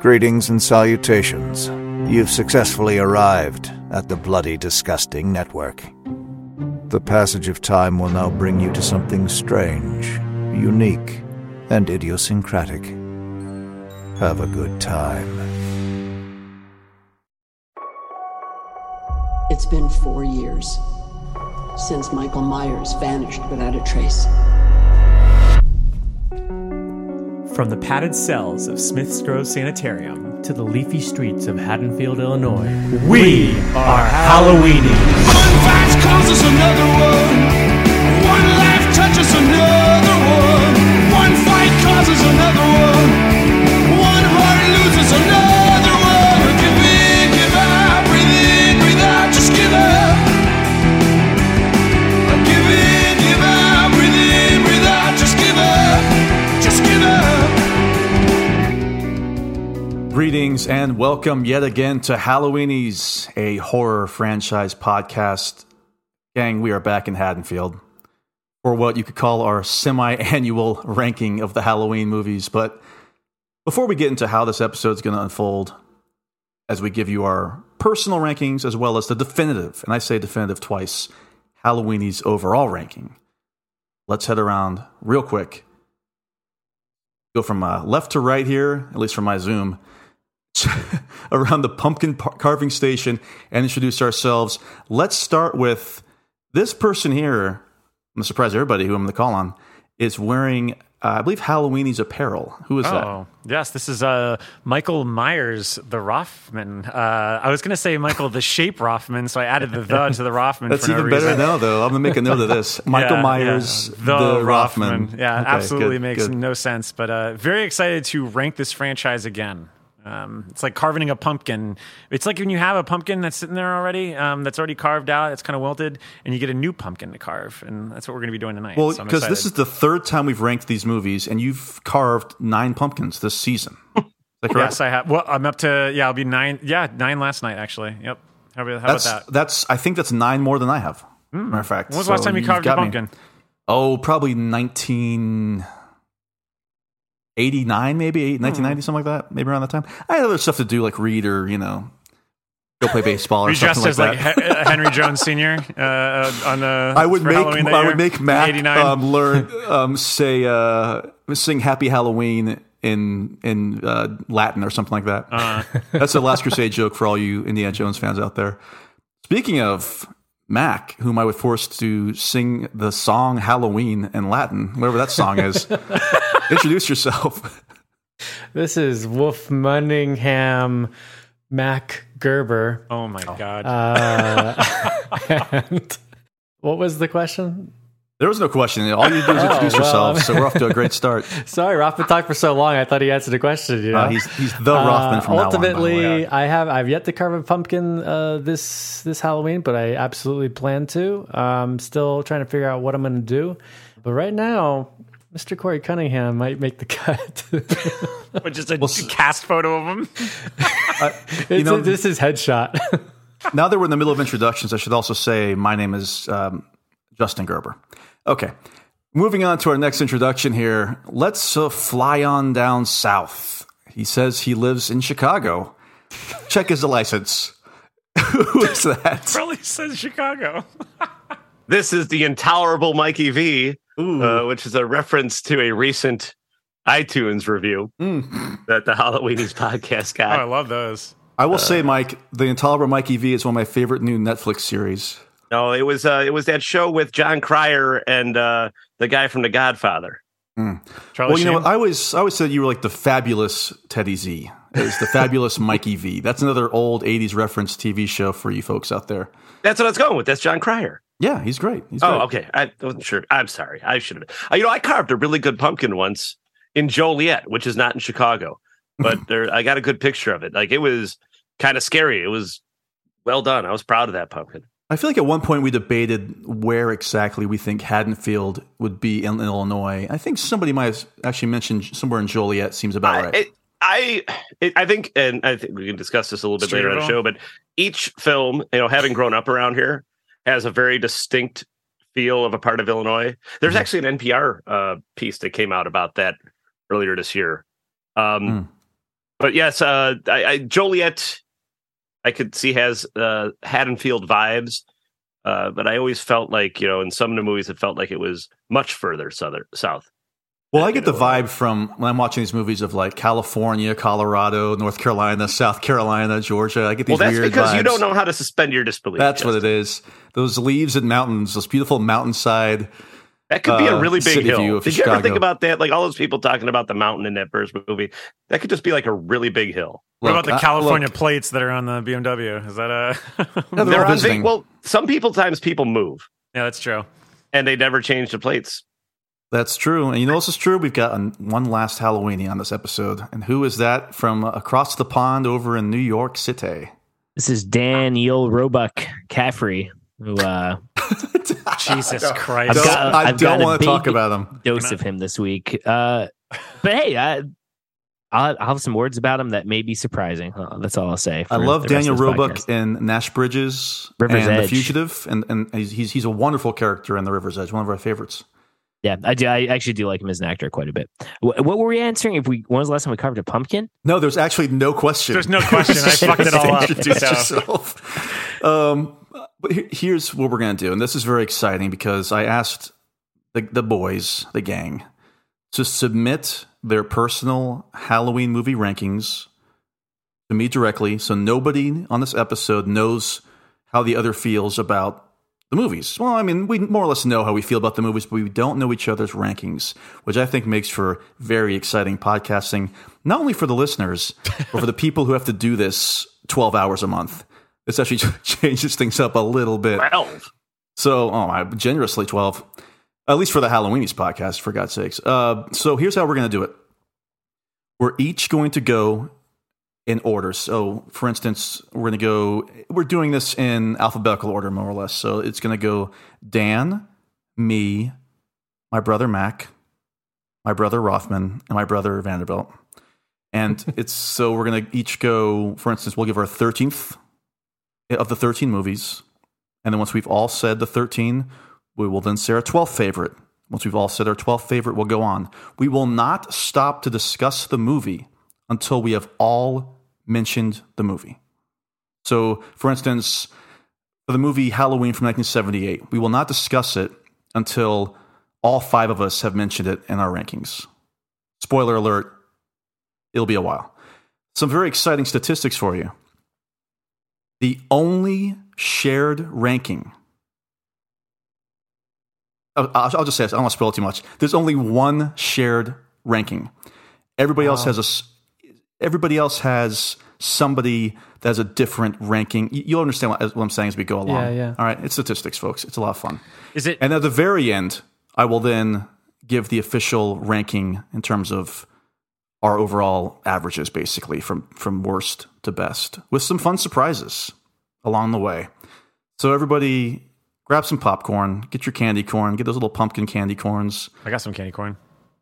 Greetings and salutations. You've successfully arrived at the Bloody Disgusting Network. The passage of time will now bring you to something strange, unique, and idiosyncratic. Have a good time. It's been four years since Michael Myers vanished without a trace. From the padded cells of Smith's Grove Sanitarium to the leafy streets of Haddonfield, Illinois, we are Halloweenies. One fight causes another one. One life touches another one. One fight causes another Greetings and welcome yet again to Halloweenies, a horror franchise podcast. Gang, we are back in Haddonfield for what you could call our semi annual ranking of the Halloween movies. But before we get into how this episode is going to unfold, as we give you our personal rankings as well as the definitive, and I say definitive twice, Halloweenies overall ranking, let's head around real quick. Go from uh, left to right here, at least from my Zoom around the pumpkin par- carving station and introduce ourselves. Let's start with this person here. I'm gonna surprise everybody who I'm going to call on is wearing, uh, I believe, Halloweenie's apparel. Who is that? Oh, yes. This is uh, Michael Myers, the Rothman. Uh, I was going to say Michael the Shape Rothman, so I added the the to the Rothman. That's for no even better now, though. I'm going to make a note of this. Michael Yeah, Myers, yeah. the, Rothman. Yeah, Okay, absolutely good, makes good. no sense. But uh, very excited to rank this franchise again. Um, it's like carving a pumpkin. It's like when you have a pumpkin that's sitting there already, um, that's already carved out, it's kind of wilted, and you get a new pumpkin to carve, and that's what we're going to be doing tonight. Well, So because this is the third time we've ranked these movies, and you've carved nine pumpkins this season. Is yes, I have. Well, I'm up to yeah, I'll be nine. Yeah, nine last night actually. Yep. How about, how that's about that? that's. I think that's nine more than I have. Matter of fact, When was the last time you carved a got me. pumpkin? Oh, probably 1989, maybe eight- 1990, something like that. Maybe around that time. I had other stuff to do, like read or you know, go play baseball or something dressed like that. like uh, Henry Jones Sr. Uh, uh, on the. I would make Halloween I year? would make Matt 89. um, learn um, say uh, sing Happy Halloween in in uh, Latin or something like that. Uh-huh. That's the Last Crusade joke for all you Indiana Jones fans out there. Speaking of Mac, whom I was forced to sing the song Halloween in Latin, whatever that song is, introduce yourself. This is Wolf Munningham Mac Gerber. Oh my god! Uh, and what was the question? There was no question. All you do is introduce Oh, well, yourself, so we're off to a great start. Sorry, Rothman talked for so long. I thought he answered the question. You know? Uh, he's he's the Rothman from Uh, now on, by the ultimately. I have I've yet to carve a pumpkin uh, this this Halloween, but I absolutely plan to. I'm still trying to figure out what I'm going to do. But right now, Mr. Corey Cunningham might make the cut. But just a s- cast photo of him. It's- know- this is headshot. now that we're in the middle of introductions, I should also say my name is um, Justin Gerber. Okay, moving on to our next introduction here. Let's uh, fly on down south. He says he lives in Chicago. Check his license. Who is that? Probably says Chicago. This is the intolerable Mikey V, uh, which is a reference to a recent iTunes review Mm. that the Halloweenies podcast Oh, I love those. I will say, Mike, the Intolerable Mikey V is one of my favorite new Netflix series. no, it was uh, it was that show with Jon Cryer and uh, the guy from The Godfather. Charlie Well, you know what? I always, I always said you were like the fabulous Teddy Z. It's the fabulous Mikey V. That's another old '80s reference TV show for you folks out there. That's what I was going with. That's Jon Cryer. Yeah, he's great. He's Oh, great. okay. I wasn't sure. I'm sorry. I should have. Uh, you know, I carved a really good pumpkin once in Joliet, which is not in Chicago, but there I got a good picture of it. Like it was kind of scary. It was well done. I was proud of that pumpkin. I feel like at one point we debated where exactly we think Haddonfield would be in Illinois. I think somebody might have actually mentioned somewhere in Joliet. Seems about I, right. it, I, it, I think, and I think we can discuss this a little bit later on the show. But each film, you know, having grown up around here, has a very distinct feel of a part of Illinois. There's Mhm. actually an NPR uh, piece that came out about that earlier this year. Um, Mm. But yes, uh, I, I, Joliet, I could see has uh, Haddonfield vibes, uh, but I always felt like you know in some of the movies it felt like it was much further southern south. Well, I get the vibe from when I'm watching these movies of like California, Colorado, North Carolina, South Carolina, Georgia. I get these Well, that's weird because you don't know how to suspend your disbelief. That's what it is. Those leaves and mountains, those beautiful mountainside. That could be uh, a really big hill. of Did you ever think about that? Like all those people talking about the mountain in that first movie. That could just be like a really big hill. What about the I- California look, plates that are on the BMW? Is that a? Yeah, they're They're on visiting. vac- well, some people times people move yeah, that's true. and they never change the plates. That's true. And you know this is true? We've got an, one last Halloweeny on this episode. And who is that from across the pond over in New York City? This is Daniel Roebuck Caffrey, who uh, Jesus Christ! I've Don't- got- I I've got don't a want to talk big- about him. dose of him this week. Uh, but hey, I, I'll, I'll have some words about him that may be surprising. Uh, that's all I'll say. I love Daniel of Roebuck podcast. in Nash Bridges River's and The Edge. Fugitive. And, and he's, he's, he's a wonderful character in The River's Edge, one of our favorites. Yeah, I do. I actually do like him as an actor quite a bit. Wh- What were we answering? If we when was the last time we covered a pumpkin? No, there's actually no question. There's no question. I fucked it all up. Introduce So. yourself. Um, but here's what we're going to do, and this is very exciting because I asked the, the boys, the gang, to submit their personal Halloween movie rankings to me directly, so nobody on this episode knows how the other feels about the movies. Well, I mean, we more or less know how we feel about the movies, but we don't know each other's rankings, which I think makes for very exciting podcasting, not only for the listeners, but for the people who have to do this 12 hours a month. This actually changes things up a little bit. Twelve. So, oh, I generously 12, at least for the Halloweenies podcast, for God's sakes. Uh, so, here's how we're going to do it we're each going to go in order. So, for instance, we're going to go, we're doing this in alphabetical order, more or less. So, it's going to go Dan, me, my brother Mac, my brother Rothman, and my brother Vanderbilt. And it's so we're going to each go, for instance, we'll give our 13th of the 13 movies. And then once we've all said the 13, we will then say our 12th favorite. Once we've all said our 12th favorite, we'll go on. We will not stop to discuss the movie until we have all mentioned the movie. So, for instance, for the movie Halloween from 1978, we will not discuss it until all five of us have mentioned it in our rankings. Spoiler alert, it'll be a while. Some very exciting statistics for you. The only shared ranking. I'll just say this. I don't want to spoil it too much. There's only one shared ranking. Everybody else has Everybody else has somebody that has a different ranking. You- You'll understand what, what I'm saying as we go along. Yeah, yeah. All right, it's statistics, folks. It's a lot of fun. Is it? And at the very end, I will then give the official ranking in terms of our overall averages, basically from from worst to best, with some fun surprises along the way. So everybody, grab some popcorn, get your candy corn, get those little pumpkin candy corns. I got some candy corn.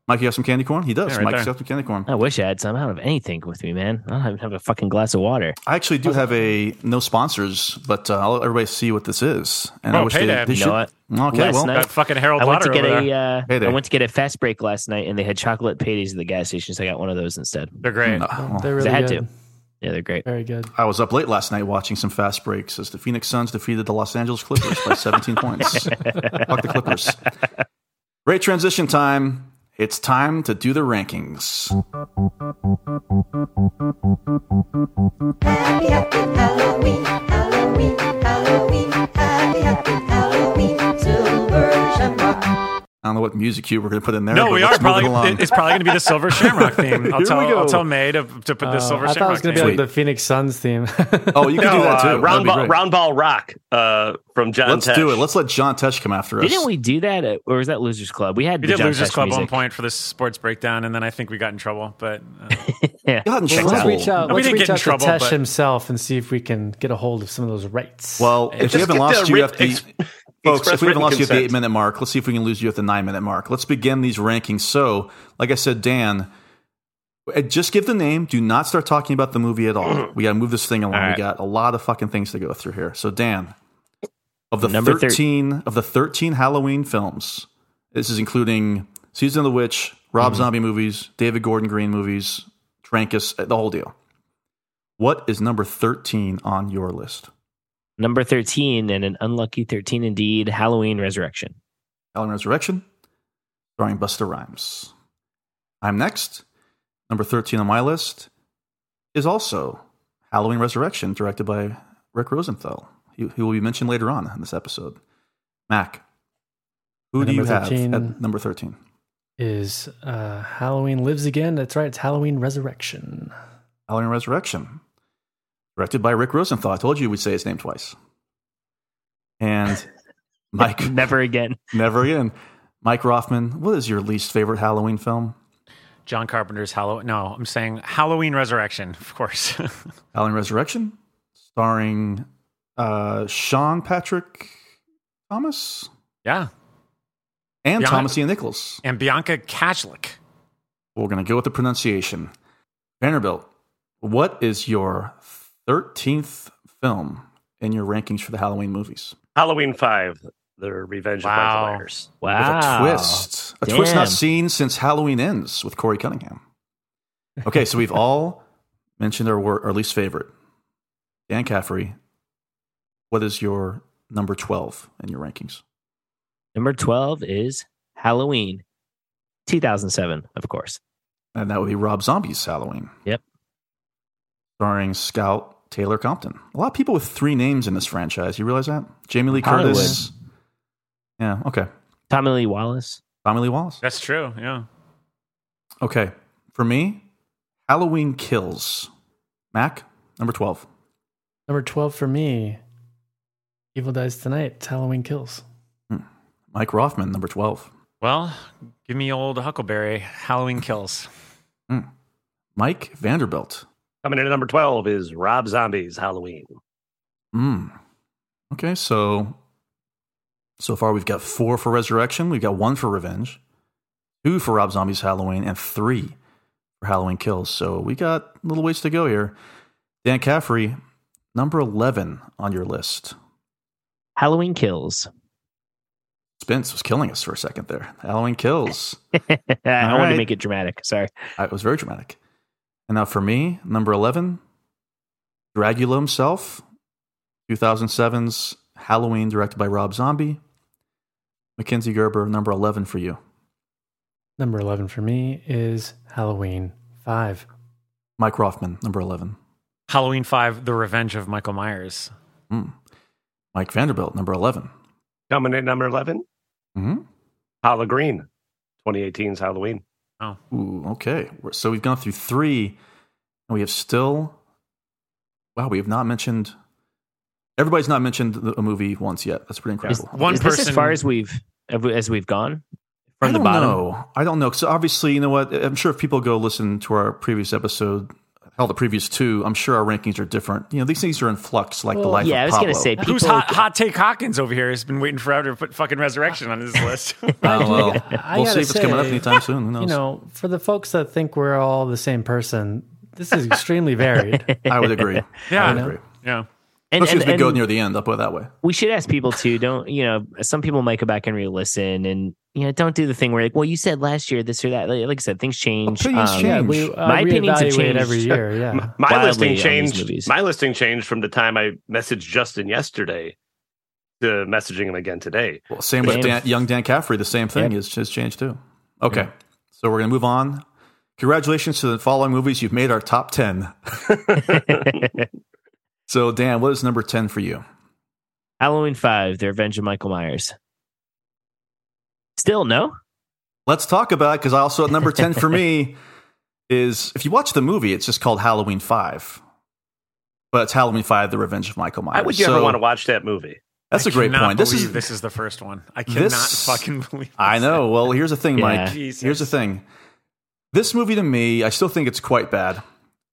Mike, you got some candy corn? He does. Yeah, right Mike's there. got some candy corn. I wish I had some. I don't have anything with me, man. I don't have, have a fucking glass of water. I actually do have a no sponsors, but uh, I'll let everybody see what this is. And I Oh, wish payday. they, they You should. know what? Okay, Last well, night- Got fucking Harold I went to get over a there. uh, Hey there. I went to get a fast break last night, and they had chocolate patties at the gas station, so I got one of those instead. They're great. uh, well, They're really I had good. to. Yeah, they're great. Very good. I was up late last night watching some fast breaks as the Phoenix Suns defeated the Los Angeles Clippers by 17 points. Fuck the Clippers. Great transition time. It's time to do the rankings. Happy, happy Halloween, Halloween, Halloween, happy, happy Halloween. I don't know what music cue we're going to put in there. No, but we are probably. along. It's probably going to be the Silver Shamrock theme. I'll tell. we go. I'll tell May to, to put the Uh, Silver I thought it Shamrock was going to theme. be like the Phoenix Suns theme. Oh, you can No, do that too. uh, That'd round ball, round ball rock uh, from John. Let's Tesh. do it. Let's let John Tesh come after us. Didn't we do that, at, or was that Losers Club? We had We the did John Losers Tesh Club music. one point for this sports breakdown, and then I think we got in trouble. But uh, Yeah, got in Checks trouble. let's reach out. We Let's didn't reach get in out trouble, to Tesh but- himself and see if we can get a hold of some of those rights. Well, if Just we haven't lost you writ- at the folks, if we haven't lost you at the eight minute mark, let's see if we can lose you at the nine minute mark. Let's begin these rankings. So, like I said, Dan, uh, just give the name. Do not start talking about the movie at all. We got to move this thing along. Right. We got a lot of fucking things to go through here. So, Dan, of the Number thir- thirteen of the thirteen Halloween films, this is including Season of the Witch, Rob Mm-hmm. Zombie movies, David Gordon Green movies, Trankus, the whole deal. What is number 13 on your list? Number 13, and an unlucky 13 indeed, Halloween Resurrection. Halloween Resurrection, starring Busta Rhymes. I'm next. Number 13 on my list is also Halloween Resurrection, directed by Rick Rosenthal. He, he will be mentioned later on in this episode. Mac, who do you have at number 13? Is uh, Halloween Lives Again? That's right. It's Halloween Resurrection. Halloween Resurrection, directed by Rick Rosenthal. I told you we'd say his name twice. And Mike, Never again. never again. Mike Rothman, what is your least favorite Halloween film? John Carpenter's Halloween. No, I'm saying Halloween Resurrection, of course. Halloween Resurrection, starring uh, Sean Patrick Thomas yeah. and Yeah. Thomas Ian Nichols. And Bianca Kajlich. We're going to go with the pronunciation. Vanderbilt, what is your 13th film in your rankings for the Halloween movies? Halloween Five, The Revenge of Wow. Michael Myers. Wow. With a twist. A twist not seen since Halloween Ends with Corey Cunningham. Okay, so we've all mentioned our, our least favorite. Dan Caffrey, what is your number 12 in your rankings? Number 12 is Halloween 2007, of course. And that would be Rob Zombie's Halloween. Yep. Starring Scout Taylor Compton. A lot of people with three names in this franchise. You realize that? Jamie Lee Hollywood. Curtis. Yeah, okay. Tommy Lee Wallace. Tommy Lee Wallace. That's true. Yeah. Okay. For me, Halloween Kills. Mac, number 12. Number 12 for me Evil Dies Tonight. It's Halloween Kills. Mike Rothman, number 12. Well, give me old Huckleberry. Halloween Kills. Mike Vanderbilt. Coming in at number 12 is Rob Zombie's Halloween. Mm. Okay, so so far we've got four for Resurrection, we've got one for Revenge, two for Rob Zombie's Halloween, and three for Halloween Kills. So we got a little ways to go here. Dan Caffrey, number 11 on your list. Halloween Kills. Spence was killing us for a second there. Halloween Kills. I wanted right. to make it dramatic. Sorry. Uh, It was very dramatic. And now for me, number 11, Dracula himself, 2007's Halloween, directed by Rob Zombie. Mackenzie Gerber, number 11 for you. Number 11 for me is Halloween 5. Mike Rothman, number 11. Halloween 5, The Revenge of Michael Myers. Mm. Mike Vanderbilt, number 11. Coming in number 11, Mm-hmm. Paula Green, 2018's Halloween. Ooh, okay. So we've gone through three, and we have still. Wow, we have not mentioned. Everybody's not mentioned a movie once yet. That's pretty Is, incredible. One is this as far as we've as we've gone from the bottom? know. I don't know. So obviously, you know what? I'm sure if people go listen to our previous episode, all the previous two, I'm sure our rankings are different. You know, these things are in flux, like the Well, life. Yeah, I was going to say people. Who's hot, hot Take Hawkins over here has been waiting forever to put fucking Resurrection on his list. Oh, well, I we'll see if it's coming up anytime soon. Who knows? You know, for the folks that think we're all the same person, this is extremely varied. I would agree. Yeah. I would I know. agree. yeah. And, Especially and- as we go near the end. I'll put it that way. we should ask people too. Don't you know? Some people might go back and re-listen, and you know, don't do the thing where like, well, you said last year this or that. Like, like I said, things change. Opinions Um, change. yeah, we uh, My opinions have changed. every year. Yeah. M- My listing changed. My listing changed from the time I messaged Justin yesterday to messaging him again today. Well, same with Dan, young Dan Caffrey. The same thing Yep. has, has changed too. Okay, so we're gonna move on. Congratulations to the following movies. You've made our top ten. So Dan, what is number ten for you? Halloween Five: The Revenge of Michael Myers. Still no. Let's talk about it because I also at number ten for me is if you watch the movie, it's just called Halloween Five, but it's Halloween Five: The Revenge of Michael Myers. Why would you So, ever want to watch that movie? That's a I great cannot point. This is this is the first one. I cannot This- fucking believe. I this. know. Well, here's the thing, Yeah. Mike. Jesus. Here's the thing. This movie to me, I still think it's quite bad.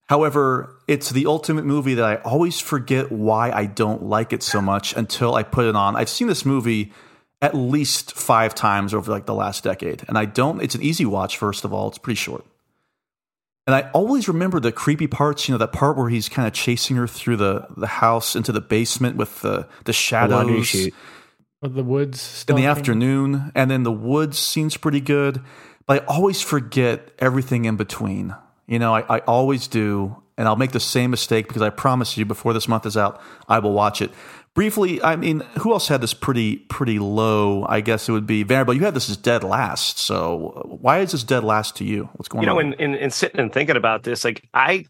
However, it's the ultimate movie that I always forget why I don't like it so much until I put it on. I've seen this movie at least five times over like the last decade, and I don't. It's an easy watch. First of all, it's pretty short, and I always remember the creepy parts. You know, that part where he's kind of chasing her through the the house into the basement with the the The shadows chute. With the woods in the afternoon, and then the woods seems pretty good. But I always forget everything in between. You know, I, I always do, and I'll make the same mistake because I promise you before this month is out, I will watch it. Briefly, I mean, who else had this pretty pretty low? I guess it would be Vanderbilt. You had this as dead last. So why is this dead last to you? What's going on? you know, on? in, in, in sitting and thinking about this, like I,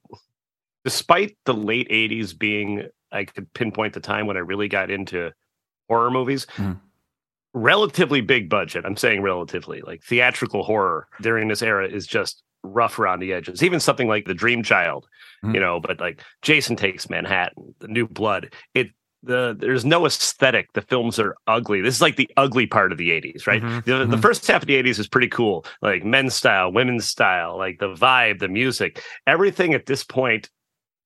despite the late '80s being, I could pinpoint the time when I really got into horror movies. Mhm. Relatively big budget. I'm saying relatively, like theatrical horror during this era is just rough around the edges. Even something like The Dream Child, Mhm. you know, but like Jason Takes Manhattan, The New Blood. It the there's no aesthetic. The films are ugly. This is like the ugly part of the 80s, right? Mhm. The, the Mhm. first half of the 80s is pretty cool, like men's style, women's style, like the vibe, the music, everything at this point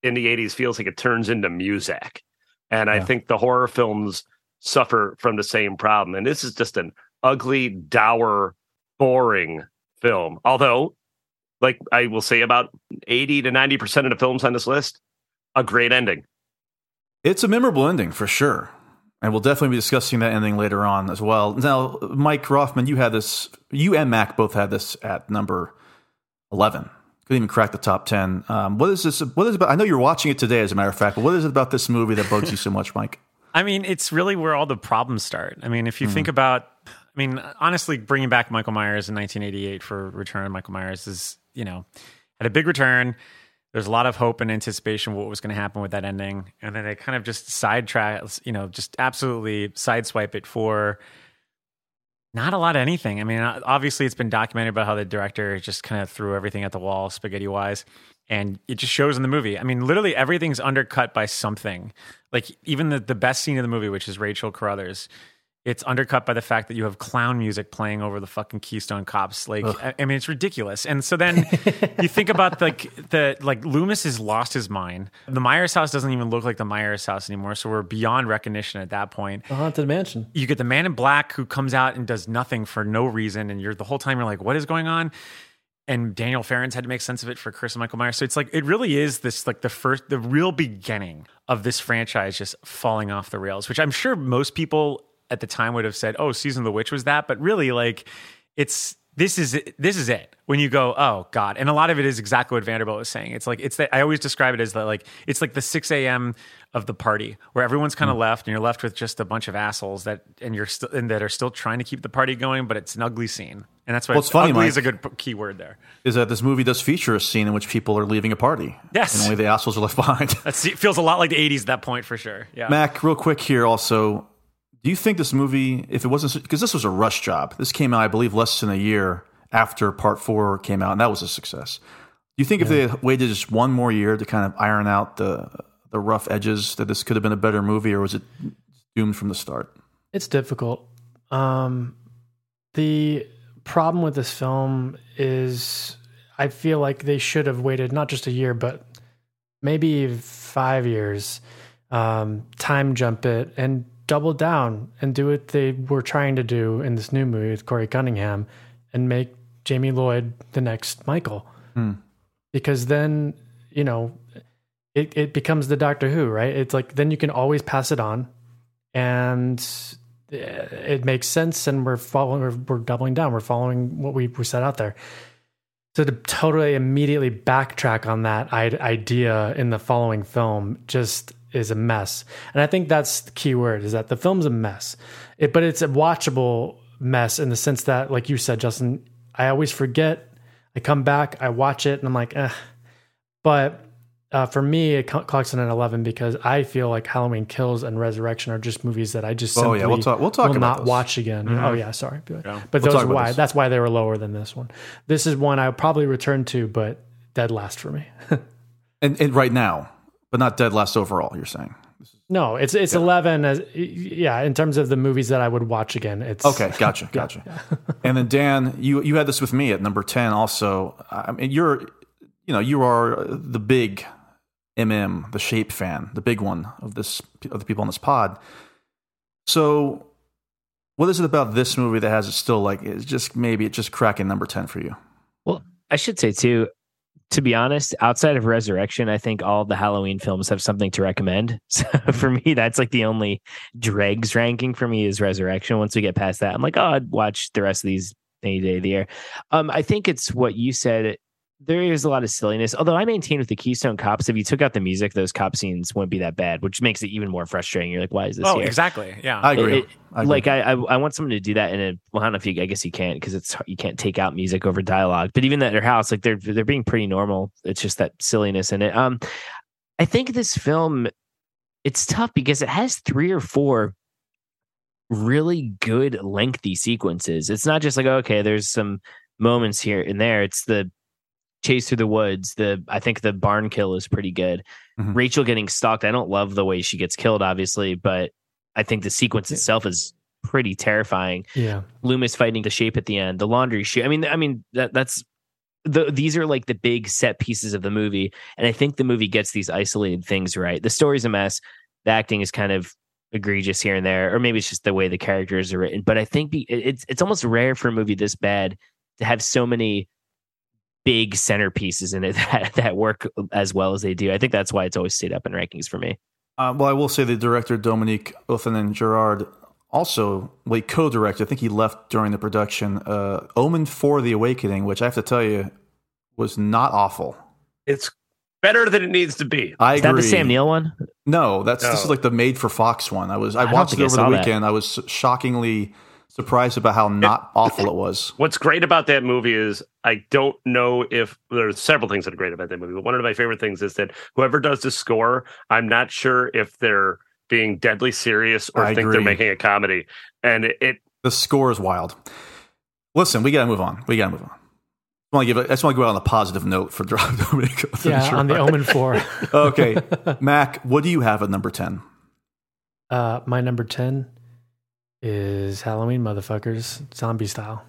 in the 80s feels like it turns into music. And I think the horror films suffer from the same problem. And this is just an ugly, dour, boring film. Although, like I will say about 80 to 90% of the films on this list, a great ending. It's a memorable ending for sure. And we'll definitely be discussing that ending later on as well. Now, Mike Rothman, you had this, you and Mac both had this at number 11. Couldn't even crack the top 10. Um, what is this? What is it about? I know you're watching it today, as a matter of fact, but what is it about this movie that bugs you so much, Mike? I mean, it's really where all the problems start. I mean, if you think about, I mean, honestly, bringing back Michael Myers in 1988 for Return of Michael Myers is, you know, had a big return. There's a lot of hope and anticipation what was going to happen with that ending, and then they kind of just sidetrack, you know, just absolutely sideswipe it for not a lot of anything. I mean, obviously, it's been documented about how the director just kind of threw everything at the wall, spaghetti wise, and it just shows in the movie. I mean, literally everything's undercut by something. Like even the the best scene of the movie, which is Rachel Carruthers, it's undercut by the fact that you have clown music playing over the fucking Keystone Cops. Like, I, I mean, it's ridiculous. And so then you think about like the like Loomis has lost his mind. The Myers house doesn't even look like the Myers house anymore. So we're beyond recognition at that point The Haunted Mansion. you get the man in black who comes out and does nothing for no reason and you're the whole time you're like what is going on and daniel farrands had to make sense of it for curse of michael myers so it's like it really is this like the first the real beginning of this franchise just falling off the rails which i'm sure most people at the time would have said oh season of the witch was that but really like it's this is this is it when you go oh god and a lot of it is exactly what vanderbilt was saying it's like it's that i always describe it as that like it's like the 6 a.m of the party where everyone's kind of Mm. left and you're left with just a bunch of assholes that and you're still and that are still trying to keep the party going but it's an ugly scene and that's why Well, it's funny, ugly Mike. is a good key word there Is that this movie does feature a scene in which people are leaving a party. Yes. And only the assholes are left behind. That's, it feels a lot like the 80s at that point for sure yeah Mac, real quick here also. Do you think this movie, if it wasn't, because this was a rush job, this came out, I believe, less than a year after part four came out, and that was a success. Do you think if they waited just one more year to kind of iron out the the rough edges, that this could have been a better movie, or was it doomed from the start? It's difficult. Um, the problem with this film is I feel like they should have waited not just a year, but maybe five years, um, time jump it and double down and do what they were trying to do in this new movie with Corey Cunningham and make Jamie Lloyd the next Michael. Hmm. Because then, you know, it, it becomes the Doctor Who, right? It's like then you can always pass it on and eh, it makes sense and we're following we're, we're doubling down we're following what we, we set out there so to totally immediately backtrack on that idea in the following film just is a mess and i think that's the key word is that the film's a mess it, but it's a watchable mess in the sense that like you said justin i always forget i come back i watch it and i'm like eh. but uh, for me, it cl- clocks in at eleven because I feel like Halloween Kills and Resurrection are just movies that I just Oh, simply yeah, we'll talk- we'll talk will about not those. watch again. Oh yeah, sorry, but, but We'll those are why this. that's why they were lower than this one. This is one I would probably return to, but dead last for me. And, and right now, but not dead last overall. You're saying? no, it's it's eleven as yeah in terms of the movies that I would watch again. It's Okay, gotcha, gotcha. and then Dan, you you had this with me at number ten. Also, I mean, you're you know you are the big MM, the shape fan, the big one of this of the people on this pod. So, what is it about this movie that has it still like it's just maybe it's just cracking number ten for you? Well, I should say too, to be honest, outside of Resurrection, I think all the Halloween films have something to recommend. So for me, that's like the only dregs ranking for me is Resurrection. Once we get past that, I'm like, oh, I'd watch the rest of these any day of the year. Um, I think it's what you said there is a lot of silliness. Although I maintain with the Keystone Cops, if you took out the music, those cop scenes wouldn't be that bad, which makes it even more frustrating. You're like, why is this Oh, here? exactly. Yeah. I agree. It- I agree. like I, I, I want someone to do that in a. Well, I don't know if you. I guess you can't because it's you can't take out music over dialogue. But even at their house, like they're they're being pretty normal. It's just that silliness in it. Um, I think this film, it's tough because it has three or four really good lengthy sequences. It's not just like okay, there's some moments here and there. It's the chase through the woods. The I think the barn kill is pretty good. Mhm. Rachel getting stalked. I don't love the way she gets killed, obviously, but I think the sequence itself is pretty terrifying. Yeah. Loomis fighting the shape at the end, the laundry chute. I mean, I mean that that's the these are like the big set pieces of the movie, and I think the movie gets these isolated things right. The story's a mess. The acting is kind of egregious here and there, or maybe it's just the way the characters are written. But I think be, it's it's almost rare for a movie this bad to have so many big centerpieces in it that, that work as well as they do. I think that's why it's always stayed up in rankings for me. Uh, well, I will say the director Dominique Othenin Girard also, well, co-directed. I think he left during the production. Uh, Omen for the Awakening, which I have to tell you was not awful. It's better than it needs to be. I Is agree. that the Sam Neill one? No, that's this is like the Made for Fox one. I was I, I watched it think I over the saw that. weekend. I was shockingly surprised about how not awful it was. What's great about that movie is I don't know if there's several things that are great about that movie, but one of my favorite things is that whoever does the score, I'm not sure if they're being deadly serious or I think they're making a comedy. And it, it The score is wild. Listen, we gotta move on. We gotta move on. I want to give. A, I just want to go out on a positive note for Dominic. Othenin Yeah. On the Omen 4. okay, Mac, what do you have at number ten? Uh, my number 10 is Halloween, motherfuckers, zombie style.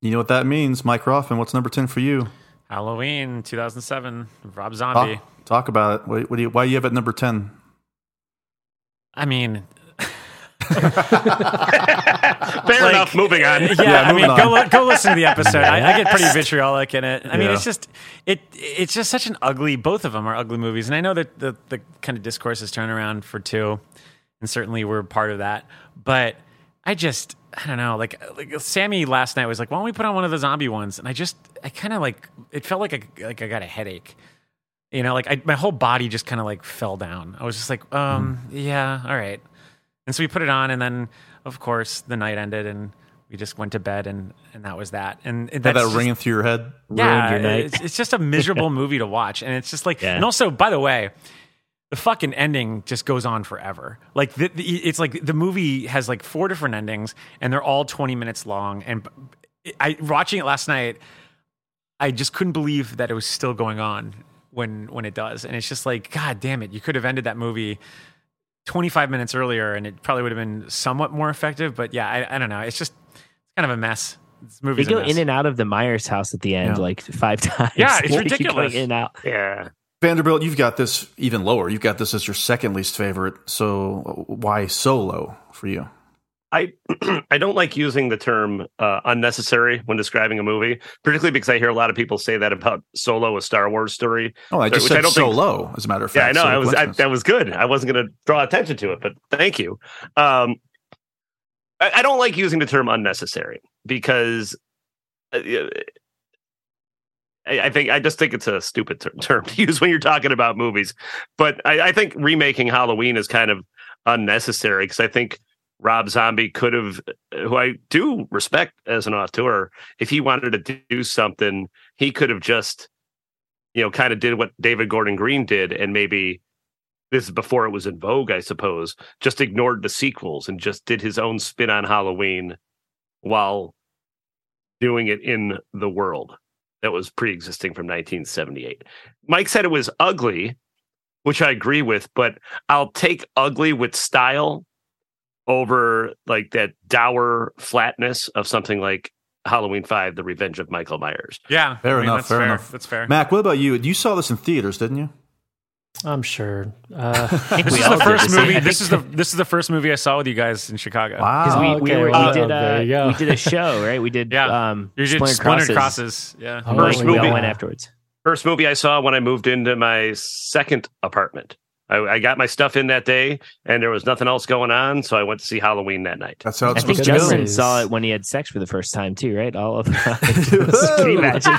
You know what that means, Mike Rothman. What's number ten for you? Halloween 2007, Rob Talk, Zombie. talk about it. What, what do you? Why do you have it number ten? I mean, fair Like, enough. Moving on. yeah, Yeah, I mean, moving go go listen to the episode. I, I get pretty vitriolic in it. I mean, it's just it it's just such an ugly. Both of them are ugly movies, and I know that the the kind of discourse has turned around for two, and certainly we're part of that. But I just I don't know. Like like Sammy last night was like, "Why don't we put on one of the zombie ones?" And I just I kind of like it felt like I like I got a headache. You know, like I, my whole body just kind of like fell down. I was just like, um, yeah, all right. And so we put it on, and then of course the night ended, and we just went to bed, and and that was that. And Had that's that just- ringing through your head? yeah, your night. It's, it's just a miserable movie to watch, and it's just like, Yeah. and also, by the way, the fucking ending just goes on forever. Like, the, the, it's like the movie has like four different endings, and they're all twenty minutes long. And I watching it last night, I just couldn't believe that it was still going on when when it does, and it's just like, god damn it, you could have ended that movie. 25 minutes earlier and it probably would have been somewhat more effective but yeah I, I don't know it's just it's kind of a mess this They movie's go a mess. in and out of the Myers house at the end Yeah. like five times. Yeah, it's They ridiculous. In and out. Yeah. Vanderbilt, you've got this even lower. You've got this as your second least favorite. So why so low for you? I I don't like using the term uh, unnecessary when describing a movie, particularly because I hear a lot of people say that about Solo, a Star Wars story. Oh, I just said don't so think- low. As a matter of fact. Yeah, I know. So I was I, that was good. I wasn't going to draw attention to it, but thank you. Um, I, I don't like using the term unnecessary because uh, I, think I just think it's a stupid ter- term to use when you're talking about movies. But I, I think remaking Halloween is kind of unnecessary because I think Rob Zombie could have, uh, who I do respect as an auteur, if he wanted to do something, he could have just, you know, kind of did what David Gordon Green did and maybe this is before it was in vogue, I suppose, just ignored the sequels and just did his own spin on Halloween while doing it in the world that was pre-existing from 1978. Mike said it was ugly, which I agree with, but I'll take ugly with style over like that dour flatness of something like Halloween 5 The Revenge of Michael Myers. Yeah, Fair I mean, enough, That's fair fair. enough. That's fair. Mac, what about you? You saw this in theaters, didn't you? I'm sure. Uh, This is the first same. movie. I This is the this is the first movie I saw with you guys in Chicago. Because Wow. we, we, okay, were, well, we did uh, we did a show, right? We did Yeah. um You did Splintered Splintered Crosses. Crosses. Yeah. Oh, First we all went afterwards. First movie I saw when I moved into my second apartment. I, I got my stuff in that day, and there was nothing else going on, so I went to see Halloween that night. That's how I think supposed Justin go. saw it when he had sex for the first time too, right? All of Can you imagine?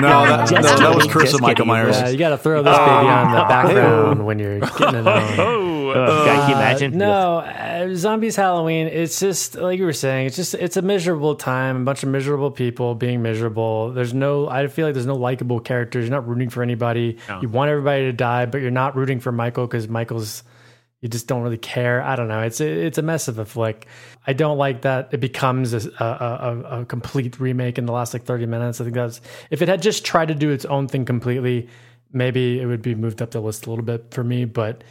No, that, no, that was kidding, Curse just of Michael kidding. Myers. Yeah, you got to throw this oh. baby on the background when you're getting it on. Oh. God, can you imagine? Uh, no, uh, zombies Halloween. It's just like you were saying. It's just it's a miserable time. A bunch of miserable people being miserable. There's no. I feel like there's no likable characters. You're not rooting for anybody. You want everybody to die, but you're not rooting for Michael because Michael's. You just don't really care. I don't know. It's it's a mess of a flick. I don't like that it becomes a, a, a, a complete remake in the last like 30 minutes. I think that's if it had just tried to do its own thing completely, maybe it would be moved up the list a little bit for me. But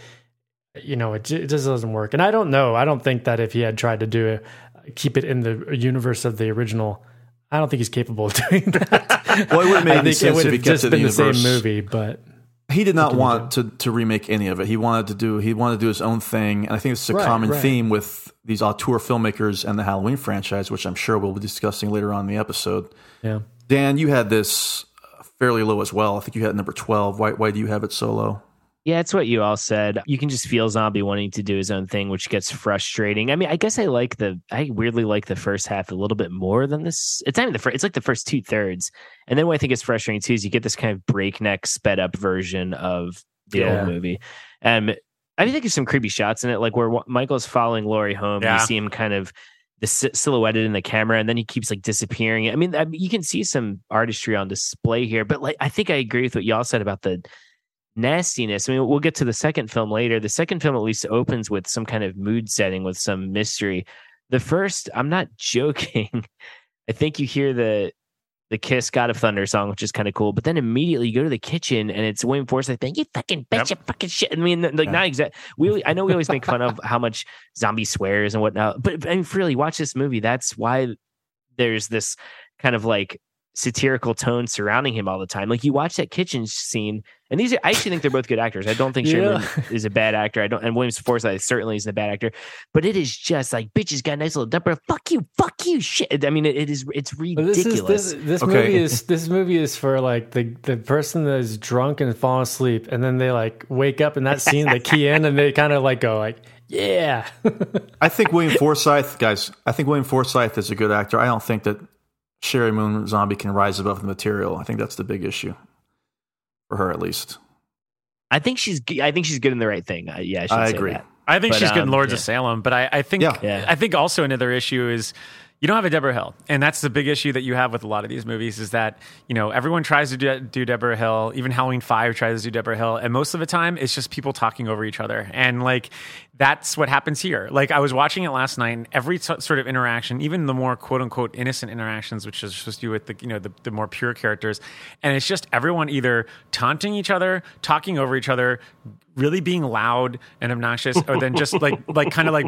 you know, it, it just doesn't work. And I don't know. I don't think that if he had tried to do it, keep it in the universe of the original, I don't think he's capable of doing that. Well, it wouldn't make I any it sense would if he have kept just it in been the the same movie. But He did not want to, to remake any of it. He wanted to do he wanted to do his own thing, and I think it's a Right, common right. theme with these auteur filmmakers and the Halloween franchise, which I'm sure we'll be discussing later on in the episode. yeah, Dan, you had this fairly low as well. I think you had number twelve. Why why do you have it so low? Yeah, it's what you all said. You can just feel Zombie wanting to do his own thing, which gets frustrating. I mean, I guess I like the, I weirdly like the first half a little bit more than this. It's not even the first, it's like the first two thirds. And then what I think is frustrating too is you get this kind of breakneck, sped up version of the Yeah. old movie. Um, I think there's some creepy shots in it, like where Michael's following Laurie home. Yeah. You see him kind of the silhouetted in the camera, and then he keeps like disappearing. I mean, I mean, you can see some artistry on display here, but like I think I agree with what y'all said about the nastiness. I mean, we'll get to the second film later. The second film at least opens with some kind of mood setting with some mystery. The first, I'm not joking. I think you hear the the Kiss God of Thunder song, which is kind of cool. But then immediately you go to the kitchen and it's William Forsythe saying, "You fucking bitch, you fucking shit." I mean, like not exact. We I know we always make fun of how much zombie swears and whatnot, but I mean, really watch this movie. That's why there's this kind of like satirical tone surrounding him all the time. Like you watch that kitchen scene, and these are I actually think they're both good actors. I don't think Yeah. Sherman is a bad actor. I don't, and Williams Forsythe certainly isn't a bad actor. But it is just like bitches got a nice little dumper. Fuck you, fuck you, shit. I mean, it, it is it's but ridiculous. this is this this Okay. movie is this movie is for like the the person that is drunk and falling asleep, and then they like wake up in that scene, they key in, and they kind of like go like, yeah. I think William Forsythe, guys. I think William Forsythe is a good actor. I don't think that Sheri Moon Zombie can rise above the material. I think that's the big issue for her, at least. I think she's I think she's getting the right thing. I, yeah, I, I say agree. that. I think But, she's good in um, Lords yeah. of Salem, but I, I think Yeah. Yeah. I think also another issue is you don't have a Debra Hill, and that's the big issue that you have with a lot of these movies is that you know everyone tries to do, do Debra Hill, even Halloween Five tries to do Debra Hill, and most of the time it's just people talking over each other, and like that's what happens here. Like I was watching it last night, and every so- sort of interaction, even the more quote unquote innocent interactions, which is supposed to do with the you know the, the more pure characters, and it's just everyone either taunting each other, talking over each other, really being loud and obnoxious, or then just like like kind of like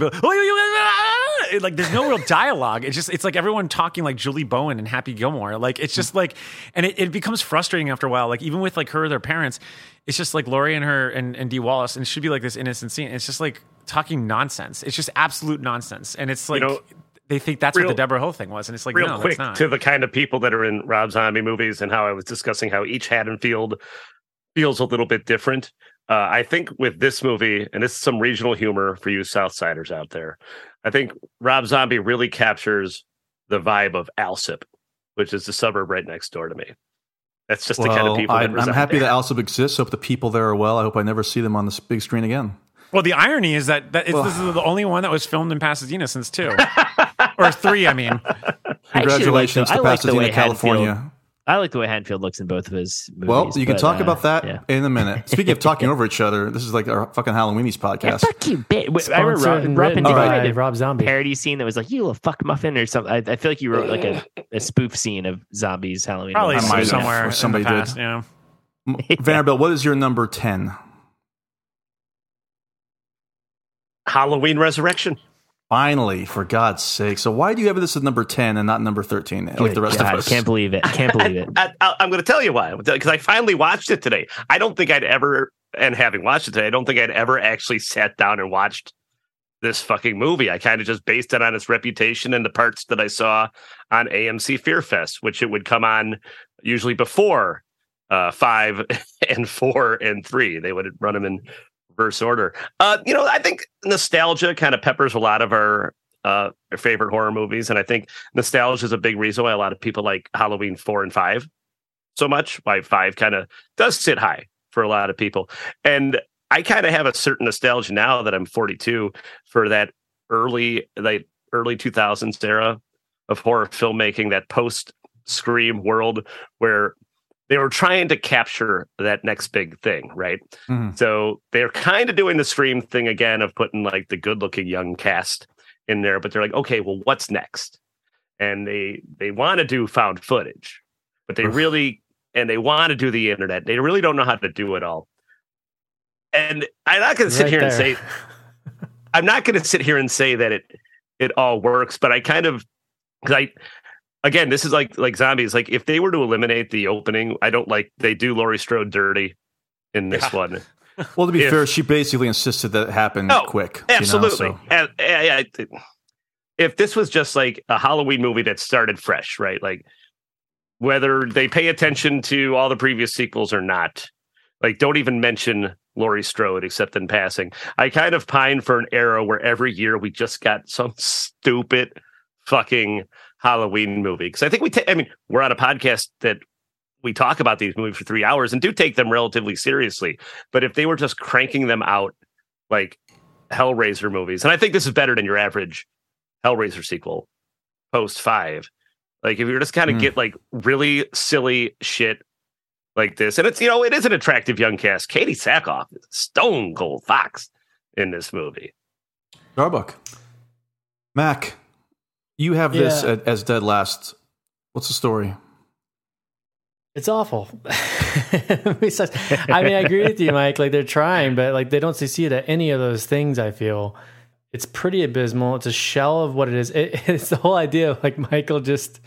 like there's no real dialogue. It's just it's like everyone talking like Julie Bowen and Happy Gilmore. Like it's just like, and it, it becomes frustrating after a while. Like even with like her or their parents, it's just like Laurie and her and, and Dee Wallace, and it should be like this innocent scene. It's just like talking nonsense. It's just absolute nonsense, and it's like. know, they think that's real- what the Debra Hill thing was, and it's like Real no, quick to the kind of people that are in Rob Zombie movies and how I was discussing how each Haddonfield feels a little bit different. Uh, I think with this movie, and this is some regional humor for you Southsiders out there, I think Rob Zombie really captures the vibe of Alsip, which is the suburb right next door to me. That's just the kind of people. that I'm, I'm happy there. that Alsip exists. Hope the people there are well. I hope I never see them on this big screen again. well, the irony is that, that it's, this is the only one that was filmed in Pasadena since two or three. I mean, I like Congratulations the- I to like the Pasadena, way Haddonfield- California. I like the way Haddonfield looks in both of his movies. Well, you can but, talk uh, about that yeah. in a minute. Speaking of talking over each other, this is like our fucking Halloweenies Yeah, podcast. fuck you, bitch. Wait, I remember Sponsored Rob, and Rob did you by write a Rob Zombie. parody scene that was like you little fuck muffin or something. I, I feel like you wrote like a, a spoof scene of zombies Halloween. probably I might somewhere or somebody the did. Yeah. Vanderbilt, what is your number 10? Halloween Resurrection. Finally, for God's sake. So why do you have this at number 10 and not number 13 like Good the rest God, of us? Can't believe it. Can't believe it. I, I, I'm going to tell you why. Because I finally watched it today. I don't think I'd ever, and having watched it today, I don't think I'd ever actually sat down and watched this fucking movie. I kind of just based it on its reputation and the parts that I saw on AMC Fear Fest, which it would come on usually before uh, five and four and three. They would run them in reverse order. Uh, you know, I think nostalgia kind of peppers a lot of our uh our favorite horror movies, and I think nostalgia is a big reason why a lot of people like Halloween four and five so much. Why five kind of does sit high for a lot of people, and I kind of have a certain nostalgia now that I'm 42 for that early like early 2000s era of horror filmmaking, that post Scream world where they were trying to capture that next big thing, right? Mhm. So they're kind of doing the Scream thing again of putting like the good looking young cast in there, but they're like, okay, well, what's next? And they they want to do found footage, but they Oof. really and they want to do the internet. They really don't know how to do it all. And I'm not to sit Right here and say I'm not going to sit here and say that it it all works, but I kind of because I again this is like like zombies. Like if they were to eliminate the opening, I don't like they do Laurie Strode dirty in this one. Well, to be If- fair, she basically insisted that it happened Oh, quick. you know, Absolutely. so- And- and- and- if this was just like a Halloween movie that started fresh, right? Like whether they pay attention to all the previous sequels or not, like don't even mention Laurie Strode except in passing. I kind of pine for an era where every year we just got some stupid fucking Halloween movie. Because I think we, ta- I mean, we're on a podcast that we talk about these movies for three hours and do take them relatively seriously. But if they were just cranking them out like Hellraiser movies, and I think this is better than your average Hellraiser sequel post five. Like if you were just kind of Hmm. get like really silly shit like this, and it's you know it is an attractive young cast. Katee Sackhoff is stone cold fox in this movie. Starbuck. Mac, you have this Yeah. a- as dead last. What's the story? It's awful. Besides- I mean, I agree with you, Mike. Like they're trying, but like they don't succeed at any of those things. I feel it's pretty abysmal. It's a shell of what it is. It, it's the whole idea of like Michael just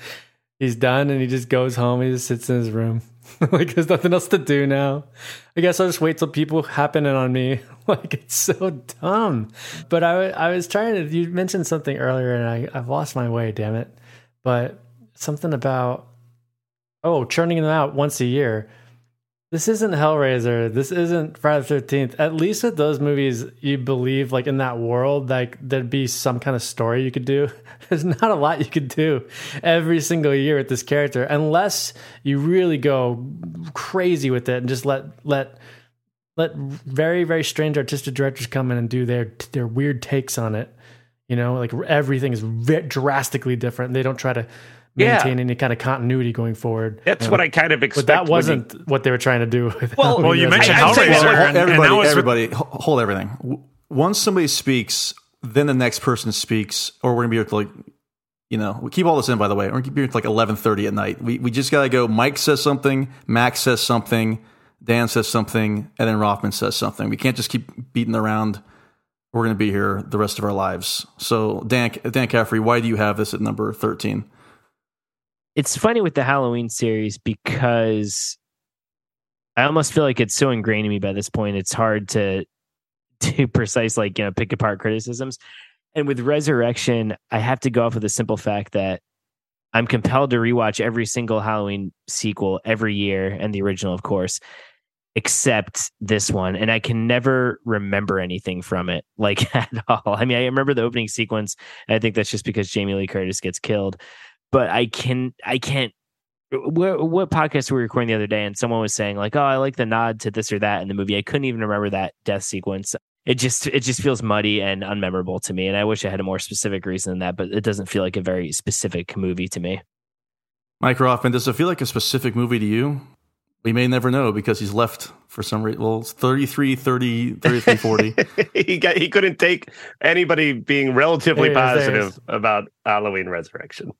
he's done and he just goes home. He just sits in his room. like there's nothing else to do now. I guess I'll just wait till people happen in on me. like it's so dumb. But I I was trying to. You mentioned something earlier, and I I've lost my way. Damn it! But something about oh, churning them out once a year. This isn't Hellraiser. This isn't Friday the Thirteenth. At least with those movies, you believe like in that world, like there'd be some kind of story you could do. There's not a lot you could do every single year with this character, unless you really go crazy with it and just let let let very very strange artistic directors come in and do their their weird takes on it. You know, like everything is ve- drastically different. They don't try to Yeah. maintain any kind of continuity going forward. That's what I kind of expect. But that wasn't what they were trying to do. With Well- Well, you mentioned Resurrection. I'd Hellraiser, that- Hold- and, and everybody, now it's with- everybody, hold everything. Once somebody speaks, then the next person speaks, or we're gonna be here till like, you know, we keep all this in. By the way, we're gonna be here like eleven thirty at night. We we just gotta go. Mike says something, Max says something, Dan says something, and then Rothman says something. We can't just keep beating around. We're gonna be here the rest of our lives. So Dan Dan Caffrey, why do you have this at number thirteen? it's funny with the Halloween series because I almost feel like it's so ingrained in me by this point. It's hard to do precise, like, you know, pick apart criticisms. And with Resurrection, I have to go off with the simple fact that I'm compelled to rewatch every single Halloween sequel every year, and the original, of course, except this one. And I can never remember anything from it, like at all. I mean, I remember the opening sequence. I think that's just because Jamie Lee Curtis gets killed but I can I can't. What, what podcast were we recording the other day, and someone was saying like, "Oh, I like the nod to this or that in the movie." I couldn't even remember that death sequence. It just it just feels muddy and unmemorable to me, and I wish I had a more specific reason than that. But it doesn't feel like a very specific movie to me. Mike Roffman, does it feel like a specific movie to you? We may never know because he's left for some reason. Well, it's 33, 30, 33, 40. he got he couldn't take anybody being relatively There it is, there it positive about Halloween Resurrection.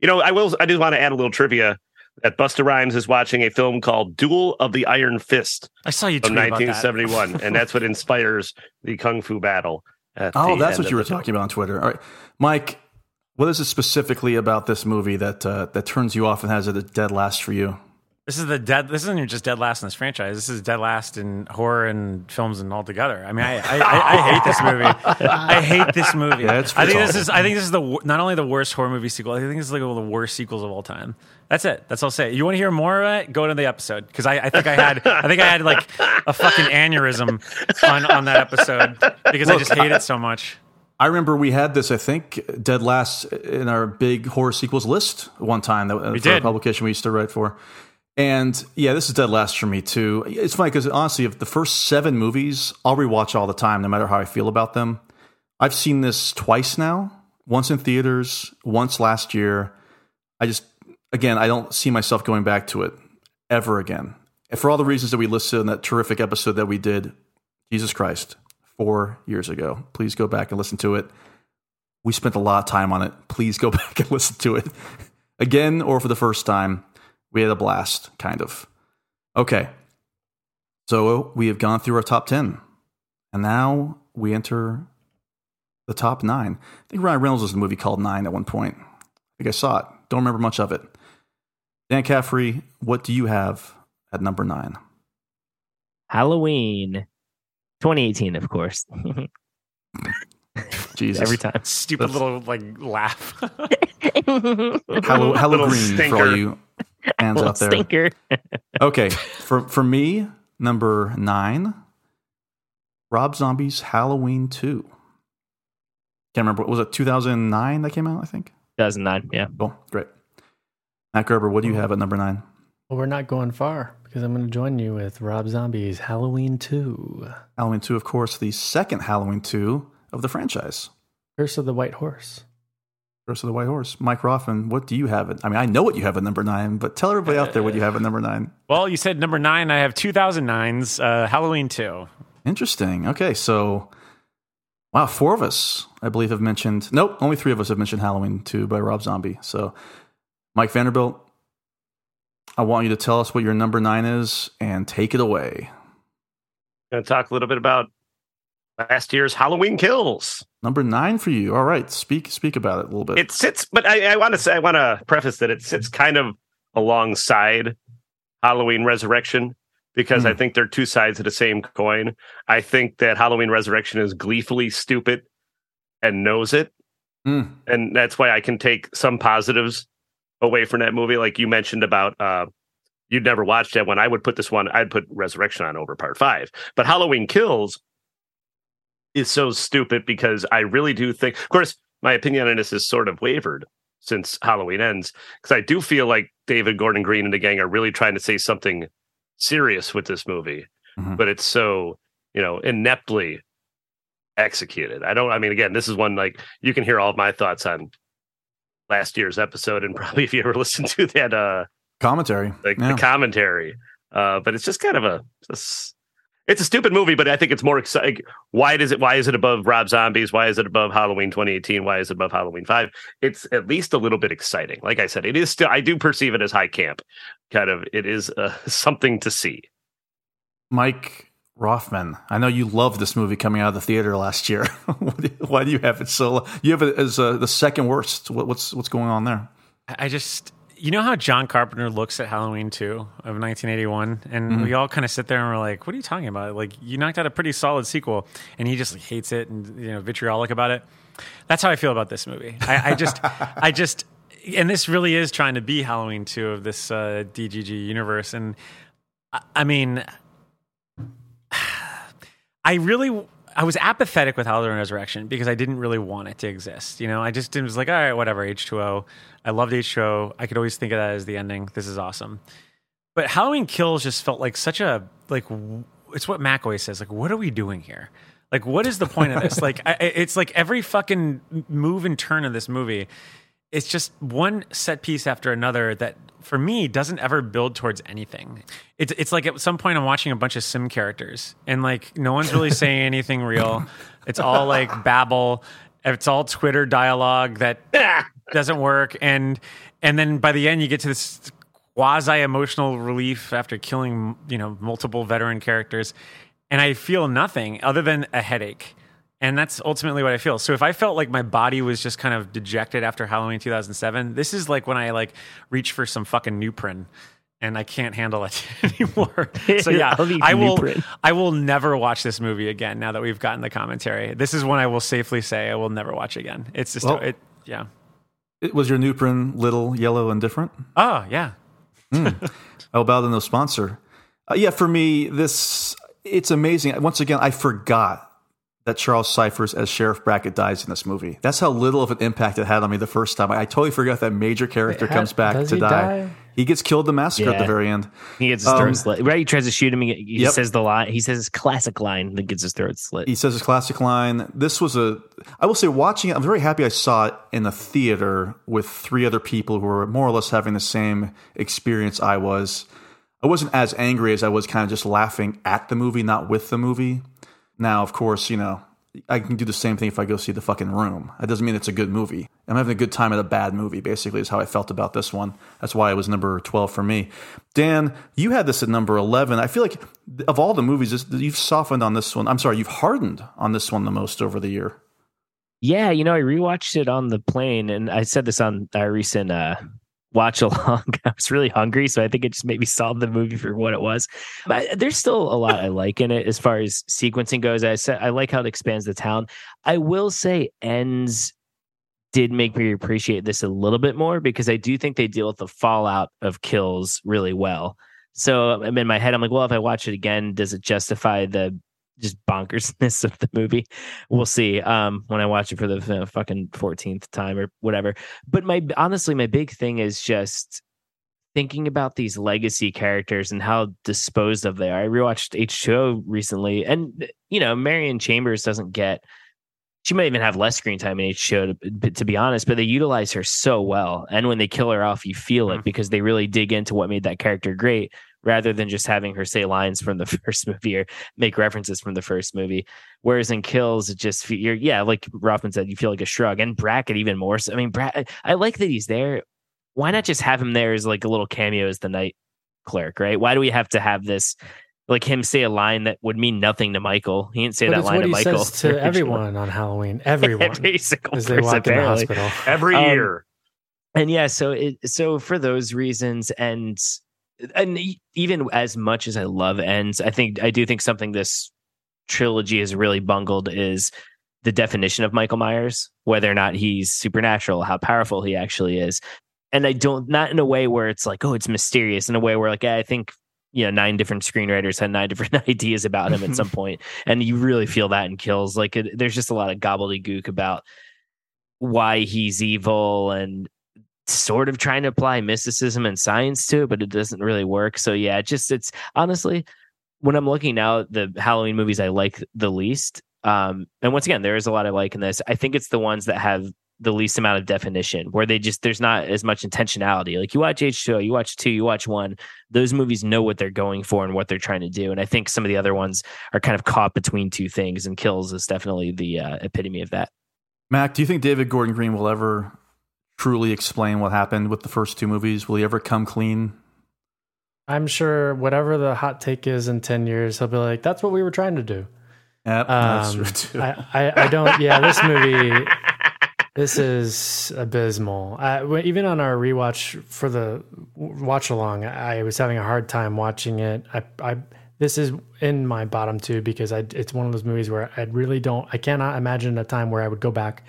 You know, I will. I do want to add a little trivia that Busta Rhymes is watching a film called Duel of the Iron Fist I saw you from tweet about that. 1971, and that's what inspires the kung fu battle. at Oh, the that's end what of you were the film. talking about on Twitter. All right, Mike, what is it specifically about this movie that uh, that turns you off and has it a dead last for you? This is the dead. This isn't even just dead last in this franchise. This is dead last in horror and films and all together. I mean, I I, I, I hate this movie. I hate this movie. Yeah, it's- I think this is. I think this is the not only the worst horror movie sequel. I think this is like one of the worst sequels of all time. That's it. That's all I'll say. You want to hear more of it? Go to the episode because I, I think I had I think I had like a fucking aneurysm on on that episode because I just hate it so much. I remember we had this, I think, dead last in our big horror sequels list one time that we for a did. publication we used to write for. And yeah, this is dead last for me too. It's funny because honestly, if the first seven movies, I'll rewatch all the time, no matter how I feel about them. I've seen this twice now, once in theaters, once last year. I just, again, I don't see myself going back to it ever again. And for all the reasons that we listed in that terrific episode that we did, Jesus Christ, four years ago. Please go back and listen to it. We spent a lot of time on it. Please go back and listen to it again or for the first time. We had a blast, kind of. Okay. So we have gone through our top 10. And now we enter the top nine. I think Ryan Reynolds was in a movie called Nine at one point. I think I saw it. Don't remember much of it. Dan Caffrey, what do you have at number nine? Halloween 2018, of course. Jesus. Every time. Stupid little like laugh. Hello, hello Little green for stinker. all you fans Little out there. stinker. Okay, for for me, number nine, Rob Zombie's Halloween Two. Can't remember. Was it 2009 that came out? I think. 2009. Yeah. Oh, great. Matt Gerber, what do you have at number nine? Well, we're not going far because I'm going to join you with Rob Zombie's Halloween 2 Halloween Two, of course, the second Halloween Two of the franchise. Curse of the White Horse. Curse of the White Horse. Mike Roffman, what do you have? At, I mean, I know what you have at number nine, but tell everybody out there what you have at number nine. well, you said number nine. I have 2009's uh, Halloween two. Interesting. Okay, so wow, four of us, I believe, have mentioned. Nope, only three of us have mentioned Halloween Two by Rob Zombie. So, Mike Vanderbilt, I want you to tell us what your number nine is and take it away. Going to talk a little bit about last year's Halloween Kills. Number nine for you. All right, speak speak about it a little bit. It sits, but I, I want to say, I want to preface that it sits kind of alongside Halloween Resurrection because I Hmm. think they're two sides of the same coin. I think that Halloween Resurrection is gleefully stupid and knows it. Mm, and that's why I can take some positives away from that movie. Like you mentioned about uh you'd never watched that one. I would put this one, I'd put Resurrection on over part five. But Halloween Kills is so stupid because I really do think of course my opinion on this is sort of wavered since Halloween ends. Because I do feel like David Gordon Green and the gang are really trying to say something serious with this movie. Mhm. But it's so, you know, ineptly executed. I don't I mean again, this is one like you can hear all of my thoughts on last year's episode and probably if you ever listened to that uh commentary. like Yeah. the commentary. Uh but it's just kind of a it's, it's a stupid movie, but I think it's more exciting. Why does it why is it above Rob Zombies? Why is it above Halloween 2018? Why is it above Halloween 5? It's at least a little bit exciting. Like I said, it is still I do perceive it as high camp. Kind of it is uh, something to see. Mike Roffman, I know you loved this movie coming out of the theater last year. Why do you have it so? You have it as uh, the second worst. What, what's what's going on there? I I just, you know how John Carpenter looks at Halloween 2 of 1981? And Mm-hmm. we all kind of sit there and we're like, what are you talking about? Like, you knocked out a pretty solid sequel. And he just like, hates it and, you know, vitriolic about it. That's how I feel about this movie. I, I just, I just, and this really is trying to be Halloween 2 of this uh, DGG universe. And I, I mean, I really I was apathetic with Halloween Resurrection because I didn't really want it to exist. You know, I just was like, all right, whatever, H2O. I loved H2O. I could always think of that as the ending. This is awesome. But Halloween Kills just felt like such a like it's what Mac always says, like, what are we doing here? Like, what is the point of this? like, I- it's like every fucking move and turn of this movie it's just one set piece after another that for me doesn't ever build towards anything. It's it's like at some point I'm watching a bunch of sim characters and like no one's really saying anything real. It's all like babble. It's all Twitter dialogue that doesn't work and and then by the end you get to this quasi emotional relief after killing, you know, multiple veteran characters and I feel nothing other than a headache. And that's ultimately what I feel. So if I felt like my body was just kind of dejected after Halloween 2007, this is like when I like reach for some fucking Nuprin and I can't handle it anymore. So yeah, I will. I will never watch this movie again. Now that we've gotten the commentary, this is one I will safely say I will never watch again. It's just Well- it. Yeah. It was your Nuprin little, yellow, and different? Oh yeah. How about the no sponsor? Uh, yeah, for me, this it's amazing. Once again, I forgot that Charles Cyphers as Sheriff Brackett dies in this movie. That's how little of an impact it had on me the first time. I, I totally forgot that major character Wait, comes ha- back does to he die. die? He gets killed in the massacre at the very end. He gets his Um, throat slit. Right, he tries to shoot him. He, he Yep. says the line. He says his classic line that gets his throat slit. He says his classic line. This was a, I will say, watching it, I'm very happy I saw it in a theater with three other people who were more or less having the same experience I was. I wasn't as angry as I was kind of just laughing at the movie, not with the movie. Now, of course, you know, I can do the same thing if I go see the fucking room. That doesn't mean it's a good movie. I'm having a good time at a bad movie, basically, is how I felt about this one. That's why it was number 12 for me. Dan, you had this at number 11. I feel like of all the movies, you've softened on this one. I'm sorry, you've hardened on this one the most over the year. Yeah, you know, I rewatched it on the plane, and I said this on our recent uh, watch along. I was really hungry, so I think it just made me solve the movie for what it was. But there's still a lot I like in it as far as sequencing goes. I said I like how it expands the town. I will say ends did make me appreciate this a little bit more because I do think they deal with the fallout of kills really well. So I'm in my head, I'm like, well, if I watch it again, does it justify the just bonkersness of the movie? We'll see. Um, when I watch it for the fucking 14th time or whatever. But my honestly, my big thing is just thinking about these legacy characters and how disposed of they are. I rewatched H2O recently, and you know, Marion Chambers doesn't get. She might even have less screen time in H2O, to, to be honest, but they utilize her so well. And when they kill her off, you feel it Mhm. because they really dig into what made that character great rather than just having her say lines from the first movie or make references from the first movie. Whereas in Kills, it just you're yeah, like Roffman said, you feel like a shrug. And Brackett even more. So I mean, Bra- I like that he's there. Why not just have him there as like a little cameo as the night clerk, right? Why do we have to have this? Like him say a line that would mean nothing to Michael. He didn't say But that line what to he Michael. says to everyone on Halloween. Everyone. Every single as they person, walk in the hospital. Every Um, year. and yeah so it so for those reasons and and even as much as i love ends i think i do think something this trilogy has really bungled is the definition of michael myers whether or not he's supernatural how powerful he actually is. And i don't not in a way where it's like oh it's mysterious in a way where like i think you know nine different screenwriters had nine different ideas about him at some point and you really feel that in kills. Like it, there's just a lot of gobbledygook about why he's evil and sort of trying to apply mysticism and science to it, but it doesn't really work. So yeah, it just it's honestly when I'm looking now the Halloween movies I like the least. Um, and once again, there is a lot I like in this. I think it's the ones that have the least amount of definition, where they just there's not as much intentionality. Like you watch H2O, you watch two, you watch one. Those movies know what they're going for and what they're trying to do. And I think some of the other ones are kind of caught between two things. And Kills is definitely the uh, epitome of that. Mac, do you think David Gordon Green will ever truly explain what happened with the first two movies? Will he ever come clean? I'm sure whatever the hot take is in 10 years, he'll be like, that's what we were trying to do. Yep, Um. I, I, I don't, yeah, this movie, this is abysmal. I, even on our rewatch for the watch along, I was having a hard time watching it. I, I, this is in my bottom two because I, it's one of those movies where I really don't, I cannot imagine a time where I would go back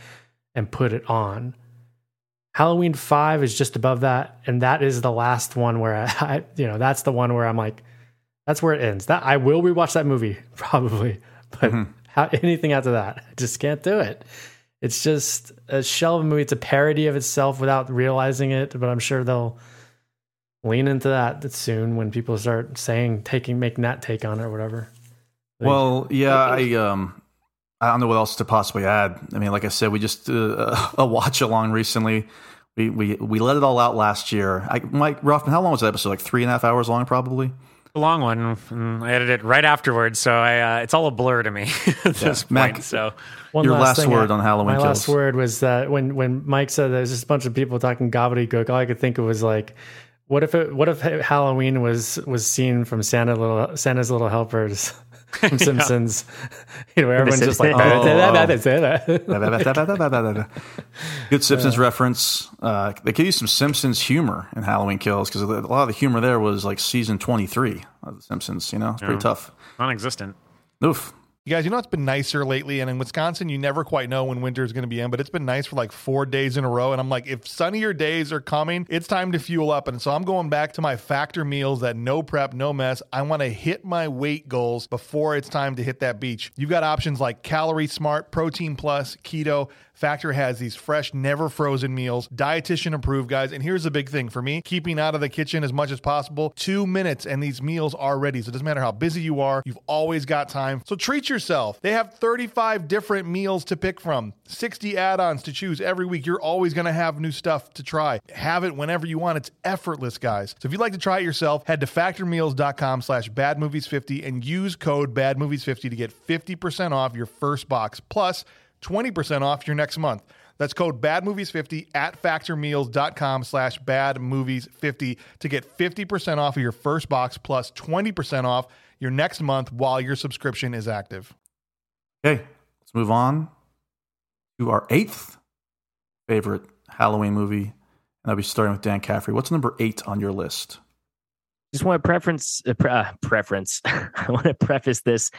and put it on. Halloween five is just above that, and that is the last one where I, I, you know, that's the one where I'm like, that's where it ends. That I will rewatch that movie probably, but how, anything after that, I just can't do it. It's just a shell of a movie. It's a parody of itself without realizing it, but I'm sure they'll lean into that soon when people start saying, taking, making that take on it or whatever. Well, yeah, I um, I don't know what else to possibly add. I mean, like I said, we just uh, a watch along recently. We we we let it all out last year. I, Mike Roffman, how long was that episode? Like three and a half hours long, probably. A long one. and I edited it right afterwards, so I uh, it's all a blur to me at this point. Mac- so One Your last thing word on Halloween My last word was that when when Mike said there's just a bunch of people talking gobbledygook, all I could think of was like, what if it, what if Halloween was was seen from Santa little Santa's Little Helpers from Simpsons. You know, everyone's just like, Oh. Good Simpsons reference. Uh, they could use some Simpsons humor in Halloween Kills because a lot of the humor there was like season 23 of The Simpsons. You know, it's pretty tough. Non-existent. Oof. You guys, you know it's been nicer lately, and in Wisconsin, you never quite know when winter is going to be in, but it's been nice for like four days in a row. And I'm like, if sunnier days are coming, it's time to fuel up. And so I'm going back to my factor meals that no prep, no mess. I want to hit my weight goals before it's time to hit that beach. You've got options like Calorie Smart, Protein Plus, Keto. Factor has these fresh, never frozen meals, dietitian approved, guys. And here's the big thing for me keeping out of the kitchen as much as possible. Two minutes, and these meals are ready. So it doesn't matter how busy you are, you've always got time. So treat yourself. They have 35 different meals to pick from, 60 add ons to choose every week. You're always going to have new stuff to try. Have it whenever you want. It's effortless, guys. So if you'd like to try it yourself, head to factormeals.com slash badmovies50 and use code badmovies50 to get 50% off your first box. Plus, 20% off your next month. That's code badmovies50 at factormeals.com slash badmovies50 to get 50% off of your first box plus 20% off your next month while your subscription is active. Okay, let's move on to our eighth favorite Halloween movie. And I'll be starting with Dan Caffrey. What's number eight on your list? just want to preference uh, pre- uh, preference. I want to preface this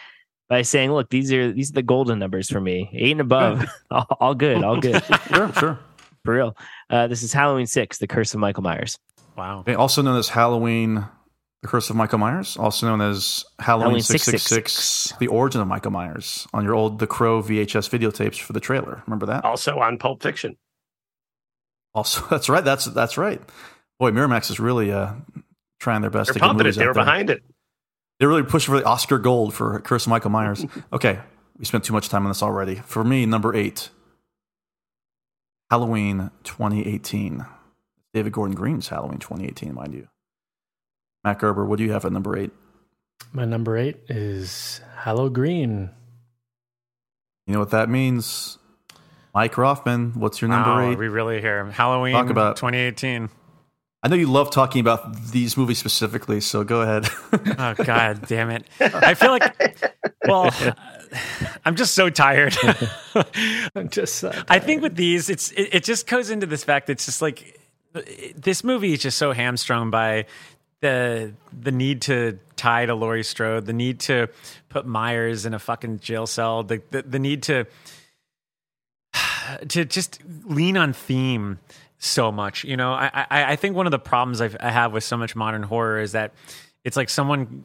by saying, look, these are these are the golden numbers for me. Eight and above, all, all good, all good, Sure, sure. for real. Uh, this is Halloween Six: The Curse of Michael Myers. Wow. Okay, also known as Halloween, The Curse of Michael Myers, also known as Halloween, Halloween 666, 666. The Origin of Michael Myers, on your old The Crow VHS videotapes for the trailer. Remember that? Also on Pulp Fiction. Also, that's right. That's that's right. Boy, Miramax is really uh, trying their best They're to get pumping it. movies They out were there. behind it. They're really pushing for the Oscar Gold for Curse of Michael Myers. okay, we spent too much time on this already. For me, number eight, Halloween 2018. David Gordon Green's Halloween 2018, mind you. Matt Gerber, what do you have at number eight? My number eight is Hallow Green. You know what that means? Mike Roffman, what's your number Wow, eight? we really here. Halloween Talk about- 2018. I know you love talking about these movies specifically, so go ahead. Oh god damn it. I feel like well I'm just so tired. I'm just uh, I think with these it's it, it just goes into this fact it's just like this movie is just so hamstrung by the the need to tie to Laurie Strode, the need to put Myers in a fucking jail cell, the the, the need to to just lean on theme so much. You know, I I, I think one of the problems I've, I have with so much modern horror is that it's like someone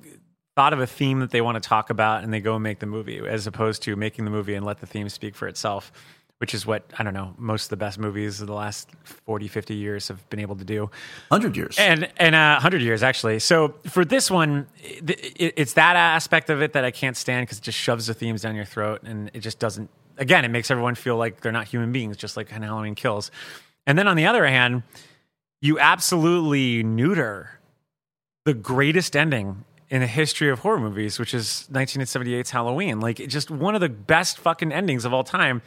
thought of a theme that they want to talk about and they go and make the movie as opposed to making the movie and let the theme speak for itself which is what i don't know most of the best movies of the last 40 50 years have been able to do 100 years. and and uh, 100 years actually so for this one it, it, it's that aspect of it that i can't stand because it just shoves the themes down your throat and it just doesn't again it makes everyone feel like they're not human beings just like in halloween kills and then on the other hand you absolutely neuter the greatest ending in the history of horror movies, which is 1978's Halloween. Like, just one of the best fucking endings of all time.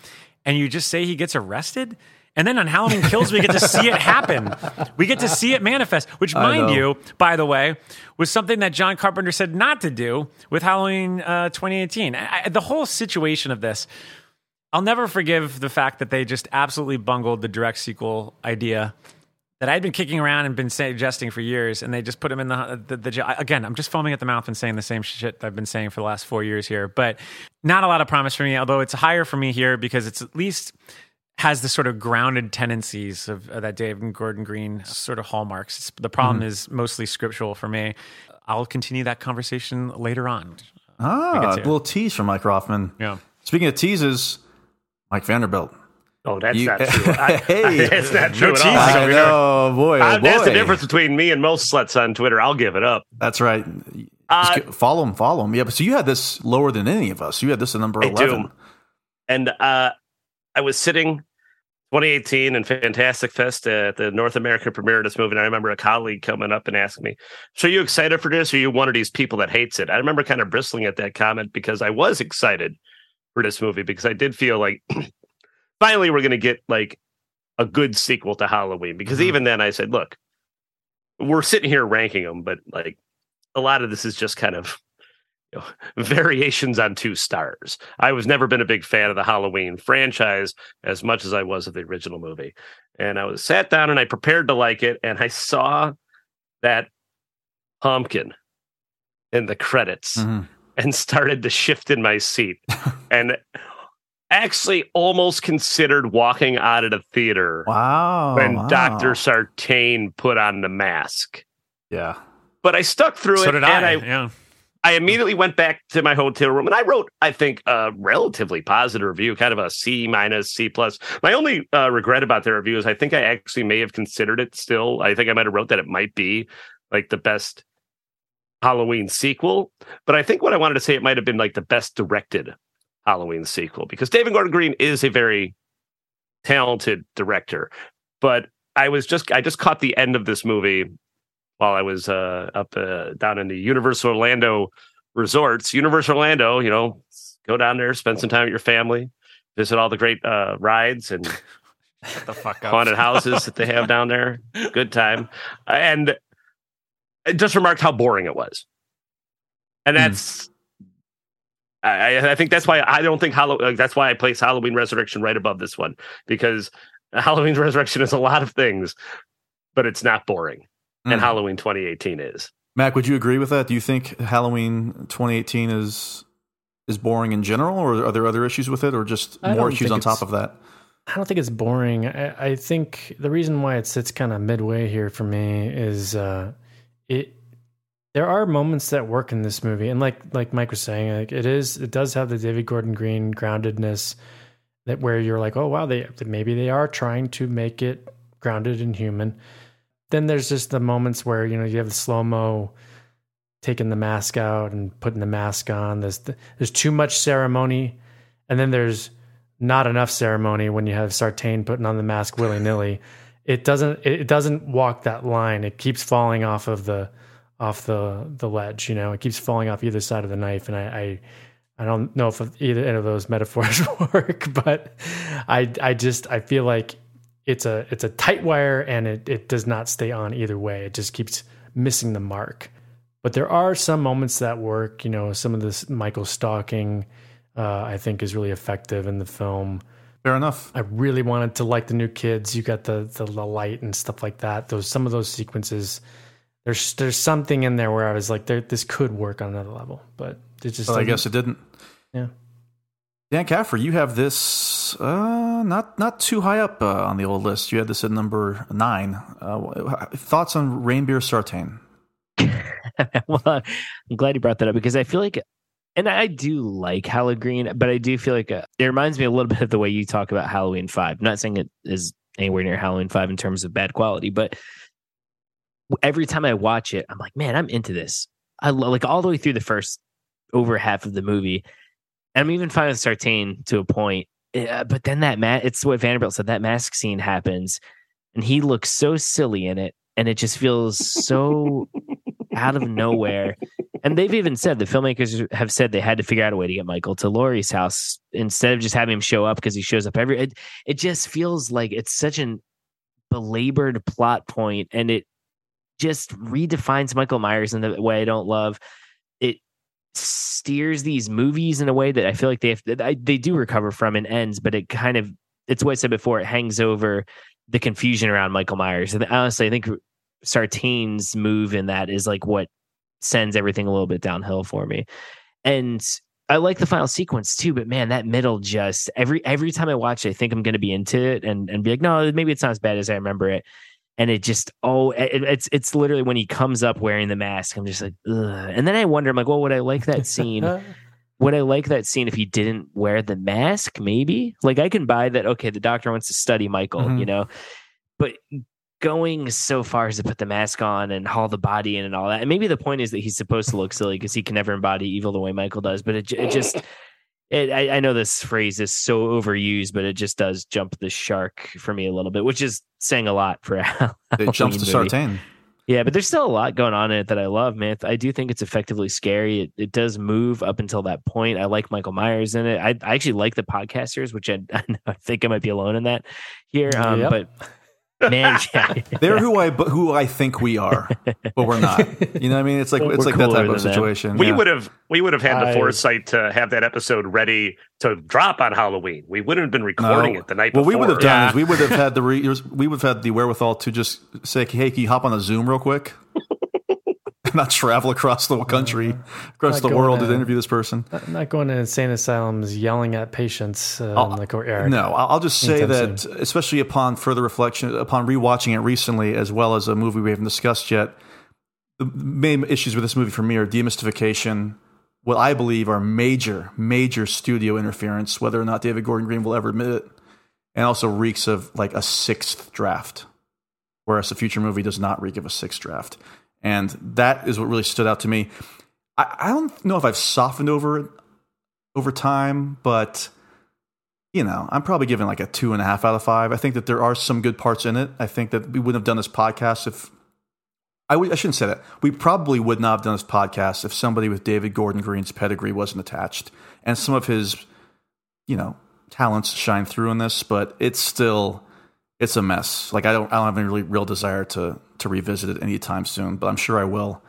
And you just say he gets arrested? And then on Halloween Kills, we get to see it happen. We get to see it manifest, which, mind you, by the way, was something that John Carpenter said not to do with Halloween uh, 2018. I, I- the whole situation of this, I'll never forgive the fact that they just absolutely bungled the direct sequel idea that I'd been kicking around and been suggesting for years, and they just put him in the, the, the. Again, I'm just foaming at the mouth and saying the same shit I've been saying for the last four years here, but not a lot of promise for me, although it's higher for me here because it's at least has the sort of grounded tendencies of, of that David and Gordon Green sort of hallmarks. It's, the problem is mostly scriptural for me. I'll continue that conversation later on. ah, a little tease from Mike Roffman. Yeah. Speaking of teases, Mike Vanderbilt. Oh, that's You- not true. I, Hey. it's not true at all. I I know, boy. Oh, Uh, that's the difference between me and most sluts on Twitter. I'll give it up. That's right. Uh, follow him, follow him. Yeah, but so you had this lower than any of us. You had this at number I 11. do. And uh, I was sitting 2018 in Fantastic Fest at the North American premiere of this movie. And I remember a colleague coming up and asking me, So are you excited for this? Or are you one of these people that hates it? I remember kind of bristling at that comment because I was excited for this movie because I did feel like finally we're going to get like a good sequel to Halloween. Because even then I said, Look, we're sitting here ranking them, but like a lot of this is just kind of variations on two stars. I was never been a big fan of the Halloween franchise as much as I was of the original movie. And I was sat down and I prepared to like it, and I saw that pumpkin in the credits Mhm. And started to shift in my seat. and actually almost considered walking out of the theater Wow. when wow. Dr. Sartain put on the mask. Yeah. But I stuck through So it did and I. I yeah. I immediately went back to my hotel room and I wrote, I think, a relatively positive review, kind of a C minus, C plus. My only uh, regret about the review is I think I actually may have considered it still. I think I might have wrote that it might be like the best Halloween sequel. But I think what I wanted to say, it might have been like the best directed Halloween sequel because David Gordon Green is a very talented director. But I was just, I just caught the end of this movie while I was uh, up uh, down in the Universal Orlando resorts. Universal Orlando, you know, go down there, spend some time with your family, visit all the great uh, rides and the fuck haunted houses that they have down there. Good time. And just remarked how boring it was. And that's, I, I think that's why I don't think Halloween, that's why I place Halloween Resurrection right above this one because Halloween Resurrection is a lot of things, but it's not boring. And Mm. Halloween 2018 is. Mac, would you agree with that? Do you think Halloween 2018 is is boring in general, or are there other issues with it, or just more issues on top of that? I don't think it's boring. I, I think the reason why it sits kind of midway here for me is uh, it. There are moments that work in this movie, and like like Mike was saying, like it is it does have the David Gordon Green groundedness that where you're like, oh wow, they maybe they are trying to make it grounded and human. Then there's just the moments where you know you have the slow mo taking the mask out and putting the mask on. There's there's too much ceremony, and then there's not enough ceremony when you have Sartain putting on the mask willy nilly. It doesn't it doesn't walk that line. It keeps falling off of the off the the ledge. You know, it keeps falling off either side of the knife, and I. I I don't know if either of those metaphors work, but I I just I feel like it's a it's a tight wire and it it does not stay on either way. It just keeps missing the mark. But there are some moments that work. You know, some of this Michael stalking, uh, I think, is really effective in the film. Fair enough. I really wanted to like the new kids. You got the, the the light and stuff like that. Those some of those sequences. There's there's something in there where I was like, there, this could work on another level, but it just. But I guess it didn't. Yeah. Dan Caffrey, you have this uh, not not too high up uh, on the old list. You had this at number nine. Uh, thoughts on Ranbir Sartain? well, I'm glad you brought that up because I feel like, and I do like Halloween, but I do feel like uh it reminds me a little bit of the way you talk about Halloween Five. I'm not saying it is anywhere near Halloween Five in terms of bad quality, but every time I watch it, I'm like, man, I'm into this. I lo- like all the way through the first over half of the movie. And I'm even fine with Sartain to a point. Yeah, but then that ma- it's what Vanderbilt said. That mask scene happens, and he looks so silly in it, and it just feels so out of nowhere. And they've even said the filmmakers have said they had to figure out a way to get Michael to Laurie's house instead of just having him show up because he shows up every. It, it just feels like it's such an belabored plot point, and it just redefines Michael Myers in the way I don't love. It steers these movies in a way that I feel like they have they do recover from and ends, but it kind of it's what I said before. It hangs over the confusion around Michael Myers, and honestly, I think Sartain's move in that is like what sends everything a little bit downhill for me. And I like the final sequence too, but man, that middle just every every time I watch it, I think I'm going to be into it and and be like, no, maybe it's not as bad as I remember it. And it just oh, it, it's it's literally when he comes up wearing the mask, I'm just like, Ugh. and then I wonder, I'm like, well, would I like that scene? would I like that scene if he didn't wear the mask? Maybe like I can buy that. Okay, the doctor wants to study Michael, Mhm. you know, but going so far as to put the mask on and haul the body in and all that. And maybe the point is that he's supposed to look silly because he can never embody evil the way Michael does. But it, it just, it, I, I know this phrase is so overused, but it just does jump the shark for me a little bit, which is saying a lot for a It jumps to Halloween movie. Sartain. Yeah, but there's still a lot going on in it that I love, man. I do think it's effectively scary. It, it does move up until that point. I like Michael Myers in it. I, I actually like the podcasters, which I, I, I think I might be alone in that here. Um, Yep. But Man, yeah, They're who I who I think we are, but we're not. You know what I mean? It's like it's We're like that type of than them. situation. We yeah. would have we would have had the I- foresight to have that episode ready to drop on Halloween. We wouldn't have been recording No. it the night What before. we would have done Yeah. is we would have had the re- we would have had the wherewithal to just say, "Hey, can you hop on a Zoom real quick?" Not travel across the country, across Not the world to to- interview this person. I'm not going to insane asylums yelling at patients uh, in the courtyard. No, I'll just say that, especially upon further reflection, upon rewatching it recently, as well as a movie we haven't discussed yet, the main issues with this movie for me are demystification, what I believe are major, major studio interference, whether or not David Gordon Green will ever admit it, and also reeks of like a sixth draft, whereas the future movie does not reek of a sixth draft. And that is what really stood out to me. I, I don't know if I've softened over over time, but you know, I'm probably giving like a two and a half out of five. I think that there are some good parts in it. I think that we wouldn't have done this podcast if I I shouldn't say that. We probably would not have done this podcast if somebody with David Gordon Green's pedigree wasn't attached, and some of his, you know, talents shine through in this. But it's still, it's a mess. Like I don't, I don't have any really real desire to to revisit it anytime soon. But I'm sure I will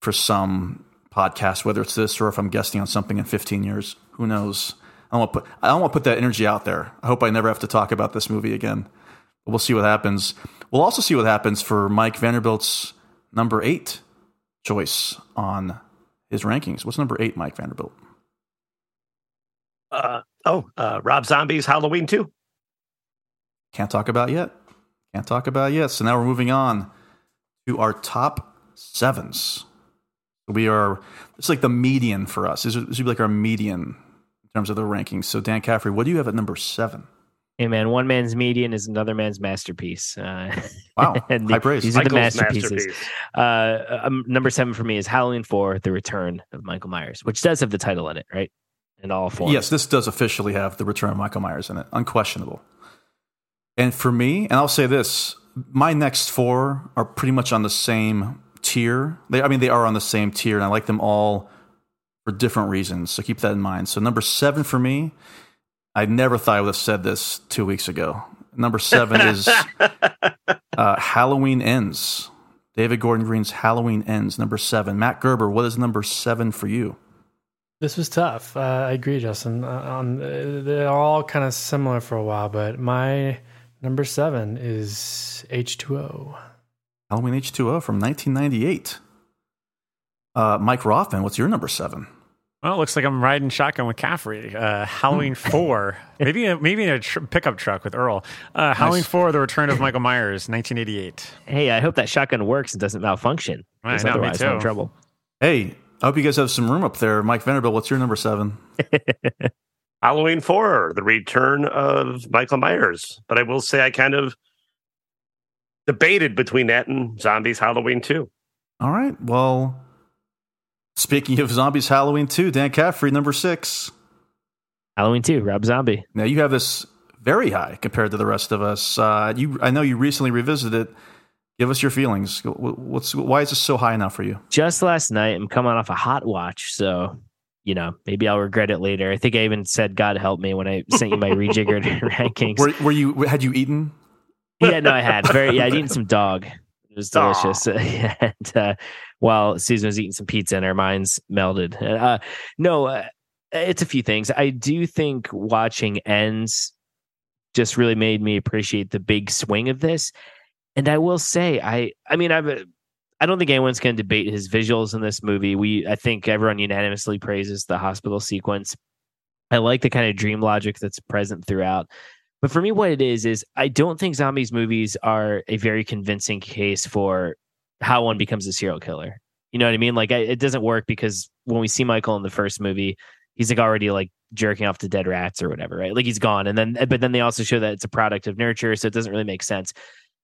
for some podcast, whether it's this or if I'm guesting on something in 15 years. Who knows? I don't want to put I don't want to put that energy out there. I hope I never have to talk about this movie again. But we'll see what happens. We'll also see what happens for Mike Vanderbilt's number eight choice on his rankings. What's number eight, Mike Vanderbilt? Uh, oh, uh, Rob Zombie's Halloween too. Can't talk about yet. Can't talk about yet. So now we're moving on to our top sevens. We are it's like the median for us. This would be like our median in terms of the rankings. So Dan Caffrey, what do you have at number seven? Hey man, one man's median is another man's masterpiece. Uh, Wow, and the- high praise. These are the masterpieces. masterpiece. Uh, um, number seven for me is Halloween Four: The Return of Michael Myers, which does have the title in it, right? In all forms. Yes, this does officially have the return of Michael Myers in it, unquestionable. And for me, and I'll say this, my next four are pretty much on the same tier. They, I mean, they are on the same tier, and I like them all for different reasons. So keep that in mind. So number seven for me, I never thought I would have said this two weeks ago. Number seven is uh, Halloween Ends. David Gordon Green's Halloween Ends, number seven. Matt Gerber, what is number seven for you? This was tough. Uh, I agree, Justin. Uh, on, uh, they're all kind of similar for a while, but my number seven is H2O. Halloween H2O from 1998. Uh, Mike Roffman, what's your number seven? Well, it looks like I'm riding shotgun with Caffrey. Uh, Halloween four, maybe maybe in a tr- pickup truck with Earl. Uh, Halloween four, The Return of Michael Myers, 1988. Hey, I hope that shotgun works and doesn't malfunction. I 'cause know, me otherwise, I'm in trouble. Hey, I hope you guys have some room up there. Mike Vanderbilt, what's your number seven? Halloween four, the return of Michael Myers. But I will say I kind of debated between that and Zombies Halloween two. All right. Well, speaking of zombies, Halloween 2, Dan Caffrey, number six. Halloween Two, Rob Zombie. Now you have this very high compared to the rest of us. Uh, you, I know you recently revisited it. Give us your feelings. What's why is this so high now for you? Just last night, I'm coming off a hot watch, so you know maybe I'll regret it later. I think I even said God help me when I sent you my rejiggered rankings. Were, were you had you eaten? yeah, no, I had very. Yeah, I'd eaten some dog. It was delicious. and uh, while Susan was eating some pizza, and our minds melded. Uh, no, uh, it's a few things. I do think watching ends just really made me appreciate the big swing of this. And I will say, I, I mean, I've. I don't think anyone's going to debate his visuals in this movie. We, I think, everyone unanimously praises the hospital sequence. I like the kind of dream logic that's present throughout. But for me, what it is is I don't think zombies movies are a very convincing case for how one becomes a serial killer. You know what I mean? Like I, it doesn't work because when we see Michael in the first movie, he's like already like jerking off to dead rats or whatever, right? Like he's gone, and then but then they also show that it's a product of nurture, so it doesn't really make sense.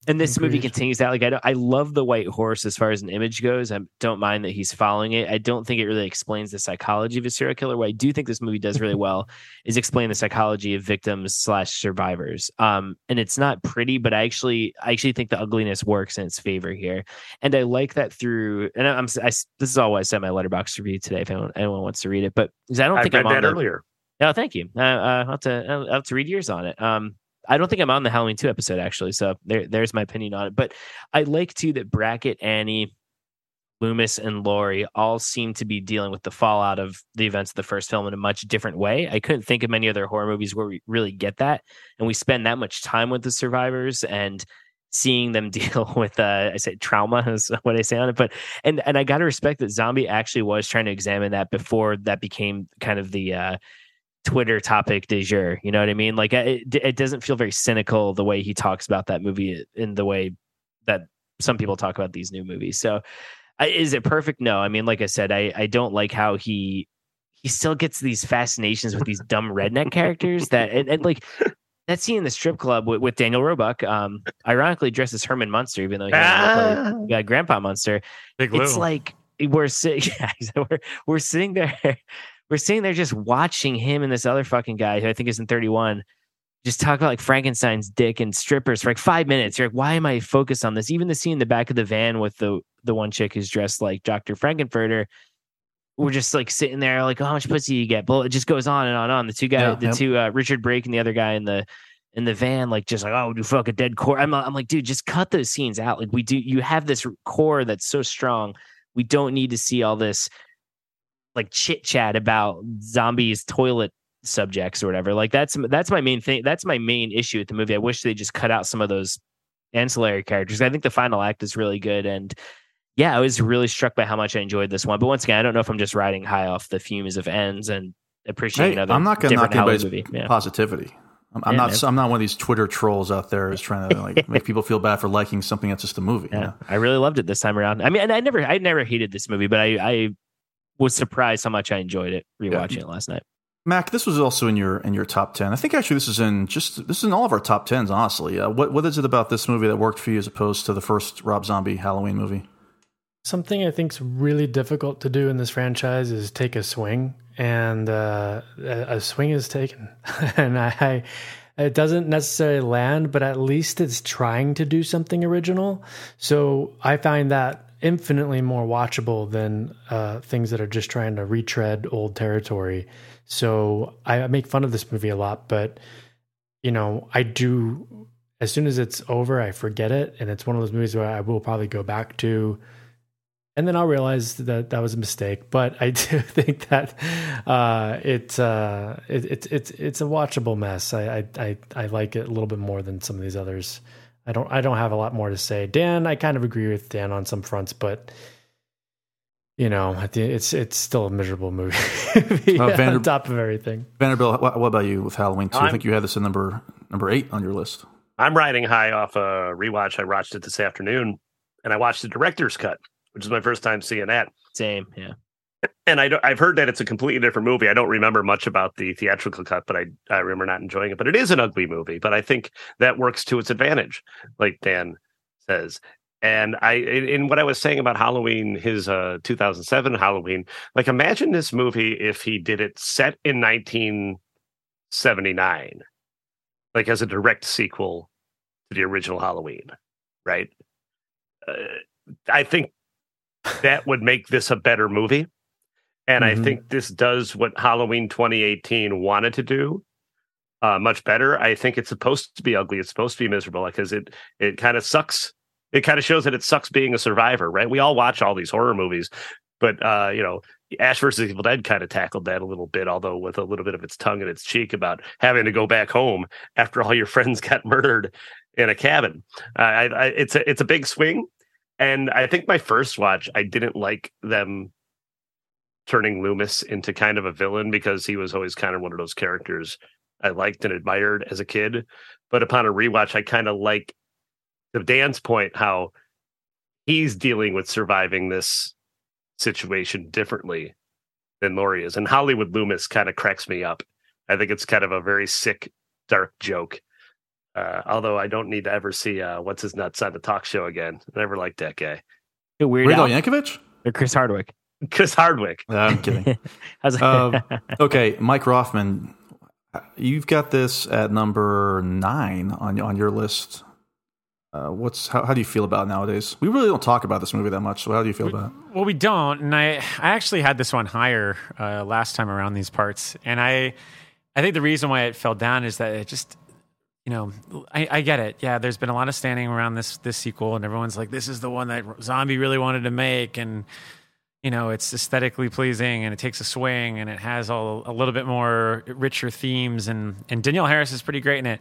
And this movie continues that. Like I, I love the white horse as far as an image goes. I don't mind that he's following it. I don't think it really explains the psychology of a serial killer. What I do think this movie does really well is explain the psychology of victims slash survivors. Um, and it's not pretty, but I actually, I actually think the ugliness works in its favor here. And I like that through. And I'm, I, this is all why I sent my Letterboxd review today. If anyone, anyone wants to read it, but I don't I think I'm on that earlier. no, thank you. Uh, uh, I'll have to I'll have to read yours on it. Um, I don't think I'm on the Halloween two episode actually. So there, there's my opinion on it. But I like too that Brackett, Annie, Loomis, and Laurie all seem to be dealing with the fallout of the events of the first film in a much different way. I couldn't think of many other horror movies where we really get that, and we spend that much time with the survivors and seeing them deal with uh I say trauma is what I say on it. But and and I gotta respect that Zombie actually was trying to examine that before that became kind of the uh Twitter topic de jour. You know what I mean? Like it, it doesn't feel very cynical the way he talks about that movie in the way that some people talk about these new movies. So, is it perfect? No. I mean, like I said, I I don't like how he he still gets these fascinations with these dumb redneck characters that and, and like that scene in the strip club with, with Daniel Roebuck, um, ironically dressed as Herman Munster, even though he Ah. got Grandpa Munster. Big It's Lou. like we're sitting, yeah, we're we're sitting there, we're sitting there just watching him and this other fucking guy who I think is in 31, just talk about like Frankenstein's dick and strippers for like five minutes. You're like, why am I focused on this? Even the scene in the back of the van with the the one chick who's dressed like Dr. Frank-N-Furter. We're just like sitting there, like, oh, how much pussy you get? Well, it just goes on and on and on. The two guys, Yeah, the yep. two uh, Richard Brake and the other guy in the in the van, like just like, oh, you fuck a dead core. I'm, I'm like, dude, just cut those scenes out. Like we do, you have this core that's so strong. We don't need to see all this like chit chat about zombies toilet subjects or whatever. Like that's that's my main thing. That's my main issue with the movie. I wish they just cut out some of those ancillary characters. I think the final act is really good and yeah, I was really struck by how much I enjoyed this one. But once again, I don't know if I'm just riding high off the fumes of ends and appreciating Hey, another I'm not going to knock anybody's movie. Yeah. positivity. I'm, I'm Yeah, not. man. I'm not one of these Twitter trolls out there who's trying to like make people feel bad for liking something that's just a movie. you Yeah, know? I really loved it this time around. I mean, and I never, I never hated this movie, but I, I was surprised how much I enjoyed it rewatching it last night. Mac, this was also in your in your top ten. I think actually this is in just this is in all of our top tens. Honestly, uh, what what is it about this movie that worked for you as opposed to the first Rob Zombie Halloween movie? Something I think's really difficult to do in this franchise is take a swing, and uh, a a swing is taken, and I, I, it doesn't necessarily land, but at least it's trying to do something original. So I find that infinitely more watchable than uh, things that are just trying to retread old territory. So I make fun of this movie a lot, but you know, I do. As soon as it's over, I forget it, and it's one of those movies where I will probably go back to and then I'll realize that that was a mistake. But I do think that uh, it, uh, it, it it's it's a watchable mess. I, I I I like it a little bit more than some of these others. I don't I don't have a lot more to say. Dan, I kind of agree with Dan on some fronts, but you know, it's it's still a miserable movie Uh, Vander- on top of everything. Vanderbilt, what, what about you with Halloween two? I I'm- think you had this in number number eight on your list. I'm riding high off a rewatch. I watched it this afternoon, and I watched the director's cut, which is my first time seeing that. Same, yeah. And I I've heard that it's a completely different movie. I don't remember much about the theatrical cut, but I, I remember not enjoying it. But it is an ugly movie. But I think that works to its advantage, like Dan says. And I, in in what I was saying about Halloween, his uh, 2007 Halloween, like imagine this movie if he did it set in 1979, like as a direct sequel to the original Halloween, right? Uh, I think that would make this a better movie. And I Mhm. think this does what Halloween 2018 wanted to do uh, much better. I think it's supposed to be ugly. It's supposed to be miserable because it it kind of sucks. It kind of shows that it sucks being a survivor, right? We all watch all these horror movies, but uh, you know, Ash versus Evil Dead kind of tackled that a little bit, although with a little bit of its tongue in its cheek about having to go back home after all your friends got murdered in a cabin. Uh, I, I, it's a it's a big swing, and I think my first watch, I didn't like them turning Loomis into kind of a villain because he was always kind of one of those characters I liked and admired as a kid. But upon a rewatch, I kind of like to Dan's point how he's dealing with surviving this situation differently than Laurie is. And Hollywood Loomis kind of cracks me up. I think it's kind of a very sick, dark joke. Uh, although I don't need to ever see uh, what's his nuts on the talk show again. I never liked that guy. Weird, Weird Al Al Yankovic? or Chris Hardwick. Chris Hardwick. Uh, I'm kidding. I Um, okay, Mike Roffman, you've got this at number nine on on your list. Uh, what's how, how do you feel about it nowadays? We really don't talk about this movie that much. So how do you feel about it? Well, we don't, and I I actually had this one higher uh, last time around these parts, and I I think the reason why it fell down is that it just you know, I, I get it. Yeah, there's been a lot of standing around this this sequel, and everyone's like, "This is the one that Zombie really wanted to make," and you know, it's aesthetically pleasing, and it takes a swing, and it has all a little bit more richer themes, and and Danielle Harris is pretty great in it.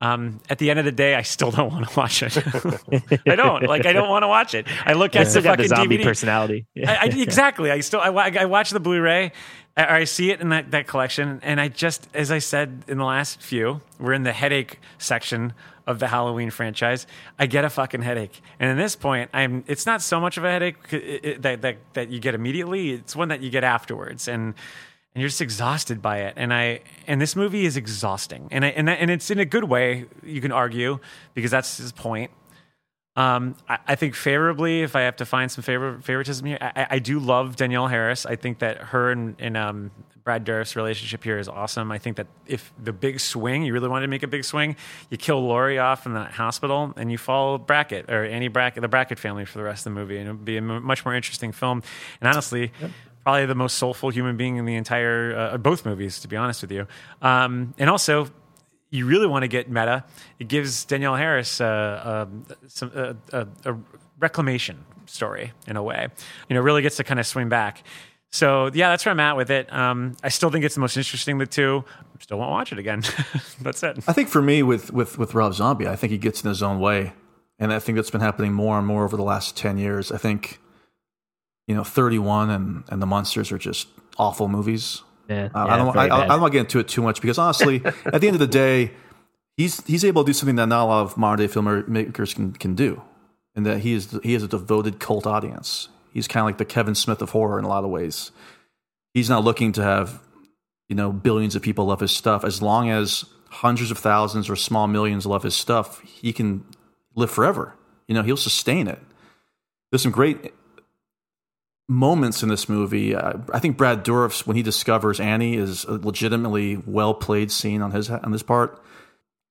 Um, at the end of the day, I still don't want to watch it. I don't like. I don't want to watch it. I look at the fucking zombie DVD. personality. I, I, exactly. I still I, I watch the Blu-ray. I, I see it in that, that collection, and I just, as I said in the last few, we're in the headache section of the Halloween franchise. I get a fucking headache, and at this point, I'm. It's not so much of a headache it- it- that that that you get immediately. It's one that you get afterwards, and and you're just exhausted by it. And I and this movie is exhausting, and I, and and it's in a good way. You can argue because that's his point. Um, I, I think favorably, if I have to find some favor, favoritism here, I, I do love Danielle Harris. I think that her and, and um, Brad Dourif's relationship here is awesome. I think that if the big swing, you really wanted to make a big swing, you kill Laurie off in the hospital and you follow Brackett or Annie Brackett, the Brackett family for the rest of the movie, and it would be a much more interesting film. And honestly, probably the most soulful human being in the entire uh, both movies, to be honest with you. Um, and also, you really want to get meta, it gives Danielle Harris uh, um, some, uh, a, a reclamation story in a way. You know, really gets to kind of swing back. So yeah, that's where I'm at with it. Um, I still think it's the most interesting of the two. Still won't watch it again. that's it. I think for me, with with with Rob Zombie, I think he gets in his own way, and I think that's been happening more and more over the last ten years. I think, you know, Thirty One and and the Munsters are just awful movies. Yeah, Uh, yeah, I don't. I, very I, I don't want to get into it too much because honestly, at the end of the day, he's he's able to do something that not a lot of modern day filmmakers can can do, and that he is he has a devoted cult audience. He's kind of like the Kevin Smith of horror in a lot of ways. He's not looking to have you know billions of people love his stuff. As long as hundreds of thousands or small millions love his stuff, he can live forever. You know, he'll sustain it. There's some great moments in this movie. I think Brad Dourif's when he discovers Annie is a legitimately well played scene on his on his part.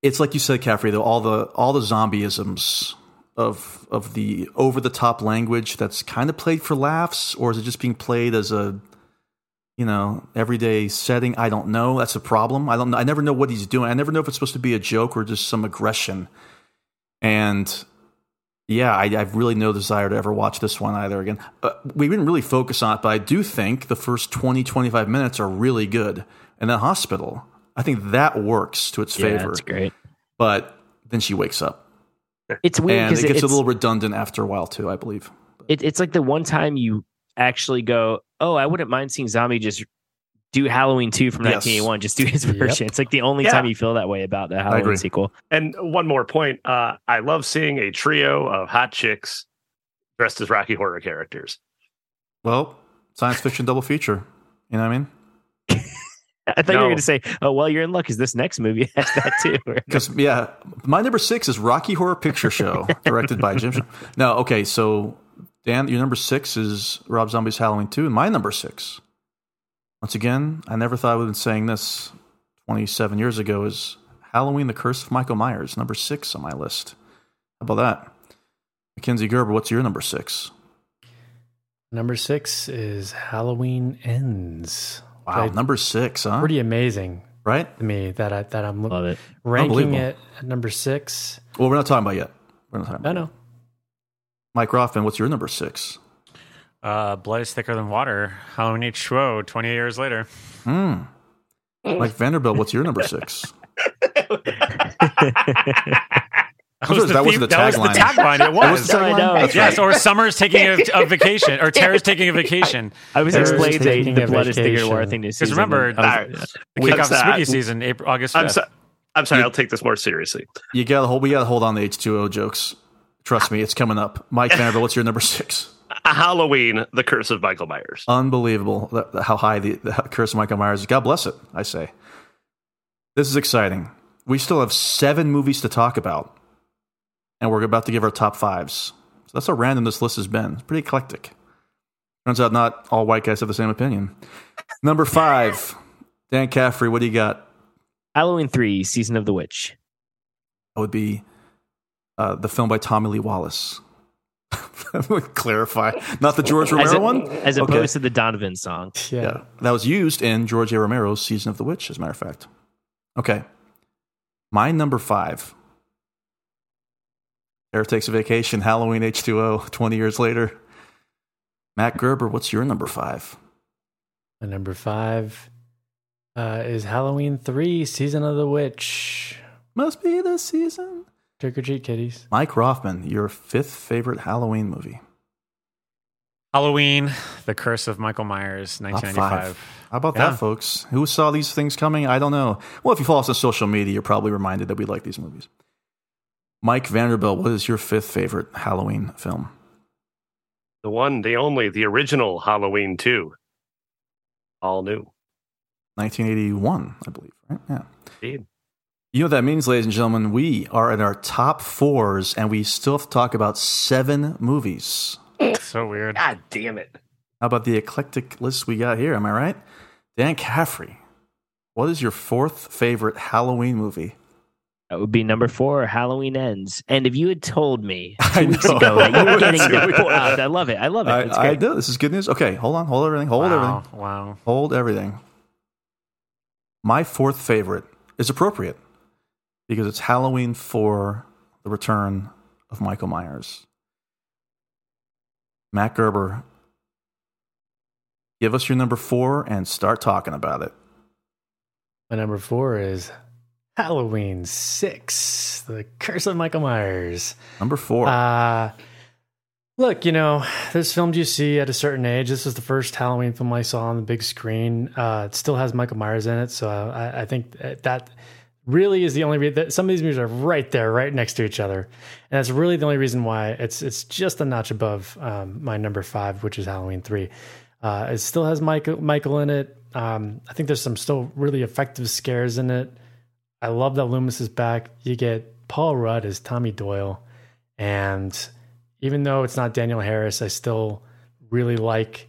It's like you said, Caffrey. Though all the all the zombieisms of of the over the top language that's kind of played for laughs, or is it just being played as a you know everyday setting? I don't know. That's a problem. I don't. I never know what he's doing. I never know if it's supposed to be a joke or just some aggression. And yeah, I, I've really no desire to ever watch this one either again. Uh, we didn't really focus on it, but I do think the first 20, 25 minutes are really good. And the hospital, I think that works to its Yeah, favor. it's great. But then she wakes up. It's weird because it gets it's, a little redundant after a while, too, I believe. it, it's like the one time you actually go, oh, I wouldn't mind seeing Zombie just do Halloween 2 from Yes. 1981, just do his Yep. version. It's like the only Yeah. time you feel that way about the. Halloween sequel. And one more point. Uh, I love seeing a trio of hot chicks dressed as Rocky Horror characters. Well, science fiction double feature. You know what I mean? I thought you were going to say, oh, well, you're in luck because this next movie has that too. Because yeah, my number six is Rocky Horror Picture Show, directed by Jim. No, okay, so Dan, your number six is Rob Zombie's Halloween two, and my number six. Once again, I never thought I would have been saying this twenty seven years ago. Is Halloween: The Curse of Michael Myers number six on my list? How about that, Mackenzie Gerber? What's your number six? Number six is Halloween Ends. Wow, Like, number six, huh? Pretty amazing right? to me that I that I'm Love it. ranking it at number six. Well, we're not talking about yet. We're not talking about. I know. Mike Roffman, what's your number six? Uh, Blood is thicker than water. Halloween H2O. Twenty years later. Hmm. Mike Vanderbilt, what's your number six? That was- that wasn't theme- the that was the tagline. tagline. It That was was. the I know. That's Yes, or Summer's taking a, a vacation, or Tara's taking a vacation. I was There's explaining taking the a blood is thicker than water vacation. thing to Because Susan. remember, and I was- the We- kick off the spooky season, April, August I'm, so, I'm sorry. I'll take this more seriously. You gotta hold. We gotta hold on to H two O jokes. Trust me, it's coming up. Mike Vanderbilt, what's your number six? Halloween: The Curse of Michael Myers. Unbelievable that- that- how high the, the curse of Michael Myers is. God bless it. I say. This is exciting. We still have seven movies to talk about, and we're about to give our top fives. So that's how random this list has been. It's pretty eclectic. Turns out not all white guys have the same opinion. Number five, Dan Caffrey. What do you got? Halloween 3, Season of the Witch. That would be uh, the film by Tommy Lee Wallace. Clarify, not the George Romero As, a- one. as Okay. opposed to the Donovan song. Yeah. Yeah, that was used in George A. Romero's Season of the Witch, as a matter of fact. Okay, My number five. Eric takes a vacation, Halloween H2O, 20 years later. Matt Gerber, what's your number five? My number five uh, is Halloween 3 Season of the Witch. Must be the season. Trick or treat, kitties. Mike Roffman, your fifth favorite Halloween movie. Halloween, The Curse of Michael Myers, 1995. How about Yeah. that, folks? Who saw these things coming? I don't know. Well, if you follow us on social media, you're probably reminded that we like these movies. Mike Vanderbilt, what is your fifth favorite Halloween film? The one, the only, the original Halloween 2. All new. 1981, I believe, right? Yeah. Indeed. You know what that means, ladies and gentlemen? We are in our top fours, and we still have to talk about seven movies. So weird. God damn it. How about the eclectic list we got here? Am I right? Dan Caffrey, what is your fourth favorite Halloween movie? That would be number four. Halloween ends. And if you had told me I two weeks ago that you were getting That's the four. I love it. I love it. I, It's I great. do. This is good news. Okay, hold on. Hold everything. Hold wow. everything. Wow. Hold everything. My fourth favorite is appropriate because it's Halloween for the return of Michael Myers. Matt Gerber, give us your number four and start talking about it. My number four is Halloween 6 The Curse of Michael Myers. Number four. Uh, look, you know, there's films you see at a certain age. This was the first Halloween film I saw on the big screen. Uh, it still has Michael Myers in it, so I, I think that- that really is the only reason that some of these movies are right there, right next to each other, and that's really the only reason why it's it's just a notch above um, my number five, which is Halloween three. Uh, it still has Michael Michael in it. Um, I think there's some still really effective scares in it. I love that Loomis is back. You get Paul Rudd as Tommy Doyle. And even though it's not Danielle Harris, I still really like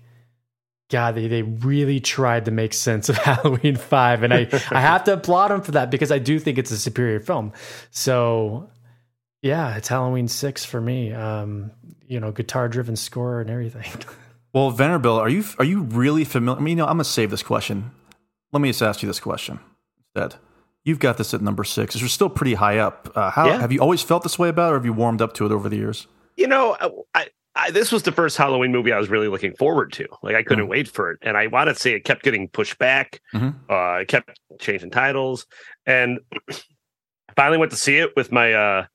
God, they, they really tried to make sense of Halloween 5. And I, I have to applaud them for that because I do think it's a superior film. So, yeah, it's Halloween 6 for me. Um, you know, guitar driven score and everything. well, Vanderbilt, are you are you really familiar? I mean, you know, I'm gonna save this question. Let me just ask you this question instead. You've got this at number six. You're still pretty high up. Uh, how Yeah. have you always felt this way about, it, or have you warmed up to it over the years? You know, I, I, this was the first Halloween movie I was really looking forward to. Like, I couldn't wait for it. And I want to say it kept getting pushed back. Mhm. Uh, it kept changing titles. And I finally went to see it with my uh,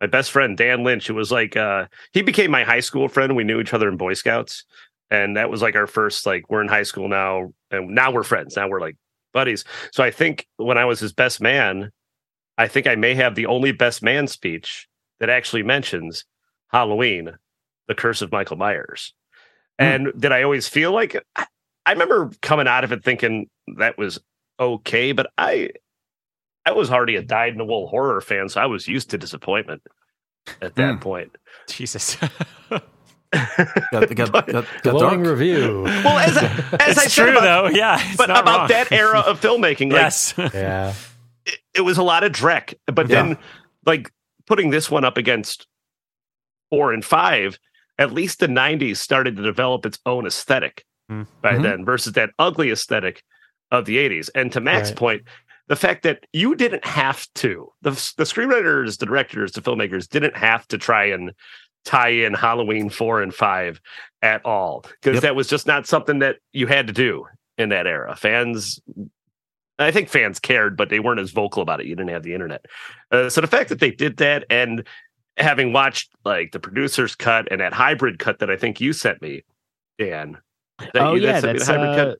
my best friend, Dan Lynch. It was like, uh, he became my high school friend. We knew each other in Boy Scouts. And that was like our first, like, we're in high school now. And now we're friends. Now we're like buddies. So I think when I was his best man, I think I may have the only best man speech that actually mentions Halloween, the curse of Michael Myers. And did I always feel like I, I remember coming out of it thinking that was okay, but I I was already a dyed in the wool horror fan, so I was used to disappointment at that Hmm. point. Jesus. Got, got, got, got Glowing dark. review. Well, as, I- as I said true, about, though. Yeah. It's but not about wrong. that era of filmmaking, like yes. yeah. it, it was a lot of Drek, but Yeah. then like putting this one up against four and five, at least the '90s started to develop its own aesthetic Mm. by Mhm. then versus that ugly aesthetic of the '80s. And to Matt's Right. point, the fact that you didn't have to the the screenwriters, the directors, the filmmakers didn't have to try and tie in Halloween four and five at all because Yep. that was just not something that you had to do in that era. Fans I think fans cared, but they weren't as vocal about it. You didn't have the internet. Uh, so the fact that they did that and having watched like the producer's cut and that hybrid cut that I think you sent me, Dan. oh you- yeah, the that's uh, cut.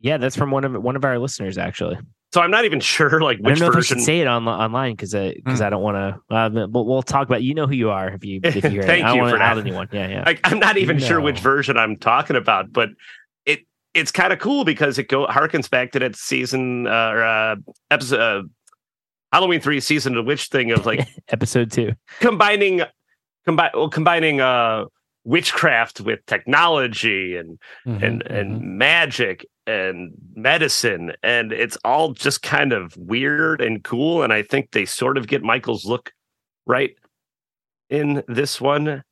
yeah, that's from one of one of our listeners actually. So I'm not even sure like I don't which know if I version. should say it on online because because Hmm. I don't want to. Uh, but we'll talk about. You know who you are if you if you hear Thank it. I don't you want for to out that. anyone. Yeah, yeah. I, I'm not even sure which version I'm talking about, but it it's kind of cool because it go harkens back to that season uh, or uh, episode uh, Halloween three season of the witch thing of like Episode two. combining combine well, combining uh witchcraft with technology and Mhm, and mhm. and magic and medicine. And it's all just kind of weird and cool. And i think they sort of get michael's look right in this one.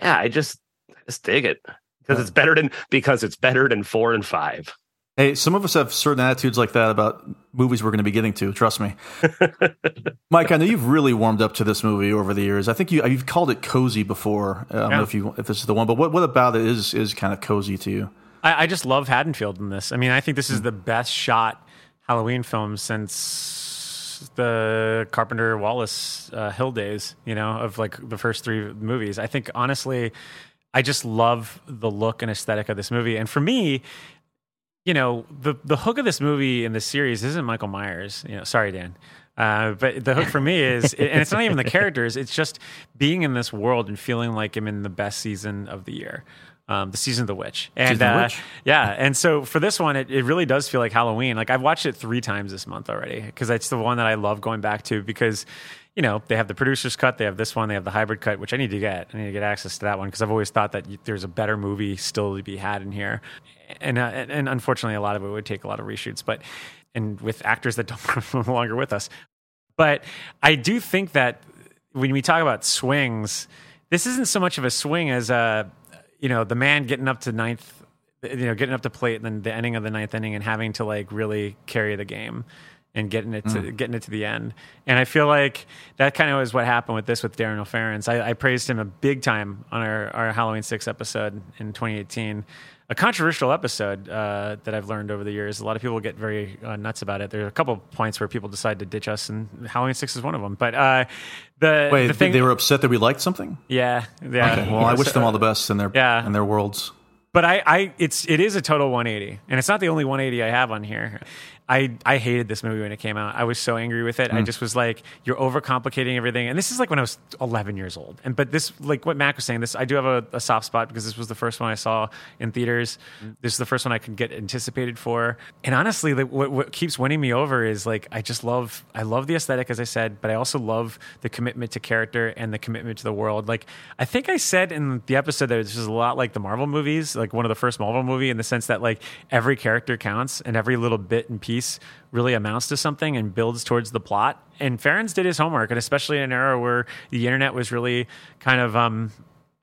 Yeah i just I just dig it. Because it's better than because it's better than four and five Hey, some of us have certain attitudes like that about movies we're going to be getting to. Trust me, Mike. I know you've really warmed up to this movie over the years. I think you you've called it cozy before. I don't know if you if this is the one, but what what about it is is kind of cozy to you? I, I just love Haddonfield in this. I mean, I think this is the best shot Halloween film since the Carpenter Wallace uh, Hill days. You know, of like the first three movies. I think honestly, I just love the look and aesthetic of this movie. And for me, you know, the the hook of this movie in this series isn't Michael Myers. You know, sorry, Dan. Uh, but the hook for me is, and it's not even the characters. It's just being in this world and feeling like I'm in the best season of the year, um, the season of the witch. And the uh, Witch. yeah, and so for this one, it, it really does feel like Halloween. Like I've watched it three times this month already because it's the one that I love going back to because. You know, they have the producer's cut, they have this one, they have the hybrid cut, which I need to get. I need to get access to that one because I've always thought that there's a better movie still to be had in here. And, uh, and unfortunately, a lot of it would take a lot of reshoots, but and with actors that don't no longer with us. But I do think that when we talk about swings, this isn't so much of a swing as uh, you know the man getting up to ninth, you know, getting up to plate, and then the ending of the ninth inning and having to like really carry the game and getting it to getting it to the end. And I feel like that kind of was what happened with this with Daniel Farrands. I, I praised him a big time on our, our Halloween six episode in 2018. A controversial episode uh, that I've learned over the years. A lot of people get very uh, nuts about it. There are a couple of points where people decide to ditch us, and Halloween six is one of them. But uh, the Wait, the thing, they were upset that we liked something. yeah, yeah. Okay, well, I wish them all the best in their Yeah. in their worlds. But I, I, it's it is a total 180, and it's not the only 180 I have on here. I, I hated this movie when it came out. I was so angry with it. I mm. just was like, you're overcomplicating everything. And this is like when I was 11 years old. And but this, like what Mac was saying, this I do have a, a soft spot because this was the first one I saw in theaters. Mm. This is the first one I could get anticipated for. And honestly, like, what, what keeps winning me over is like I just love I love the aesthetic, as I said, but I also love the commitment to character and the commitment to the world. Like I think I said in the episode that this is a lot like the Marvel movies, like one of the first Marvel movie, in the sense that like every character counts and every little bit and piece really amounts to something and builds towards the plot. And Farrands did his homework, and especially in an era where the internet was really kind of um,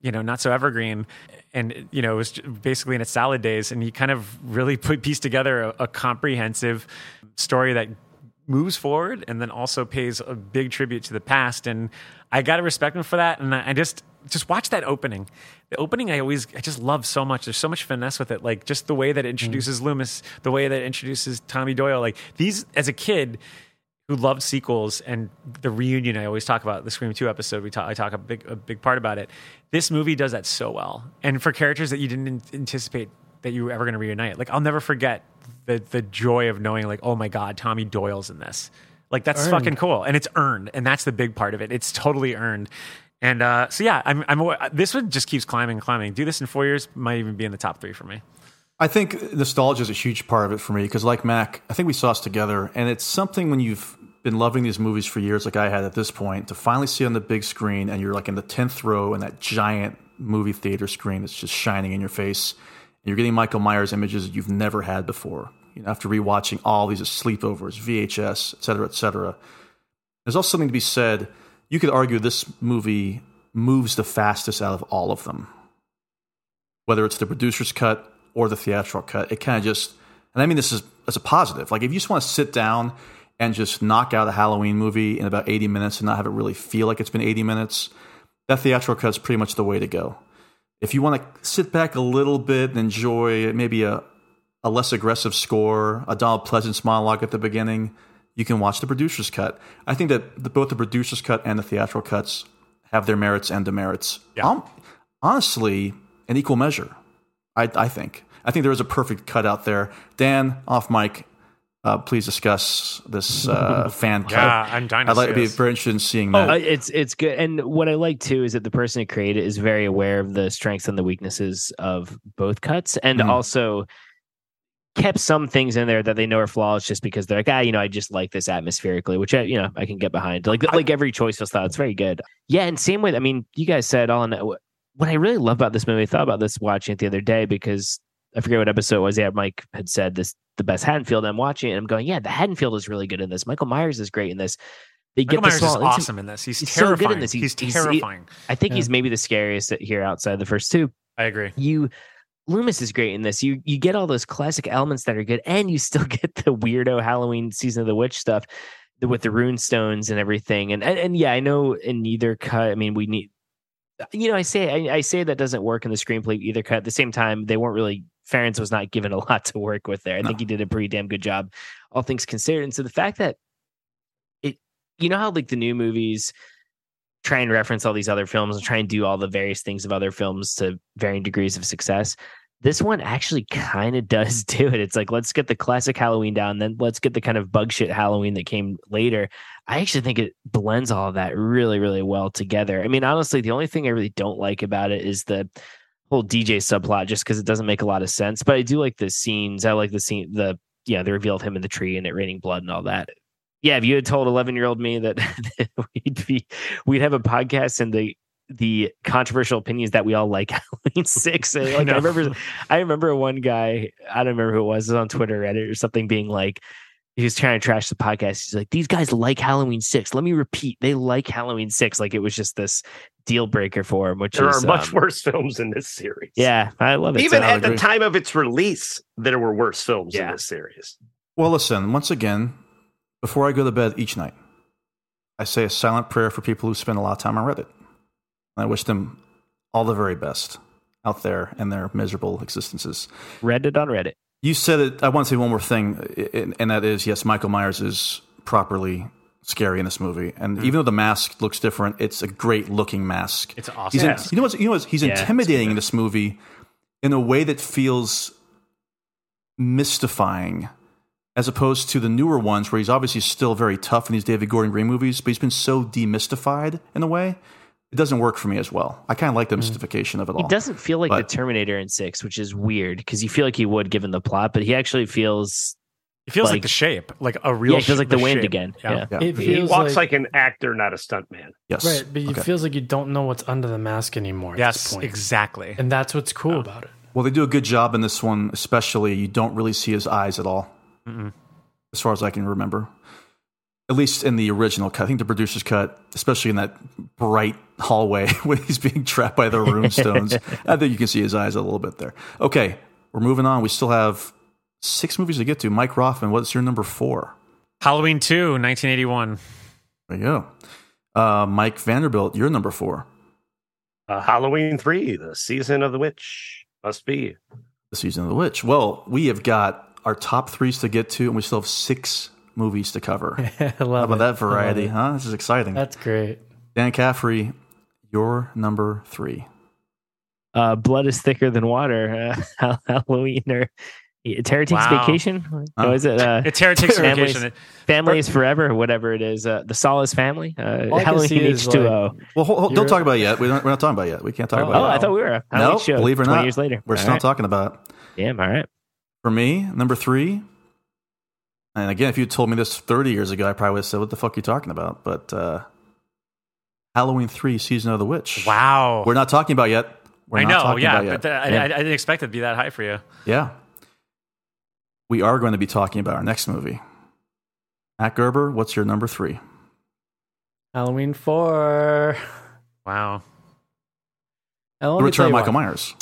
you know, not so evergreen. And, you know, it was basically in its salad days. And he kind of really put pieced together a, a comprehensive story that moves forward and then also pays a big tribute to the past. And I got to respect him for that. And I I just, just watch that opening. The opening, I always, I just love so much. There's so much finesse with it. Like just the way that it mm-hmm. introduces Loomis, the way that it introduces Tommy Doyle. Like these, as a kid, who loved sequels and the reunion I always talk about the Scream 2 episode we talk I talk a big a big part about it. This movie does that so well. And for characters that you didn't anticipate that you were ever going to reunite. Like I'll never forget the the joy of knowing like oh my god, Tommy Doyle's in this. Like that's fucking cool and it's earned and that's the big part of it. It's totally earned. And uh, so yeah, I'm, I'm this one just keeps climbing and climbing. Do this in 4 years might even be in the top 3 for me. I think nostalgia is a huge part of it for me because, like Mac, I think we saw us together, and it's something when you've been loving these movies for years, like I had at this point, to finally see on the big screen, and you're like in the tenth row in that giant movie theater screen that's just shining in your face, you're getting Michael Myers images that you've never had before. You know, after rewatching all these sleepovers, VHS, et cetera, et cetera. There's also something to be said. You could argue this movie moves the fastest out of all of them whether it's the producer's cut or the theatrical cut. It kind of just, and I mean this is as a positive. Like if you just want to sit down and just knock out a Halloween movie in about 80 minutes and not have it really feel like it's been 80 minutes, that theatrical cut is pretty much the way to go. If you want to sit back a little bit and enjoy maybe a, a less aggressive score, a Donald Pleasence monologue at the beginning, you can watch the producer's cut. I think that the, both the producer's cut and the theatrical cuts have their merits and demerits. Yeah. Um, honestly, in equal measure, I, I think. I think there is a perfect cut out there. Dan, off mic, uh, please discuss this uh, fan cut. Yeah, I'm dying. I'd like to be very interested in seeing that. Uh, it's it's good, and what I like too is that the person who created it is very aware of the strengths and the weaknesses of both cuts, and Mhm. also kept some things in there that they know are flaws just because they're like, ah, you know, I just like this atmospherically, which I, you know, I can get behind. Like like every choice was thought it's very good. Yeah, and same with, I mean, you guys said all. In, what I really love about this movie, I thought about this watching it the other day because I forget what episode it was. Yeah, Mike had said this the best Haddonfield. I'm watching it and I'm going, yeah, the Haddonfield is really good in this. Michael Myers is great in this. They Michael get the Myers is small intim- awesome in this. He's, he's so good in terrifying. this. He- he's, he's- he- terrifying. I think he's maybe the scariest here outside the first two. I agree. You Loomis is great in this. You you get all those classic elements that are good, and you still get the weirdo Halloween season of the witch stuff the- with the rune stones and everything. And and, and yeah, I know in either cut. I mean, we need. You know, I say I, I say that doesn't work in the screenplay either cut. At the same time, they weren't really. Farrands was not given a lot to work with there. I think he did a pretty damn good job, all things considered. And so the fact that it, you know how like the new movies try and reference all these other films and try and do all the various things of other films to varying degrees of success. This one actually kind of does do it. It's like let's get the classic Halloween down, then let's get the kind of bug shit Halloween that came later. I actually think it blends all of that really, really well together. I mean, honestly, the only thing I really don't like about it is the whole DJ subplot, just because it doesn't make a lot of sense. But I do like the scenes. I like the scene, the yeah, the reveal of him in the tree and it raining blood and all that. Yeah, if you had told 11 year old me that, that we'd be we'd have a podcast and the the controversial opinions that we all like Halloween six. Like I, remember, I remember one guy. I don't remember who it was. It was on Twitter, Reddit, or something, being like, he was trying to trash the podcast. He's like, these guys like Halloween six. Let me repeat, they like Halloween six. Like it was just this deal breaker for him. Which There is are much um, worse films in this series. Yeah, I love it. Even So- at the time of its release, there were worse films in this series. Well, listen, once again, before I go to bed each night, I say a silent prayer for people who spend a lot of time on Reddit. And I wish them all the very best out there in their miserable existences. Reddit on Reddit. You said it. I want to say one more thing, and- that is yes, Michael Myers is properly scary in this movie. And mm-hmm. even though the mask looks different, it's a great looking mask. It's awesome. He's in- you know what's, you know what's, he's Yeah, intimidating in this movie in a way that feels mystifying as opposed to the newer ones where he's obviously still very tough in these David Gordon Green movies, but he's been so demystified in a way. It doesn't work for me as well. I kind of like the mm. mystification of it all. He doesn't feel like But- the Terminator in six, which is weird because you feel like he would given the plot, but he actually feels It feels like, Like- the shape, like a real. yeah, it feels sh- like the, wind shape. again. Yeah. Yeah. Yeah. It He walks like, like, an actor, not a stuntman. Yes. right, but it Okay. feels like you don't know what's under the mask anymore. At this Yes, point. exactly. and that's what's cool about it. Well, they do a good job in this one, especially. You don't really see his eyes at all, as far as I can remember. At least in the original cut. I think the producer's cut, especially in that bright hallway when he's being trapped by the rune stones, I think you can see his eyes a little bit there. Okay, we're moving on. We still have six movies to get to. Mike Roffman, what's your number four? Halloween 2, 1981. There you go. Uh, Mike Vanderbilt, you're number four. Uh, Halloween 3, the season of the witch. Must be. The Season of the Witch. Well, we have got our top threes to get to, and we still have six movies to cover. I How about it. that variety, huh? This is exciting. That's great. Dan Caffrey, your number three. Uh, blood is thicker than water. Uh, Halloween or Terror takes Wow. vacation. Oh. No, is it? Uh, It Terror takes a Families- vacation. family is forever, whatever it is. Uh, the Solace family. Uh, All Halloween is, H two O. Well, hold, hold- don't talk about it yet. We don't, we're not talking about it yet. We can't talk Oh, about Oh, it. Oh, I thought we were. no, Halloween show, believe it or 20 not, years later. we're All still right. talking about it. Damn. All right. For me, number three, and again, if you told me this 30 years ago, I probably would have said, what the fuck are you talking about? But uh, Halloween 3, Season of the Witch. Wow. We're not talking about yet. We're I not know, talking yeah, about yet. but th- I, Yeah. I, I didn't expect it to be that high for you. Yeah. We are going to be talking about our next movie. Matt Gerber, what's your number three? Halloween four. Wow. The Return of Michael why. Myers.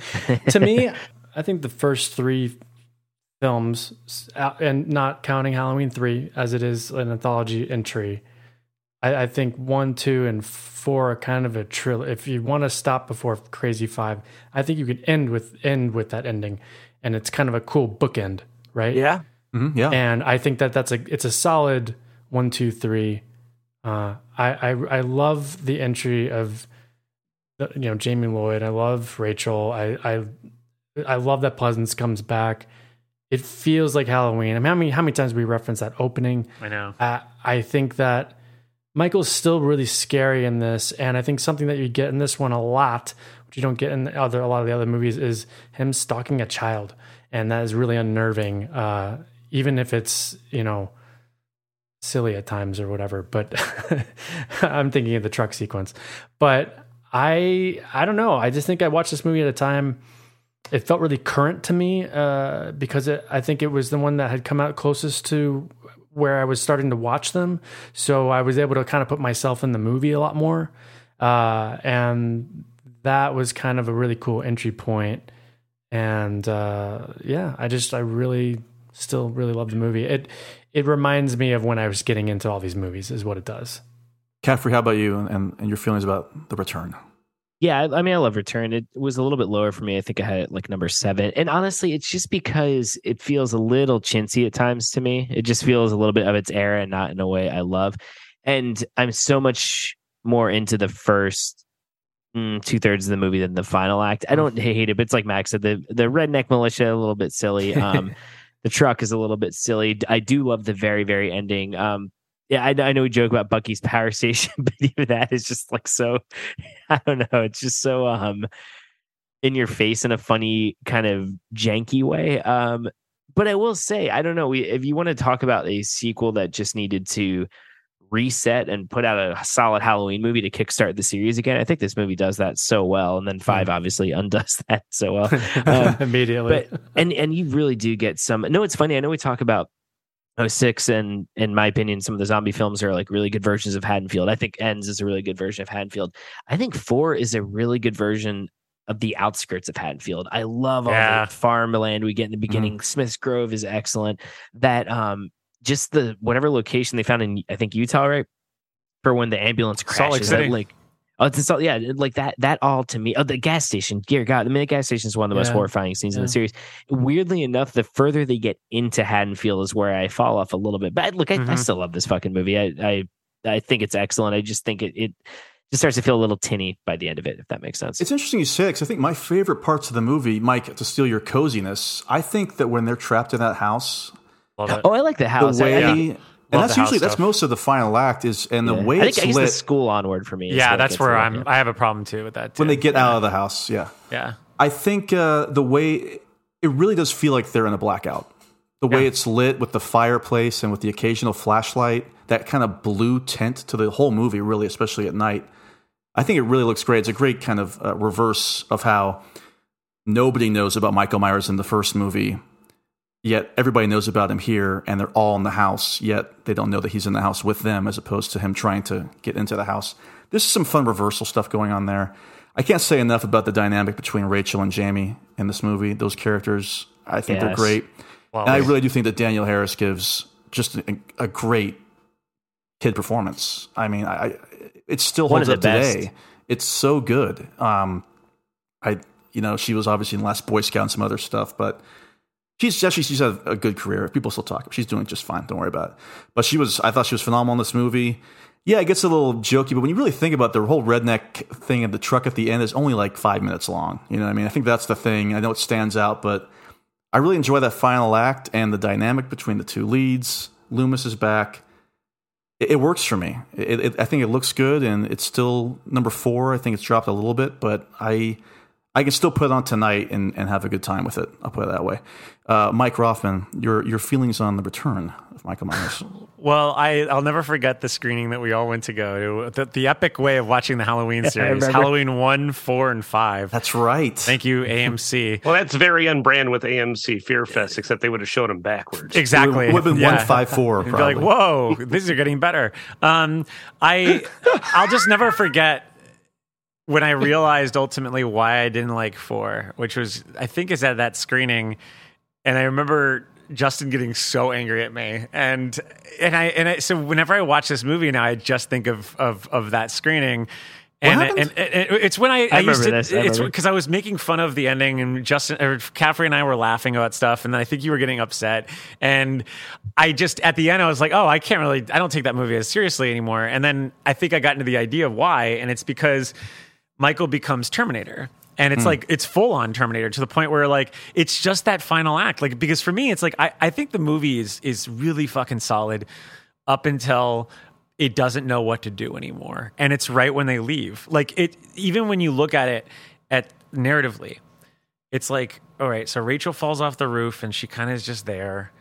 to me, I think the first three films, and not counting Halloween three as it is an anthology entry, I, I think one, two, and four are kind of a trilogy. If you want to stop before Crazy Five, I think you could end with end with that ending, and it's kind of a cool bookend, right? Yeah. Mhm, yeah. and I think that that's a it's a solid one, two, three. Uh, I, I I love the entry of you know Jamie Lloyd. I love Rachel. I I I love that Pleasence comes back. It feels like Halloween. I mean, how many how many times we reference that opening? I know. I I think that Michael's still really scary in this, and I think something that you get in this one a lot, which you don't get in the other a lot of the other movies, is him stalking a child, and that is really unnerving. Uh, even if it's you know silly at times or whatever. But I'm thinking of the truck sequence. But I I don't know. I just think I watched this movie at a time. It felt really current to me uh, because it, I think it was the one that had come out closest to where I was starting to watch them. So I was able to kind of put myself in the movie a lot more. Uh, and that was kind of a really cool entry point. and uh, yeah, I just I really still really love the movie. It it reminds me of when I was getting into all these movies, is what it does. Caffrey, how about you and, and your feelings about the return? Yeah, I I mean, I love Return. It was a little bit lower for me. I think I had it like number seven. And honestly, it's just because it feels a little chintzy at times to me. It just feels a little bit of its era and not in a way I love. And I'm so much more into the first mm, two thirds of the movie than the final act. I don't hate it, but it's like Max said, the the redneck militia a little bit silly. Um, the truck is a little bit silly. I do love the very very ending. Um, yeah, I, I know we joke about Bucky's power station, but even that is just like so. I don't know. It's just so um in your face in a funny kind of janky way. Um, but I will say, I don't know. We, if you want to talk about a sequel that just needed to reset and put out a solid Halloween movie to kickstart the series again, I think this movie does that so well. And then five obviously undoes that so well. Um, Immediately. but and and you really do get some. No, it's funny. I know we talk about 06 and in my opinion some of the zombie films are like really good versions of haddonfield. I think ends is a really good version of haddonfield. I think four is a really good version of the outskirts of haddonfield. I love all Yeah. the farmland we get in the beginning. Smith's grove is excellent. That um just the whatever location they found in i think utah right? For when the ambulance Salt Lake crashes that, City. like Oh, it's Salt- yeah, like that. That all to me. Oh, the gas station. Dear God, I mean, the gas station is one of the most horrifying scenes in the series. Weirdly enough, the further they get into Haddonfield is where I fall off a little bit. But look, I, I Mhm. still love this fucking movie. I, I I think it's excellent. I just think it it just starts to feel a little tinny by the end of it, if that makes sense. It's interesting you say it because I think my favorite parts of the movie, Mike, to steal your coziness, I think that when they're trapped in that house, Love it. oh, I like the house. the I- way, I, and that's the house usually that's most of the final act is, and the yeah. way I it's I guess lit the school onward for me. yeah, where that's where a I'm. little- I have a problem too with that. Too. when they get out of the house. Yeah, yeah, I think uh, the way it really does feel like they're in a blackout. The way Yeah. it's lit with the fireplace and with the occasional flashlight, that kind of blue tint to the whole movie, really, especially at night. I think it really looks great. It's a great kind of uh, reverse of how nobody knows about Michael Myers in the first movie, yet everybody knows about him here, and they're all in the house, yet they don't know that he's in the house with them, as opposed to him trying to get into the house. This is some fun reversal stuff going on there. I can't say enough about the dynamic between Rachel and Jamie in this movie. Those characters, I think they're great. Well, And I really do think that Danielle Harris gives just a, a great kid performance. I mean, I, I it still holds up the best. today. It's so good. Um, I you know she was obviously in Last Boy Scout and some other stuff, but she's actually she's had a good career. People still talk. She's doing just fine. Don't worry about it. But she was. I thought she was phenomenal in this movie. Yeah, it gets a little jokey, but when you really think about the whole redneck thing of the truck at the end is only like five minutes long. You know what I mean? I think that's the thing. I know it stands out, but I really enjoy that final act and the dynamic between the two leads. Loomis is back. It, it works for me. It, it, I think it looks good, and it's still number four. I think it's dropped a little bit, but I I can still put it on tonight and, and have a good time with it. I'll put it that way. Uh, Mike Roffman, your your feelings on the return of Michael Myers? Well, I I'll never forget the screening that we all went to go to. The, the epic way of watching the Halloween series, remember. Halloween one, four, and five. That's right. Thank you, AMC. Well, that's very on brand with AMC Fear Fest, except they would have showed them backwards. Exactly. It would have been Yeah. one five four. You'd be like, whoa, these are getting better. Um, I I'll just never forget when I realized ultimately why I didn't like four, which was I think is at that screening, and I remember Justin getting so angry at me, and and I and I, so whenever I watch this movie now, I just think of of of that screening. And, and, and it's when I, I, used remember to, this, I it's because I was making fun of the ending, and Justin or Caffrey and I were laughing about stuff, and then I think you were getting upset, and I just at the end I was like, oh, I can't really, I don't take that movie as seriously anymore, and then I think I got into the idea of why, and it's because Michael becomes Terminator. And it's hmm. like it's full on Terminator to the point where like it's just that final act. Like because for me, it's like I, I think the movie is is really fucking solid up until it doesn't know what to do anymore. And it's right when they leave. Like it even when you look at it at narratively, it's like, all right, so Rachel falls off the roof and she kind of is just there.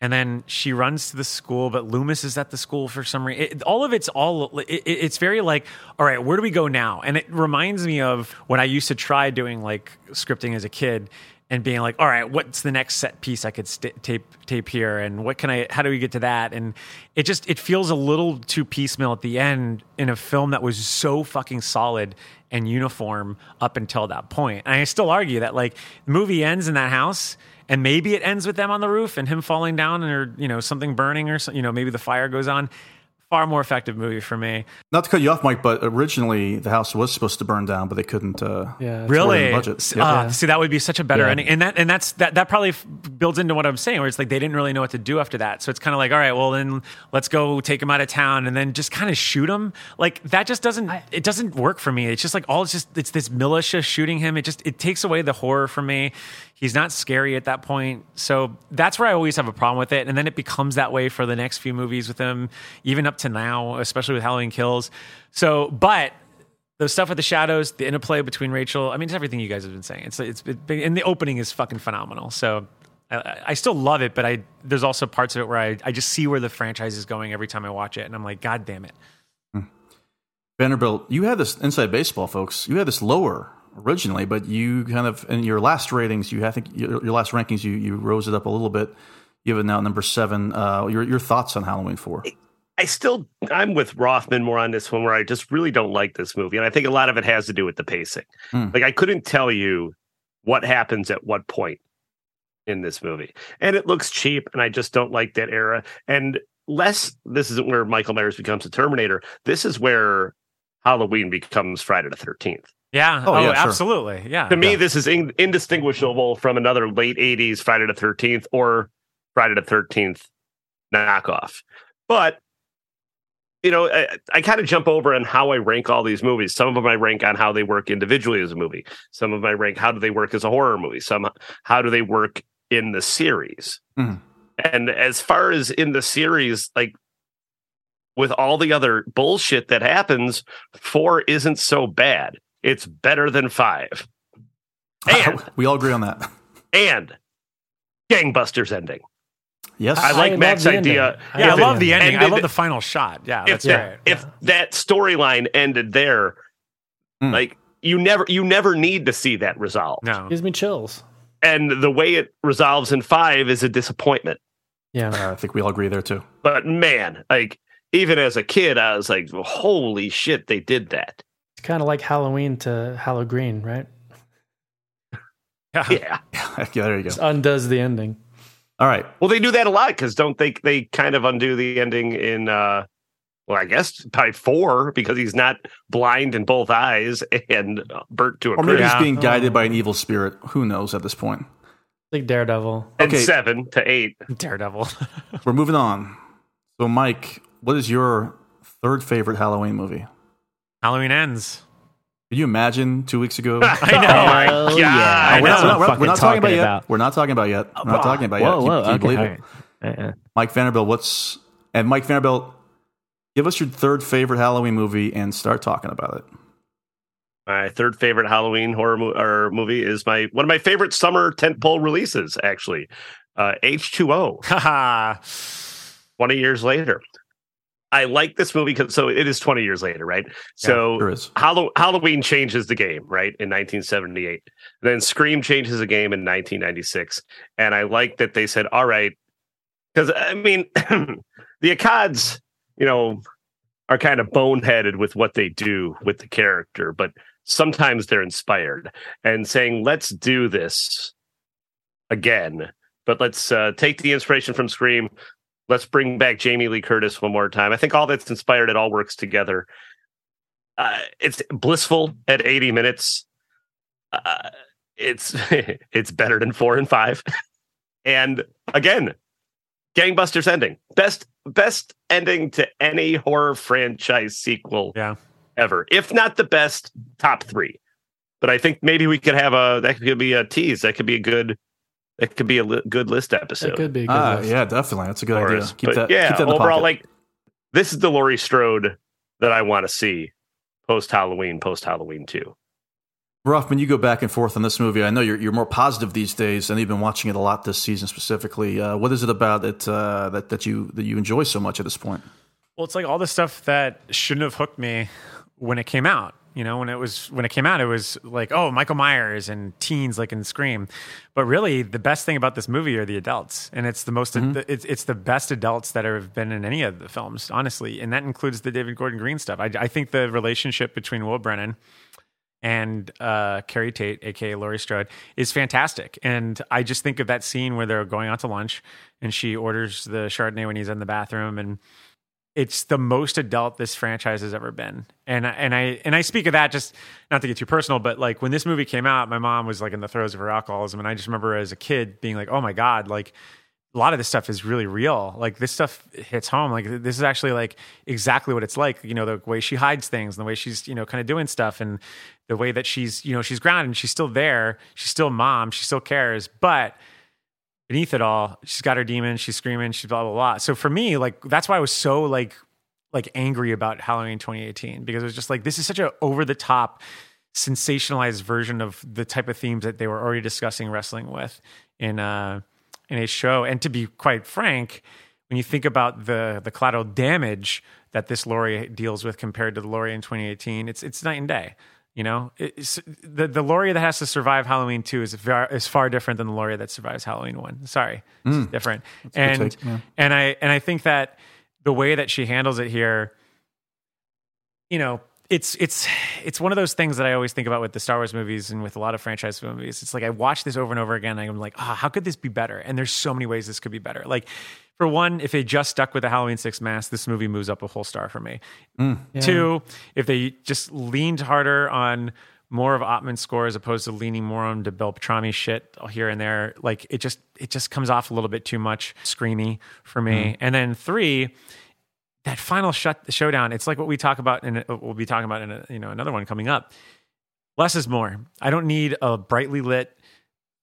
And then she runs to the school, but Loomis is at the school for some reason. It, all of it's all, it, it- it's very like, all right, where do we go now? And it reminds me of when I used to try doing like scripting as a kid. and being like, all right, what's the next set piece I could st- tape tape here, and what can I? How do we get to that? And it just it feels a little too piecemeal at the end in a film that was so fucking solid and uniform up until that point. And I still argue that like the movie ends in that house. And maybe it ends with them on the roof and him falling down, or you know something burning, or so- you know maybe the fire goes on. Far more effective movie for me. Not to cut you off, Mike, but originally the house was supposed to burn down, but they couldn't. Uh, Yeah. Really? the budget. S- Yep. ah, See, that would be such a better Yeah. ending, and that and that's that that probably f- builds into what I'm saying, where it's like they didn't really know what to do after that. So it's kind of like, all right, well then let's go take him out of town, and then just kind of shoot him. Like that just doesn't it doesn't work for me. It's just like all it's just it's this militia shooting him. It just it takes away the horror for me. He's not scary at that point. So that's where I always have a problem with it. And then it becomes that way for the next few movies with him, even up to now, especially with Halloween Kills. So, but the stuff with the shadows, the interplay between Rachel. I mean, it's everything you guys have been saying. It's it's it, and the opening is fucking phenomenal. So I, I still love it, but I there's also parts of it where I, I just see where the franchise is going every time I watch it, and I'm like, God damn it. Hmm. Vanderbilt, you had this inside baseball, folks. You had this lower originally, but you kind of in your last ratings, you I think your, your last rankings, you you rose it up a little bit. You have it now at number seven. Uh, your your thoughts on Halloween four? I still I'm with Roffman more on this one where I just really don't like this movie. And I think a lot of it has to do with the pacing. Hmm. Like I couldn't tell you what happens at what point in this movie. And it looks cheap and I just don't like that era. And less this isn't where Michael Myers becomes a Terminator. This is where Halloween becomes Friday the 13th. Yeah. Oh, Oh, yeah, sure. absolutely. Yeah. To me, this is in, indistinguishable from another late 80s Friday the 13th or Friday the 13th knockoff. But, you know, I, I kind of jump over on how I rank all these movies. Some of them I rank on how they work individually as a movie. Some of them I rank how do they work as a horror movie. Some how do they work in the series. Mhm. And as far as in the series, like with all the other bullshit that happens, four isn't so bad. It's better than five. And we all agree on that. and gangbusters ending. Yes, I like love Mac's the ending. idea. I Yeah, I love love the ending. I love the final shot. Yeah, If that's that, great. if that storyline ended there, Hmm. like you never you never need to see that resolve. No. Gives me chills. And the way it resolves in five is a disappointment. Yeah. Uh, I think we all agree there too. But man, like even as a kid, I was like, holy shit, they did that. It's kind of like Halloween to Halloween, right? Yeah. Yeah. yeah, there you go. Just undoes the ending. All right, Well, they do that a lot because don't they? They kind of undo the ending in, uh well, I guess by four because he's not blind in both eyes and burnt to a or maybe crisp. he's being guided Oh. by an evil spirit. Who knows at this point? Like Daredevil. and okay. seven to eight. Daredevil. We're moving on. So, Mike, what is your third favorite Halloween movie? Halloween ends. Could you imagine two weeks ago? I know. Oh my God. yeah. I we're, know. not, we're not- we're not talking about talking yet. We're not talking about yet. We're not talking about yet. Whoa, Can you- whoa, can you okay, believe all it? right. Uh-uh. Mike Vanderbilt, what's and Mike Vanderbilt, give us your third favorite Halloween movie and start talking about it. My third favorite Halloween horror mo- or movie is my one of my favorite summer tentpole releases. Actually, uh, H two O. Haha. 20 years later. I like this movie because so it is 20 years later, right? So there is. Hallow- Halloween changes the game, right? In 1978. Then Scream changes the game in 1996. And I like that they said, all right, because I mean, the Akkads, you know, are kind of boneheaded with what they do with the character, but sometimes they're inspired and saying, let's do this again, but let's uh, take the inspiration from Scream. Let's bring back Jamie Lee Curtis one more time. I think all that's inspired, it all works together. Uh, it's blissful at 80 minutes. Uh, it's it's better than four and five. and again, gangbusters ending. Best best ending to any horror franchise sequel Yeah. ever. If not the best, top three. But I think maybe we could have a that could be a tease. That could be a good that could be a li- good list episode. That could be a good Ah, list. yeah, definitely. That's a good idea. Keep But that. yeah, keep that in the overall, pocket. like this is the Laurie Strode that I want to see post Halloween, post Halloween too. Roffman, you go back and forth on this movie. I know you're you're more positive these days, and you've been watching it a lot this season specifically. Uh, what is it about it uh, that that you that you enjoy so much at this point? Well, it's like all the stuff that shouldn't have hooked me when it came out. You know, when it was when it came out, it was like, oh, Michael Myers and teens like in Scream. But really, the best thing about this movie are the adults, and it's the most it's it's the best adults that have been in any of the films, honestly, and that includes the David Gordon Green stuff. I, I think the relationship between Will Brennan and uh, Carrie Tate, aka Laurie Strode, is fantastic. And I just think of that scene where they're going out to lunch and she orders the Chardonnay when he's in the bathroom, and it's the most adult this franchise has ever been. And I- and I and I speak of that just not to get too personal, but like when this movie came out, my mom was like in the throes of her alcoholism, and I just remember as a kid being like, "Oh my god!" Like a lot of this stuff is really real. Like this stuff hits home. Like this is actually like exactly what it's like. You know, the way she hides things and the way she's, you know, kind of doing stuff and the way that she's, you know, she's grounded and she's still there. She's still mom. She still cares. But beneath it all, she's got her demons. She's screaming. She's blah, blah, blah. So for me, like, that's why I was so like, like angry about Halloween 2018 because it was just like, this is such a over the top, sensationalized version of the type of themes that they were already discussing wrestling with in, uh, in a show. And to be quite frank, when you think about the the collateral damage that this Laurie deals with compared to the Laurie in 2018, it's it's night and day. You know, the the Laurie that has to survive Halloween two is far, is far different than the Laurie that survives Halloween one. Sorry, it's different. good And take, yeah. and I and I think that the way that she handles it here, you know, it's it's it's one of those things that I always think about with the Star Wars movies and with a lot of franchise movies. It's like I watch this over and over again. And I'm like, ah, how could this be better? And there's so many ways this could be better. Like, for one, if they just stuck with the Halloween Six mask, this movie moves up a whole star for me. Mm. Two, if they just leaned harder on more of Ottman's score as opposed to leaning more on the Beltrami shit here and there, like it just it just comes off a little bit too much screamy for me. Mm. And then three, that final shut showdown, it's like what we talk about, and we'll be talking about in a, you know another one coming up. Less is more. I don't need a brightly lit,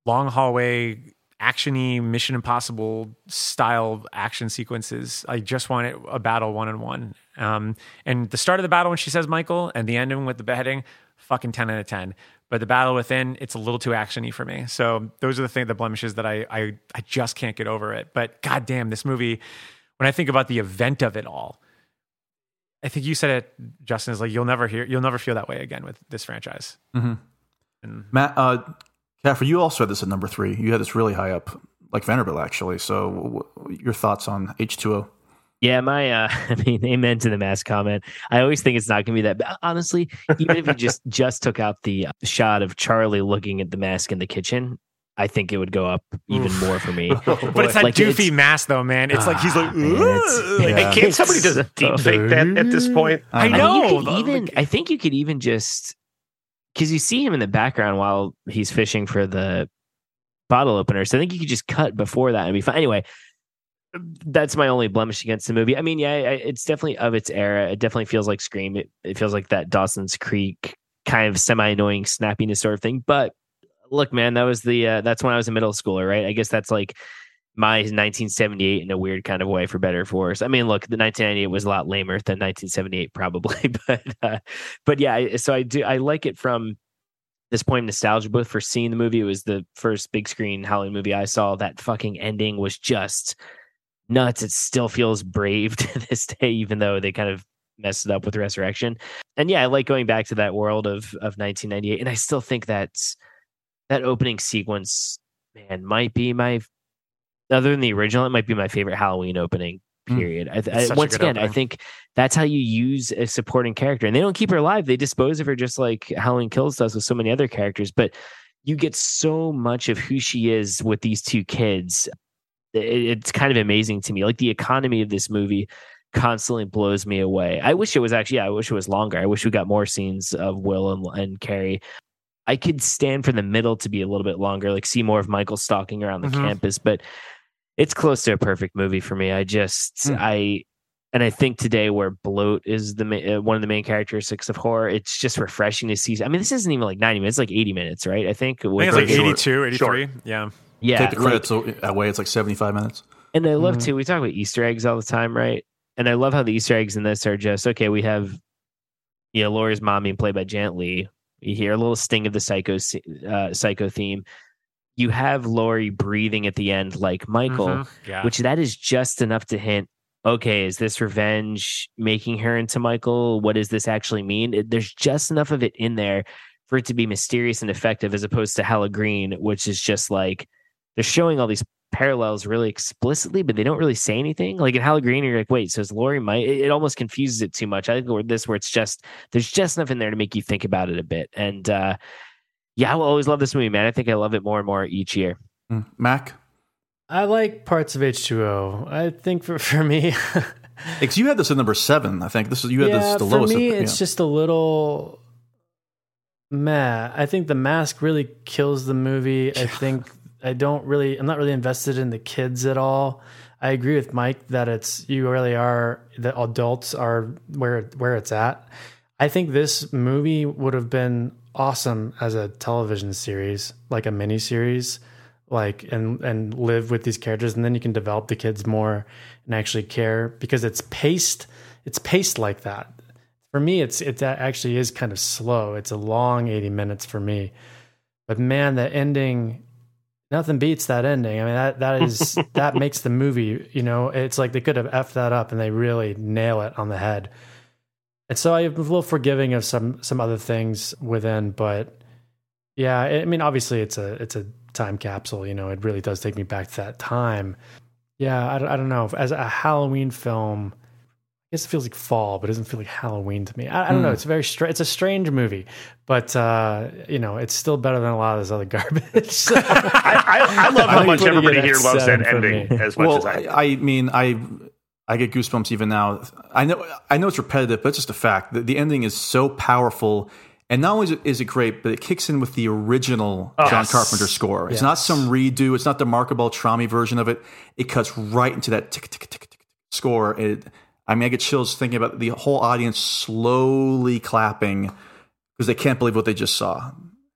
long hallway, actiony, Mission Impossible style action sequences. I just want it, a battle one on one. Um, and the start of the battle when she says Michael, and the ending with the beheading, fucking ten out of ten. But the battle within, it's a little too actiony for me. So those are the thing, the blemishes that I I I just can't get over it. But goddamn, this movie when I think about the event of it all, I think you said it, Justin, is like you'll never hear, you'll never feel that way again with this franchise. And Matt, uh, Caffrey, you also had this at number three. You had this really high up, like Vanderbilt, actually. So, w- w- your thoughts on H2O? Yeah, my uh I mean, amen to the mask comment. I always think it's not gonna be that but honestly, even if you just just took out the uh, shot of Charlie looking at the mask in the kitchen, I think it would go up even more for me. But it's that Like, doofy it's- mask, though, man. It's like he's like, Ah, man, it's- yeah. Hey, can't somebody It's- just deep fake that at this point? I I mean, know. you could even like, I think you could even just because you see him in the background while he's fishing for the bottle opener. So I think you could just cut before that and be fine. Anyway, that's my only blemish against the movie. I mean, yeah, it's definitely of its era. It definitely feels like Scream. It, it feels like that Dawson's Creek kind of semi annoying snappiness sort of thing. But look, man, that was the uh, that's when I was a middle schooler, right? I guess that's like my 1978 in a weird kind of way, for better or for worse. I mean, look, the 1998 was a lot lamer than 1978, probably, but uh, but yeah. So I do I like it from this point of nostalgia, both for seeing the movie. It was the first big screen Halloween movie I saw. That fucking ending was just nuts. It still feels brave to this day, even though they kind of messed it up with Resurrection. And yeah, I like going back to that world of of 1998, and I still think that's that opening sequence, man, might be my other than the original, it might be my favorite Halloween opening. Mm. Period. I, I, once again, I think that's how you use a supporting character, and they don't keep her alive; they dispose of her just like Halloween Kills does with so many other characters. But you get so much of who she is with these two kids. It- it's kind of amazing to me. Like the economy of this movie constantly blows me away. I wish it was actually, yeah, I wish it was longer. I wish we got more scenes of Will and, and Carrie. I could stand for the middle to be a little bit longer, like see more of Michael stalking around the Mhm. campus, but it's close to a perfect movie for me. I just, Hmm. I, and I think today where bloat is the ma- uh, one of the main characteristics of horror, it's just refreshing to see. I mean, this isn't even like 90 minutes, it's like 80 minutes, right? I think. I think it's like Short. 82, 83. Yeah. yeah. Take the like- credits away, it's like 75 minutes. and I love Mhm. too. We talk about Easter eggs all the time, right? And I love how the Easter eggs in this are just okay. We have, you know, Laura's mom being played by Janet Leigh. You hear a little sting of the psycho uh, psycho theme. You have Laurie breathing at the end like Michael, Mhm. Yeah. which that is just enough to hint okay, is this revenge making her into Michael? What does this actually mean? There's just enough of it in there for it to be mysterious and effective, as opposed to Hella Green, which is just like they're showing all these parallels really explicitly, but they don't really say anything. Like in Hella Green, you're like, wait, so is Laurie Mike? It, it almost confuses it too much. I think with this, where it's just there's just enough in there to make you think about it a bit. And uh, yeah, I will always love this movie, man. I think I love it more and more each year. Mm. Mac, I like parts of H2O. I think for, for me, because you had this at number seven. I think this is you had yeah, this the for lowest. me, of- it's yeah. just a little meh. I think the mask really kills the movie. I think I don't really, I'm not really invested in the kids at all. I agree with Mike that it's you really are the adults are where where it's at. I think this movie would have been awesome as a television series, like a mini series, like and and live with these characters, and then you can develop the kids more and actually care because it's paced. It's paced like that. For me, it's it actually is kind of slow. It's a long eighty minutes for me, but man, the ending. Nothing beats that ending. I mean, that that is that makes the movie. You know, it's like they could have effed that up, and they really nail it on the head. And so I'm a little forgiving of some some other things within, but yeah, I mean, obviously it's a it's a time capsule. You know, it really does take me back to that time. Yeah, I, don't- I don't know. As a Halloween film, I guess it feels like fall, but it doesn't feel like Halloween to me. I, I don't know. It's a very stra- it's a strange movie, but uh, you know, it's still better than a lot of this other garbage. So- I, I, I love how I'm much everybody here loves that ending as much well, as I. I, I mean, I I get goosebumps even now. I know I know it's repetitive, but it's just a fact. The, the ending is so powerful, and not only is it, is it great, but it kicks in with the original John Yes. Carpenter score. It's not some redo. It's not the Marco Beltrami version of it. It cuts right into that tick tick tick tick, tick score. It, I mean, I get chills thinking about the whole audience slowly clapping because they can't believe what they just saw.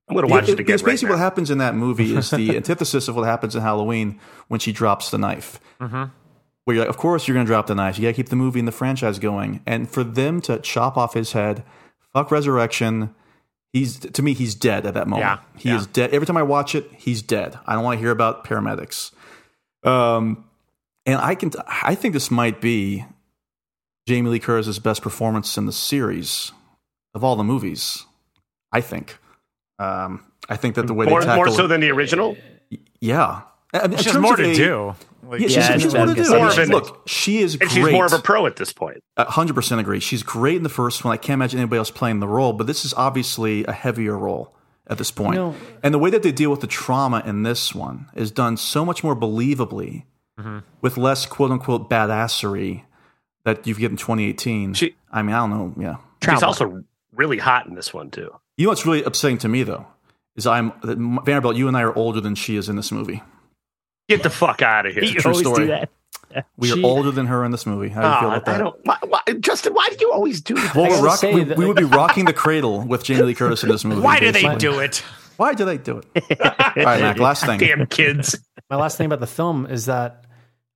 I'm going to watch it, again. Because right basically, now. what happens in that movie is the antithesis of what happens in Halloween when she drops the knife. Mm-hmm. Where you're like, of course you're going to drop the knife. You got to keep the movie and the franchise going. And for them to chop off his head, fuck Resurrection. He's to me, he's dead at that moment. Yeah, he yeah. is dead. Every time I watch it, he's dead. I don't want to hear about paramedics. Um, and I can, I think this might be Jamie Lee Curtis's best performance in the series of all the movies. I think. Um, I think that the way more, they tackle more so than the original. yeah, I mean, more to a- do. Like, Yeah, she's, Yeah, she's I more to do. I mean, of an- look, she is And great. she's more of a pro at this point. hundred percent agree. She's great in the first one. I can't imagine anybody else playing the role, but this is obviously a heavier role at this point. No. And the way that they deal with the trauma in this one is done so much more believably, mm-hmm. with less quote unquote badassery that you get in 2018. She- I mean, I don't know. Yeah, She's also really hot in this one too. you know what's really upsetting to me though is I'm Vanderbilt. You and I are older than she is in this movie. Get the fuck out of here. You true always story. do that. We She- are older than her in this movie. How do you feel Ah, about that? I don't. Why, why, Justin, why do you always do that? Well, we're rock, say we, that- we would be rocking the cradle with Jamie Lee Curtis in this movie. Why do they basically. do it? Why do they do it? All right, Mac. Last thing. Damn kids. my last thing about the film is that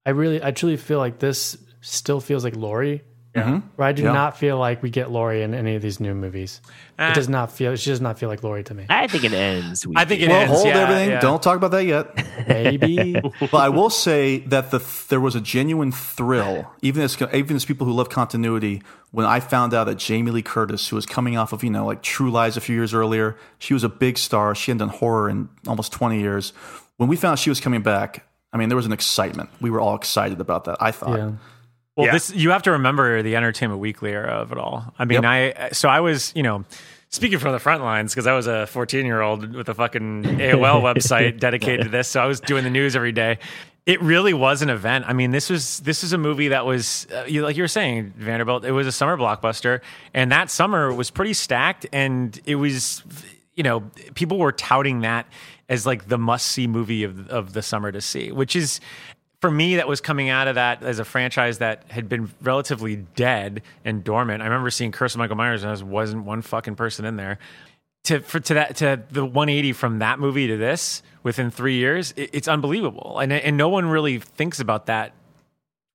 I really, I truly feel like this still feels like Laurie. Mhm. Where I do Yeah. not feel like we get Laurie in any of these new movies. Ah. It does not feel. She does not feel like Laurie to me. I think it ends. I think it Well, ends. hold yeah, everything. yeah. Don't talk about that yet. Maybe. but I will say that the there was a genuine thrill, even as even as people who love continuity, when I found out that Jamie Lee Curtis, who was coming off of you know like True Lies a few years earlier, she was a big star. She hadn't done horror in almost twenty years. When we found out she was coming back, I mean, there was an excitement. We were all excited about that. I thought. Well, Yeah. this you have to remember the Entertainment Weekly era of it all. I mean, I so I was you know speaking from the front lines because I was a 14 year old with a fucking AOL website dedicated to this, so I was doing the news every day. It really was an event. I mean, this was this is a movie that was uh, you, like you were saying, Vanderbilt. It was a summer blockbuster, and that summer was pretty stacked, and it was you know people were touting that as like the must see movie of of the summer to see, which is for me, that was coming out of that as a franchise that had been relatively dead and dormant. I remember seeing Curse of Michael Myers, and there wasn't one fucking person in there. To for to that to the 180 from that movie to this within three years, it, it's unbelievable, and and no one really thinks about that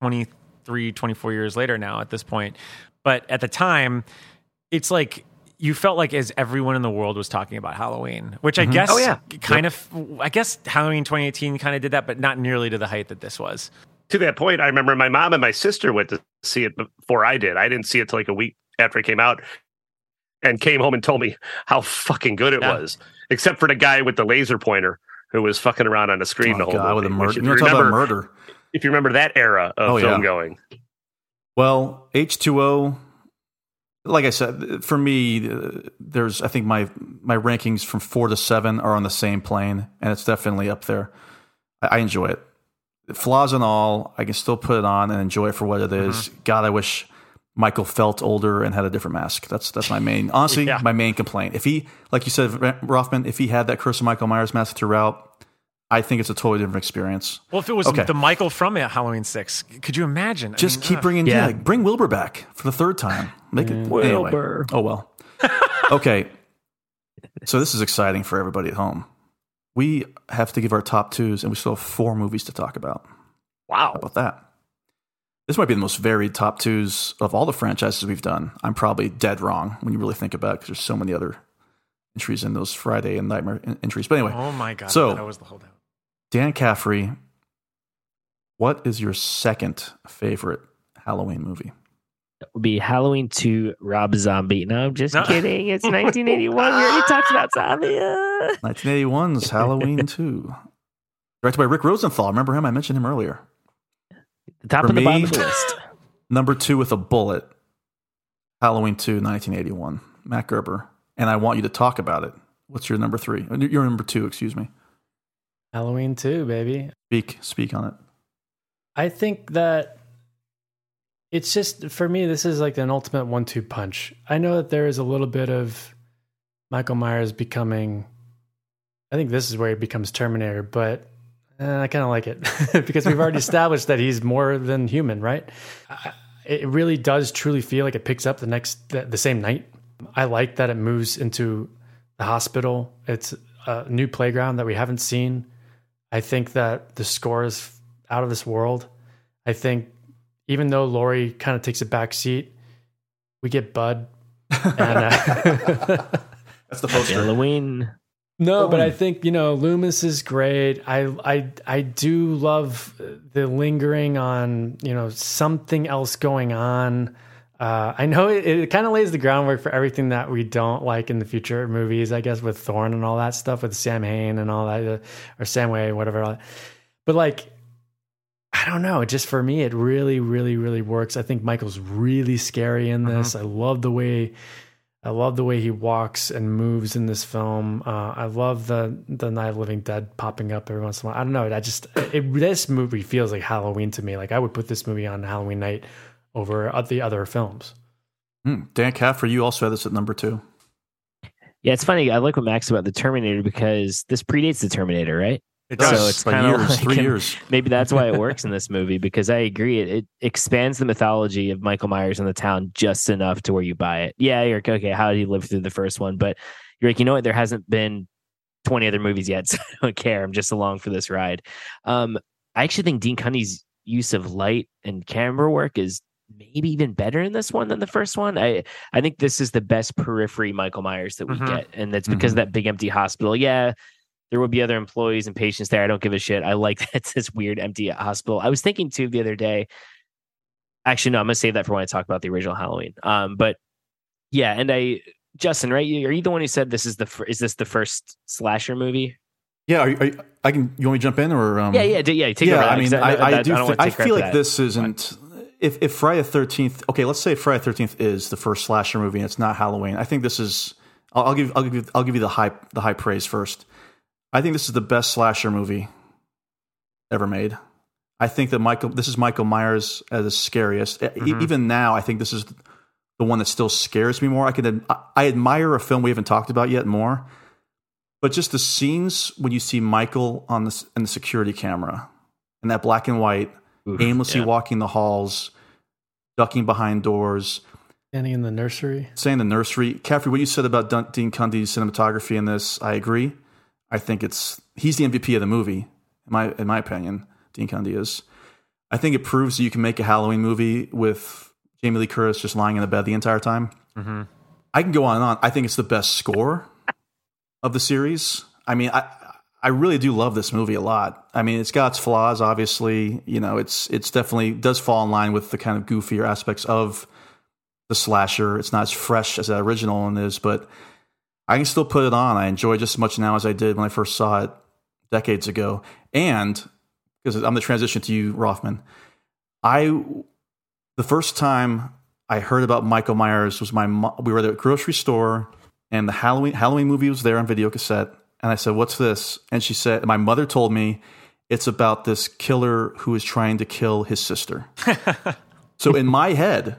23, 24 years later now at this point. But at the time, it's like you felt like as everyone in the world was talking about Halloween, which I mm-hmm. guess Oh, yeah. kind of I guess Halloween 2018 kind of did that, but not nearly to the height that this was. to that point, I remember my mom and my sister went to see it before I did. I didn't see it till like a week after it came out, and came home and told me how fucking good it Yeah. was. Except for the guy with the laser pointer who was fucking around on the screen Oh, the whole God, with a which murder. You want you to talk about remember- murder? If you remember that era of Oh, film yeah. going, Well, H2O, like I said, for me, there's, I think my, my rankings from four to seven are on the same plane, and it's definitely up there. I, I enjoy it. Flaws and all, I can still put it on and enjoy it for what it mm-hmm. is. God, I wish Michael felt older and had a different mask. That's that's my main, honestly, Yeah. my main complaint. If he, like you said, Roffman, if he had that Curse of Michael Myers mask throughout, I think it's a totally different experience. Well, if it was Okay. the Michael from Halloween Six, could you imagine? I Just mean, keep ugh. bringing, Yeah. yeah. bring Wilbur back for the third time. Make it Wilbur. Anyway. Oh well. okay. So this is exciting for everybody at home. We have to give our top twos, and we still have four movies to talk about. wow, How about that? This might be the most varied top twos of all the franchises we've done. I'm probably dead wrong when you really think about it because there's so many other entries in those Friday and Nightmare entries. But anyway, Oh my god! So- that was the holdout. Dan Caffrey, what is your second favorite Halloween movie? That would be Halloween 2 Rob Zombie. No, I'm just No. kidding. It's 1981. we already talked about Zombie. Uh, 1981's Halloween 2. Directed by Rick Rosenthal. Remember him? I mentioned him earlier. the top For and the bottom of the list. Number two with a bullet. Halloween 2, 1981. Matt Gerber. And I want you to talk about it. What's your number three? Your number two, excuse me. Halloween too, baby. Speak, speak on it. I think that it's just for me. This is like an ultimate one-two punch. I know that there is a little bit of Michael Myers becoming. I think this is where he becomes Terminator, but eh, I kind of like it because we've already established that he's more than human, right? I- It really does truly feel like it picks up the next the, the same night. I like that it moves into the hospital. It's a new playground that we haven't seen. I think that the score is out of this world. I think even though Laurie kind of takes a back seat, we get Bud. And, uh, That's the poster. Halloween. no, but I think you know Loomis is great. I I I do love the lingering on you know something else going on. Uh, I know it, it kind of lays the groundwork for everything that we don't like in the future movies. I guess with Thorn and all that stuff with Sam Hain and all that, uh, or Sam Way, whatever. But like, I don't know. Just for me, it really, really, really works. I think Michael's really scary in this. I love the way I love the way he walks and moves in this film. Uh, I love the the Night of Living Dead popping up every once in a while. I don't know. I just it, this movie feels like Halloween to me. Like I would put this movie on Halloween night over the other films. Hmm. Dan Caffrey, you also had this at number two. Yeah, it's funny. I like what Max about the Terminator because this predates the Terminator, right? It does. So it's By kind of years, like three years. Maybe that's why it works in this movie because I agree. It, it expands the mythology of Michael Myers in the town just enough to where you buy it. Yeah, you're like, okay, how did he live through the first one? But you're like, you know what? There hasn't been 20 other movies yet, so I don't care. I'm just along for this ride. Um, I actually think Dean Cundey's use of light and camera work is maybe even better in this one than the first one. I I think this is the best periphery Michael Myers that we Mhm. get, and that's because of that big empty hospital. Yeah, there will be other employees and patients there. I don't give a shit. I like that it's this weird empty hospital. I was thinking too the other day. Actually, no, I'm gonna save that for when I talk about the original Halloween. Um, but yeah, and I, Justin, right? You, are you the one who said this is the fir- is this the first slasher movie? Yeah, are, you- are you, I can. You want me to jump in or? Um, yeah, yeah, d- yeah. Take it yeah, over, I mean, because I, know I that- do. don't thi- wanna I take credit feel like that. this isn't. If if Friday the Thirteenth, okay, let's say Friday the Thirteenth is the first slasher movie, and it's not Halloween. I think this is. I'll, I'll give. I'll give. You, I'll give you the high the high praise first. I think this is the best slasher movie ever made. I think that Michael. This is Michael Myers as the scariest. E- Mm-hmm. Even now, I think this is the one that still scares me more. I can. I, I admire a film we haven't talked about yet more, but just the scenes when you see Michael on the in the security camera and that black and white, Oof, aimlessly yeah. walking the halls, ducking behind doors, Standing in the nursery. saying the nursery. Caffrey, what you said about Dun- Dean Cundey's cinematography in this, I agree. I think it's he's the MVP of the movie, in my in my opinion. Dean Cundey is. I think it proves that you can make a Halloween movie with Jamie Lee Curtis just lying in the bed the entire time. Mm-hmm. I can go on and on. I think it's the best score of the series. I mean, I I really do love this movie a lot. I mean, it's got its flaws, obviously. You know, it's it's definitely does fall in line with the kind of goofier aspects of the slasher. It's not as fresh as the original one is, but I can still put it on. I enjoy it just as much now as I did when I first saw it decades ago. And because I'm the transition to you, Roffman, I the first time I heard about Michael Myers was my we were at a grocery store and the Halloween Halloween movie was there on video cassette and I said what's this and she said my mother told me it's about this killer who is trying to kill his sister. so in my head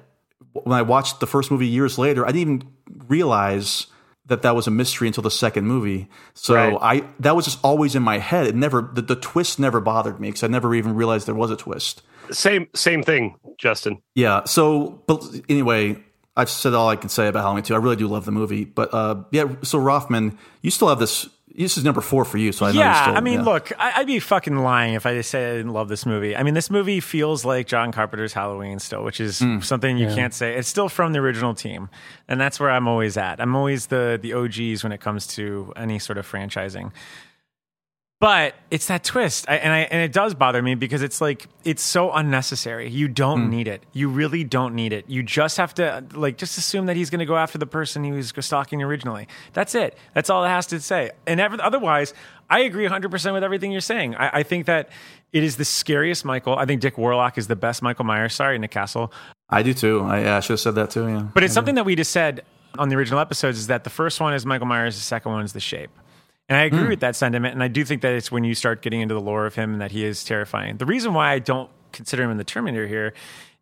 when I watched the first movie years later I didn't even realize that that was a mystery until the second movie. So Right. I that was just always in my head. It never the, the twist never bothered me because I never even realized there was a twist. Same same thing, Justin. Yeah. So, but anyway, I've said all I can say about Halloween 2. I really do love the movie. But uh, yeah, so Roffman, you still have this. This is number four for you. So I know you're yeah, still, I mean, yeah. look, I, I'd be fucking lying if I say I didn't love this movie. I mean, this movie feels like John Carpenter's Halloween still, which is Hmm. something you can't say. It's still from the original team, and that's where I'm always at. I'm always the the OGs when it comes to any sort of franchising. But it's that twist, I, and I and it does bother me because it's like it's so unnecessary. You don't Hmm. need it. You really don't need it. You just have to like just assume that he's going to go after the person he was stalking originally. That's it. That's all it has to say. And ever, otherwise, I agree 100 percent with everything you're saying. I, I think that it is the scariest Michael. I think Dick Warlock is the best Michael Myers. Sorry, Nick Castle. I do too. I, yeah, I should have said that too. Yeah. But it's something that we just said on the original episodes is that the first one is Michael Myers, the second one is the shape. And I agree hmm. with that sentiment. And I do think that it's when you start getting into the lore of him and that he is terrifying. The reason why I don't consider him in the Terminator here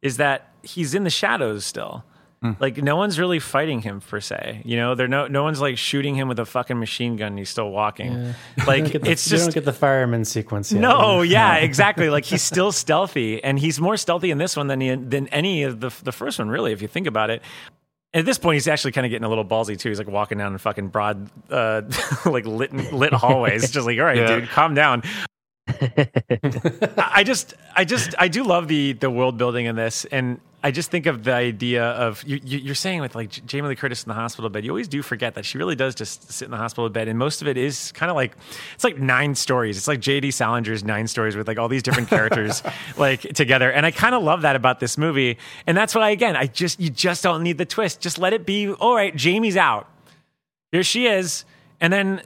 is that he's in the shadows still. Hmm. Like no one's really fighting him per se. You know, there no no one's like shooting him with a fucking machine gun. And he's still walking. Like Get the- it's you just don't get the fireman sequence yet. no, yeah, exactly. Like he's still stealthy, and he's more stealthy in this one than he, than any of the the first one, really. If you think about it, at this point, he's actually kind of getting a little ballsy too. He's like walking down in fucking broad, uh, like lit lit hallways, just like, all right, Yeah. dude, calm down. I I just, I just, I do love the the world building in this, and I just think of the idea of you, you, you're saying with like Jamie Lee Curtis in the hospital bed. You always do forget that she really does just sit in the hospital bed, and most of it is kind of like it's like nine stories. It's like J.D. Salinger's nine stories with like all these different characters like together, and I kind of love that about this movie. And that's what I again, I just you just don't need the twist. Just let it be. All right, Jamie's out. Here she is. And then,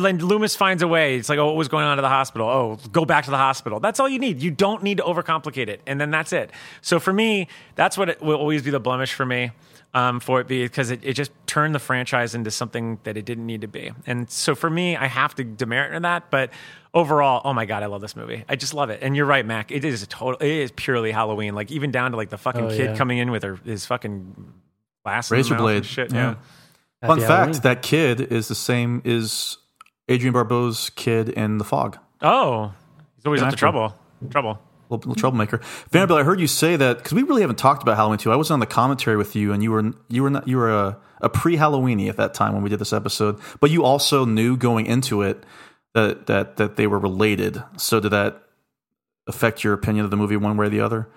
then Loomis finds a way. It's like, oh, what was going on at the hospital? Oh, go back to the hospital. That's all you need. You don't need to overcomplicate it. And then that's it. So for me, that's what it will always be the blemish for me um, for it be because it, it just turned the franchise into something that it didn't need to be. And so for me, I have to demerit in that. But overall, oh my god, I love this movie. I just love it. And you're right, Mac. It is a total. It is purely Halloween. Like even down to like the fucking Oh, kid yeah. coming in with her his fucking glass, Razor in the mouth and blade. shit. Yeah. yeah. Fun Happy fact: Halloween. that kid is the same is Adrienne Barbeau's kid in The Fog. Oh, he's always up to Actor. trouble. Trouble. Little, little troublemaker. Vanderbilt, I heard you say that because we really haven't talked about Halloween 2. I was on the commentary with you, and you were you were not, you were a, a pre Halloweeny at that time when we did this episode. But you also knew going into it that that that they were related. So did that affect your opinion of the movie one way or the other?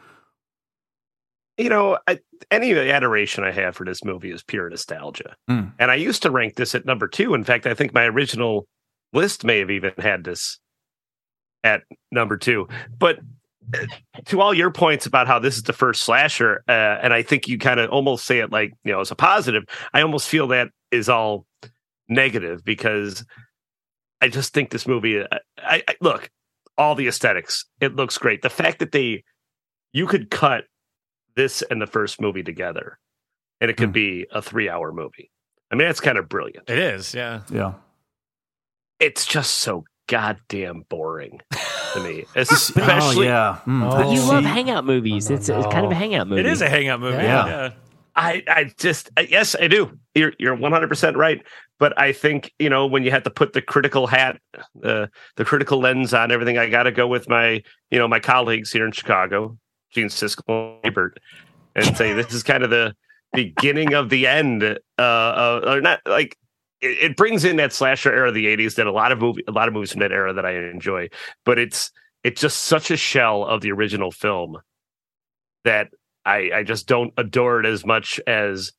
You know, I, any adoration I have for this movie is pure nostalgia. Mm. And I used to rank this at number two. In fact, I think my original list may have even had this at number two. But uh, to all your points about how this is the first slasher, uh, and I think you kind of almost say it like, you know, as a positive, I almost feel that is all negative because I just think this movie, I, I, I look, all the aesthetics, it looks great. The fact that they, you could cut this and the first movie together and it could Hmm. be a three hour movie. I mean, that's kind of brilliant. It is, yeah. Yeah. It's just so goddamn boring to me, Oh especially. yeah. Mm. Oh. But you love hangout movies. No, it's, it's kind of a hangout movie. It is a hangout movie. Yeah. Yeah. I, I just, I- yes, I do. You're, you're 100% right. But I think, you know, when you have to put the critical hat, uh, the critical lens on everything, I got to go with my, you know, my colleagues here in Chicago, Gene Siskel, Ebert, and say this is kind of the beginning of the end, uh, uh, or not like, it, it brings in that slasher era of the 80s that a lot of movie, a lot of movies from that era that I enjoy, but it's, it's just such a shell of the original film that I, I just don't adore it as much as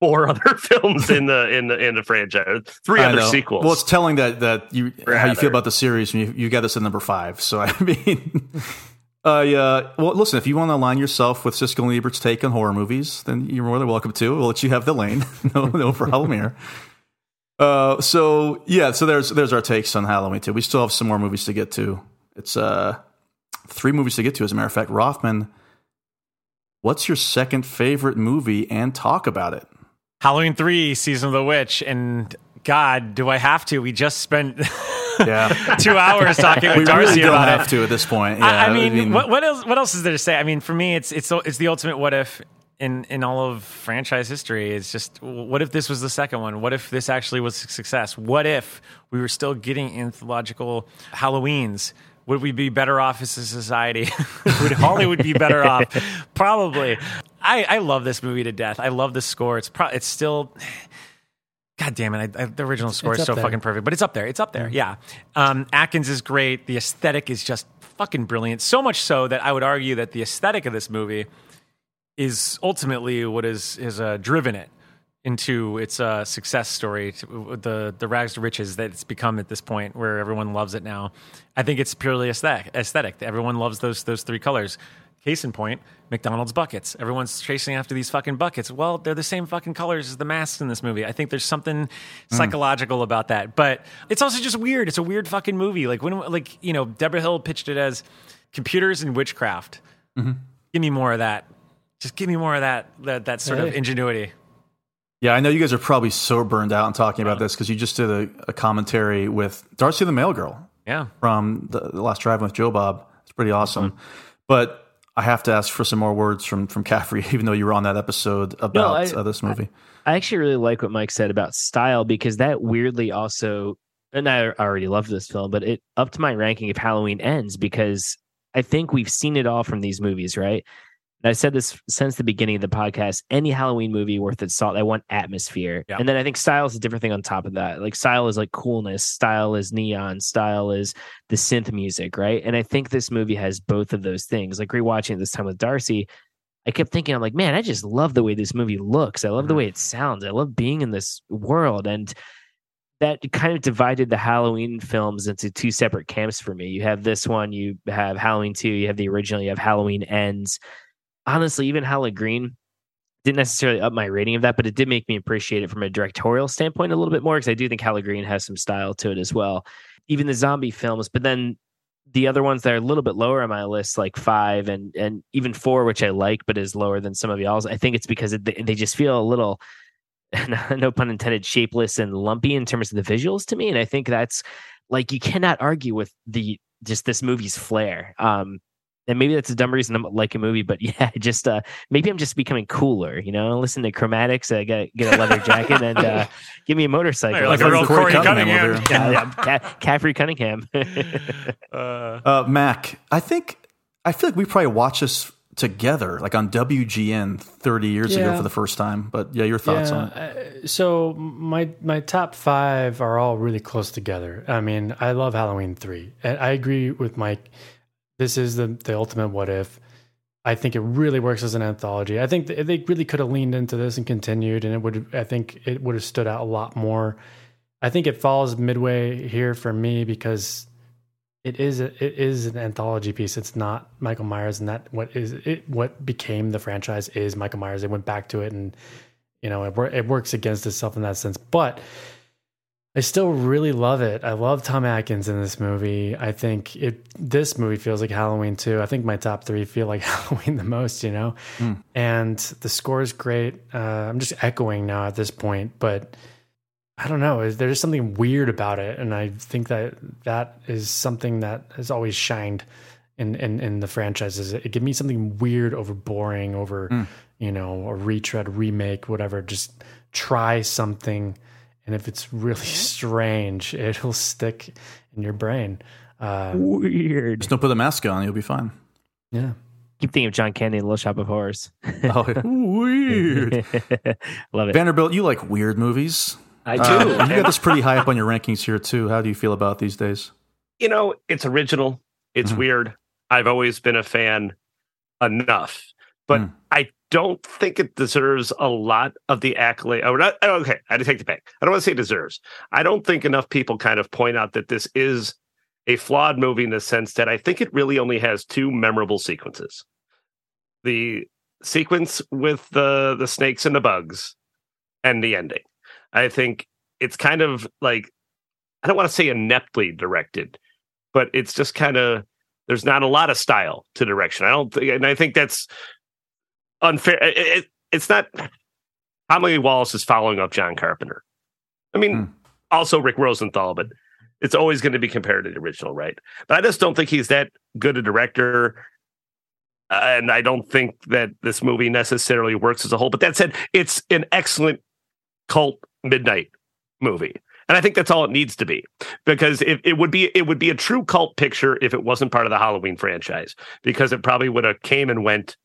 four other films in the in the in the franchise, three I other know. sequels. Well, it's telling that that you how you feel about the series. You, you got us at number five. So I mean, uh, yeah. Well, listen, if you want to align yourself with Siskel and Ebert's take on horror movies, then you're more than welcome to. We'll let you have the lane. no, no problem here. Uh, so yeah, so there's there's our takes on Halloween too. We still have some more movies to get to. It's uh three movies to get to. As a matter of fact, Roffman, what's your second favorite movie, and talk about it? Halloween three, season of the witch, and God, do I have to? We just spent Yeah. two hours talking with we Darcy really don't about have it. to at this point. Yeah, I, I mean, what, what else? What else is there to say? I mean, for me, it's it's it's the ultimate what if in in all of franchise history. It's just what if this was the second one? What if this actually was a success? What if we were still getting anthological Halloweens? Would we be better off as a society? Would Hollywood be better off? Probably. I, I love this movie to death. I love the score. It's pro- it's still. God damn it! I, I, the original score it's is so there. fucking perfect, but it's up there. It's up there. Yeah. Um, Atkins is great. The aesthetic is just fucking brilliant. So much so that I would argue that the aesthetic of this movie is ultimately what is is uh, driven it into its uh, success story, the the rags to riches that it's become at this point, where everyone loves it now. I think it's purely aesthetic. Aesthetic. Everyone loves those those three colors. Case in point, McDonald's buckets. Everyone's chasing after these fucking buckets. Well, they're the same fucking colors as the masks in this movie. I think there's something hmm. psychological about that, but it's also just weird. It's a weird fucking movie. Like when, like you know, Debra Hill pitched it as computers and witchcraft. Mm-hmm. Give me more of that. Just give me more of that. That, that sort of ingenuity. Yeah, I know you guys are probably so burned out on talking about this because you just did a, a commentary with Darcy the Mail Girl Yeah. from the, the Last Drive with Joe Bob. It's pretty awesome. Mm-hmm. But I have to ask for some more words from from Caffrey, even though you were on that episode about I- uh, this movie. I actually really like what Mike said about style because that weirdly also, and I already loved this film, but it upped my ranking if Halloween ends because I think we've seen it all from these movies, right? And I said this since the beginning of the podcast. Any Halloween movie worth its salt, I want atmosphere, Yeah. and then I think style is a different thing on top of that. Like style is like coolness, style is neon, style is the synth music, right? And I think this movie has both of those things. Like rewatching it this time with Darcy, I kept thinking, I'm like, man, I just love the way this movie looks. I love the mm-hmm. way it sounds. I love being in this world. And that kind of divided the Halloween films into two separate camps for me. You have this one, you have Halloween 2, you have the original, you have Halloween Ends. Honestly, even Halloween Green didn't necessarily up my rating of that, but it did make me appreciate it from a directorial standpoint a little bit more because I do think Halloween Green has some style to it as well. Even the zombie films, but then the other ones that are a little bit lower on my list, like five and and even four, which I like, but is lower than some of y'all's. I think it's because it, they just feel a little, no pun intended, shapeless and lumpy in terms of the visuals to me. And I think that's like you cannot argue with the just this movie's flair. Um, and maybe that's a dumb reason to like a movie, but yeah, just uh, maybe I'm just becoming cooler. You know, listen to Chromatics, uh, get get a leather jacket, and uh, give me a motorcycle. You're like Like a real Corey Corey Cunningham Cunningham. yeah, yeah, Ca- Caffrey Cunningham. Uh, Uh, Mac, I think I feel like we probably watched this together, like on WGN 30 years ago for the first time. But yeah, your thoughts on it? uh, so my my top five are all really close together. I mean, I love Halloween three, and I agree with Mike. This is the the ultimate what if. I think it really works as an anthology. I think th- they really could have leaned into this and continued, and it would. I think it would have stood out a lot more. I think it falls midway here for me because it is it is an anthology piece. It's not Michael Myers, and that what is it what became the franchise is Michael Myers. They went back to it, and you know it, it works against itself in that sense. But I still really love it. I love Tom Atkins in this movie. I think it this movie feels like Halloween too. I think my top three feel like Halloween the most. You know, and the score is great. Uh, I'm just echoing now at this point, but. I don't know. There's something weird about it, and I think that that is something that has always shined in in, in the franchises. It give me something weird over boring, over you know, a retread, remake, whatever. Just try something, and if it's really strange, it'll stick in your brain. Uh, Weird. Just don't put the mask on, you'll be fine. yeah. Keep thinking of John Candy and Little Shop of Horrors. Oh, weird. Love it. Vanderbilt, you like weird movies. I do. Uh, you got this pretty high up on your rankings here, too. How do you feel about these days? you know, it's original. It's Mhm. weird. I've always been a fan enough but Hmm. I don't think it deserves a lot of the accolade. Oh, not, oh, okay, I take the back. I don't want to say deserves. I don't think enough people kind of point out that this is a flawed movie in the sense that I think it really only has two memorable sequences. The sequence with the the snakes and the bugs and the ending. I think it's kind of like I don't want to say ineptly directed, but it's just kind of there's not a lot of style to direction. I don't think, and I think that's unfair. It, it- it's not. Lee Wallace is following up John Carpenter. I mean, Hmm. also Rick Rosenthal, but it's always going to be compared to the original, right? But I just don't think he's that good a director. And I don't think that this movie necessarily works as a whole. But that said, it's an excellent cult midnight movie. And I think that's all it needs to be. Because if it would be it would be a true cult picture if it wasn't part of the Halloween franchise. Because it probably would have came and went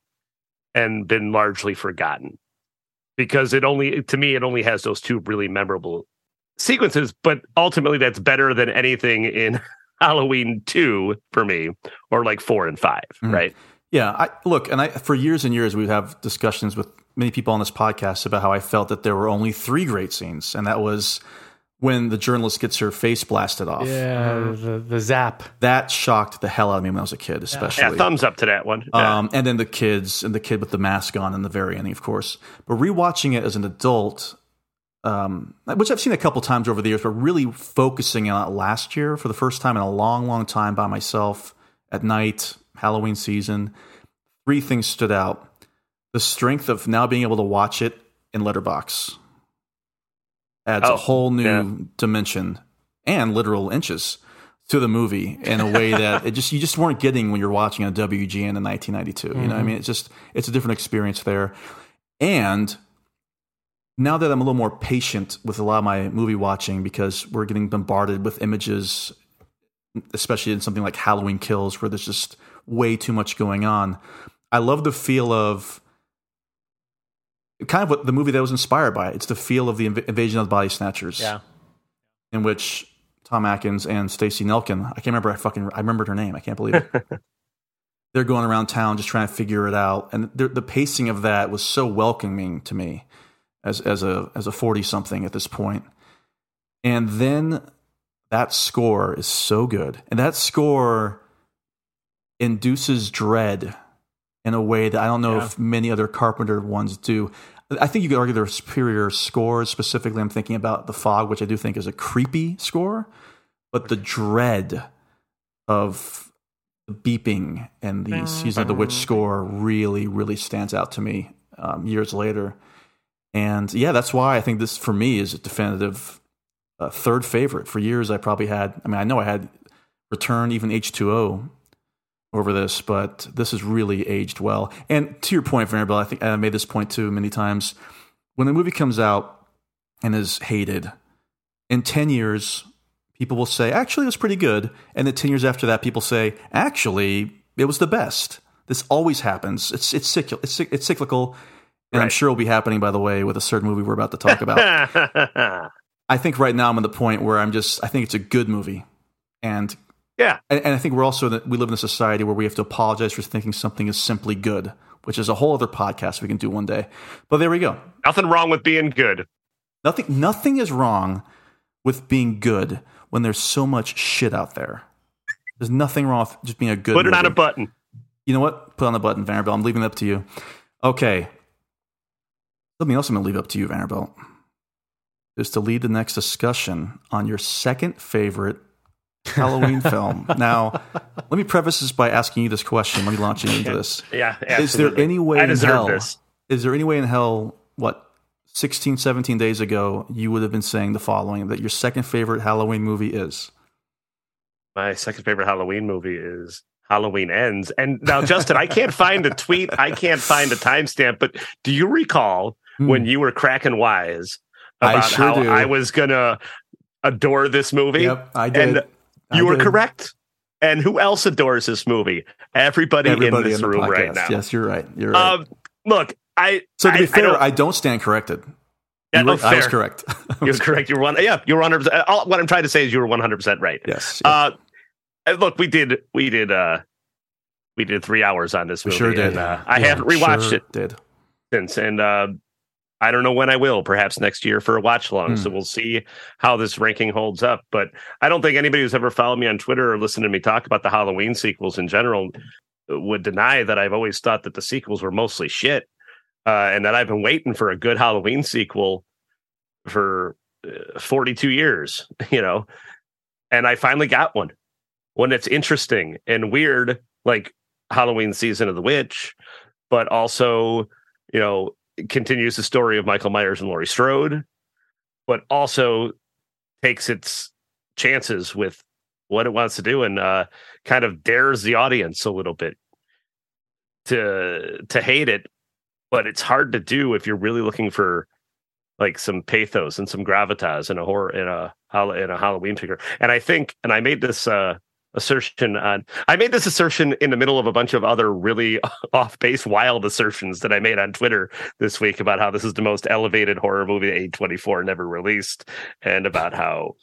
and been largely forgotten. Because it only to me, it only has those two really memorable sequences, but ultimately that's better than anything in Halloween 2 for me, or like four and 5 Mhm. right? Yeah, I look, and I for years and years we would have discussions with many people on this podcast about how I felt that there were only three great scenes, and that was when the journalist gets her face blasted off. Yeah, the, the zap. That shocked the hell out of me when I was a kid, especially. Yeah, thumbs up to that one. Yeah. Um, and then the kids and the kid with the mask on in the very ending, of course. But rewatching it as an adult, um, which I've seen a couple times over the years, but really focusing on it last year for the first time in a long, long time by myself at night, Halloween season, three things stood out. The strength of now being able to watch it in Letterboxd adds Oh, a whole new yeah. dimension and literal inches to the movie in a way that it just you just weren't getting when you're watching on WGN in 1992. You know, what I mm-hmm. mean, it's just it's a different experience there. And now that I'm a little more patient with a lot of my movie watching because we're getting bombarded with images, especially in something like Halloween Kills, where there's just way too much going on. I love the feel of kind of what the movie that was inspired by. It's the feel of the inv- invasion of the body snatchers Yeah. in which Tom Atkins and Stacey Nelkin, I can't remember, I fucking, I remembered her name. I can't believe it. They're going around town just trying to figure it out. And the, the pacing of that was so welcoming to me as, as a, as a 40 something at this point. And then that score is so good. And that score induces dread in a way that I don't know Yeah. if many other Carpenter ones do. I think you could argue they're superior scores. Specifically, I'm thinking about The Fog, which I do think is a creepy score, but the dread of the beeping and the Season of the Witch score really, really stands out to me um, years later. And yeah, that's why I think this for me is a definitive uh, third favorite. For years, I probably had. I mean, I know I had Return, even H2O over this, but this has really aged well. And to your point, Vanderbilt, I think I made this point too many times. When a movie comes out and is hated, in 10 years, people will say, actually, it was pretty good. And then 10 years after that, people say, actually, it was the best. This always happens. It's, it's, cyclical, it's, it's cyclical. And I'm sure it'll be happening, by the way, with a certain movie we're about to talk about. I think right now I'm at the point where I'm just, I think it's a good movie. And yeah. and, and I think we're also that we live in a society where we have to apologize for thinking something is simply good, which is a whole other podcast we can do one day. But there we go. Nothing wrong with being good. Nothing nothing is wrong with being good when there's so much shit out there. There's nothing wrong with just being a good. Put it on a button. You know what? Put on the button, Vanderbilt. I'm leaving it up to you. Okay. Something else I'm going to leave up to you, Vanderbilt, is to lead the next discussion on your second favorite Halloween film. Now, let me preface this by asking you this question. Let me launch you into this. Yeah. Is there any way I in hell? this. Is there any way in hell? What 16, 17 days ago, you would have been saying the following: that your second favorite Halloween movie is? My second favorite Halloween movie is Halloween Ends. And now, Justin, I can't find a tweet. I can't find a timestamp. But do you recall when you were cracking wise Hmm. I about sure how do. I was gonna adore this movie? Yep, I did. And I you were did. correct. And who else adores this movie? Everybody, Everybody in this in room right podcast. now. Yes, you're right. You're right. Um, look, I. so to I, be fair, don't- I don't, stand corrected. Yeah, You were- oh, I was correct. You were correct. You were one. Yeah, you were one hundred percent. What I'm trying to say is you were one hundred percent right. yes. Uh, look, we did we did uh we did three hours on this We movie. sure did. and, uh, I Yeah, haven't rewatched sure it Did since, and uh, I don't know when I will. Perhaps next year for a watch along. Hmm. So we'll see how this ranking holds up. But I don't think anybody who's ever followed me on Twitter or listened to me talk about the Halloween sequels in general would deny that I've always thought that the sequels were mostly shit, uh, and that I've been waiting for a good Halloween sequel for uh, 42 years. You know, and I finally got one. One that's interesting and weird, like Halloween season of the witch, but also, you know, continues the story of Michael Myers and Laurie Strode, but also takes its chances with what it wants to do and uh, kind of dares the audience a little bit to to hate it. But it's hard to do if you're really looking for like some pathos and some gravitas in a horror in a in a Halloween figure. And I think, and I made this uh, assertion on, I made this assertion in the middle of a bunch of other really off base, wild assertions that I made on Twitter this week about how this is the most elevated horror movie A24 never released, and about how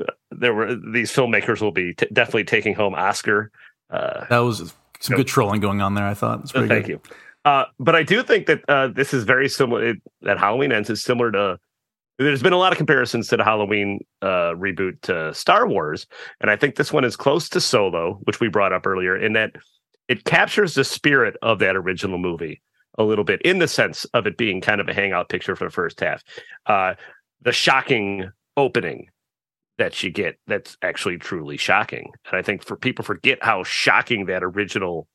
uh, there were these filmmakers will be t- definitely taking home Oscar. Uh, that was some good trolling going on there. I thought. It's so pretty thank good. you. Uh, but I do think that uh, this is very similar. It, that Halloween ends is similar to. There's been a lot of comparisons to the Halloween uh, reboot to Star Wars, and I think this one is close to Solo, which we brought up earlier, in that it captures the spirit of that original movie a little bit, in the sense of it being kind of a hangout picture for the first half. Uh, the shocking opening that you get that's actually truly shocking, and I think for people forget how shocking that original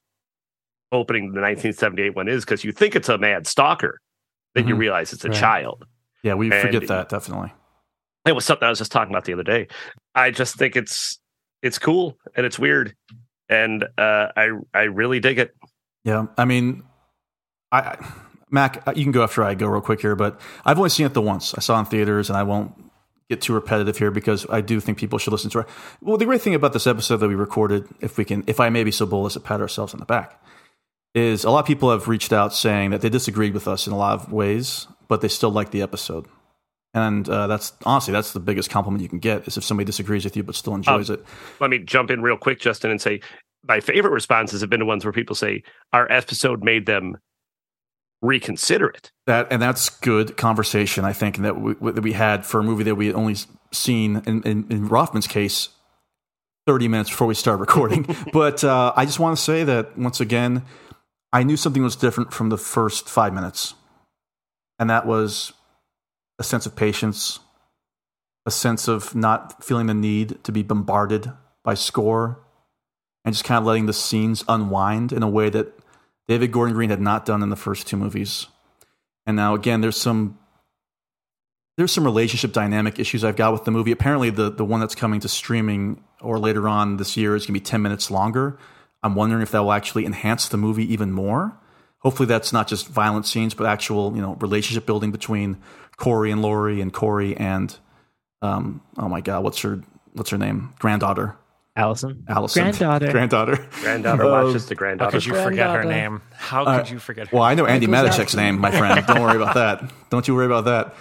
opening the 1978 one is because you think it's a mad stalker, then you Mhm. realize it's a Right. child. Yeah, we And- forget that definitely. It was something I was just talking about the other day. I just think it's it's cool and it's weird, and uh, I I really dig it. Yeah, I mean, I, I Mac, you can go after I go real quick here, but I've only seen it the once. I saw in theaters, and I won't get too repetitive here because I do think people should listen to it. Well, the great thing about this episode that we recorded, if we can, if I may be so bold as to pat ourselves on the back, is a lot of people have reached out saying that they disagreed with us in a lot of ways, but they still like the episode. And uh, that's honestly that's the biggest compliment you can get is if somebody disagrees with you but still enjoys it. Let me jump in real quick, Justin, and say my favorite responses have been the ones where people say our episode made them reconsider it. That and that's good conversation. I think that we, that we had for a movie that we had only seen in, in, in Roffman's case thirty minutes before we start recording. but uh, I just want to say that once again, I knew something was different from the first five minutes, and that was a sense of patience, a sense of not feeling the need to be bombarded by score, and just kind of letting the scenes unwind in a way that David Gordon Green had not done in the first two movies. And now again, there's some there's some relationship dynamic issues I've got with the movie. Apparently, the the one that's coming to streaming or later on this year is going to be 10 minutes longer. I'm wondering if that will actually enhance the movie even more. Hopefully, that's not just violent scenes, but actual you know relationship building between Corey and Laurie and Corey and um, oh my god, what's her what's her name? Granddaughter, Allison. Allison. Granddaughter. Granddaughter. Granddaughter watches the How granddaughter. could you forget her name? How Uh, could you forget her? Well, I know Andi Michael's Matichak's name, my friend. Don't worry about that. Don't you worry about that.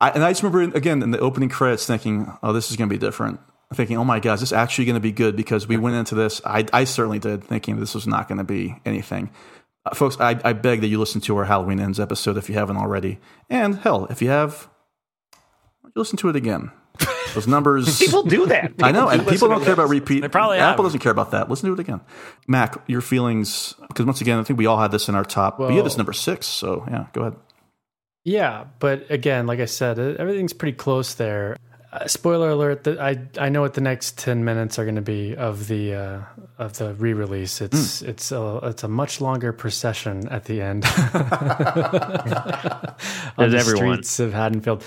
I, and I just remember again in the opening credits thinking, "Oh, this is going to be different." Thinking, "Oh my God, is this actually going to be good?" Because we went into this, I, I certainly did, thinking this was not going to be anything. Uh, folks, I, I beg that you listen to our Halloween ends episode if you haven't already, and hell, if you have, you listen to it again. Those numbers. People do that. I know, do and people don't care about repeat. They probably Apple have. doesn't care about that. Listen to it again. Mac, your feelings, because once again, I think we all had this in our top. but you had this Well- number six, so yeah, go ahead. Yeah, but again, like I said, everything's pretty close there. Uh, spoiler alert: that I I know what the next ten minutes are going to be of the uh, of the re-release. It's it's a it's a much longer procession at the end on the everyone. streets of Haddonfield.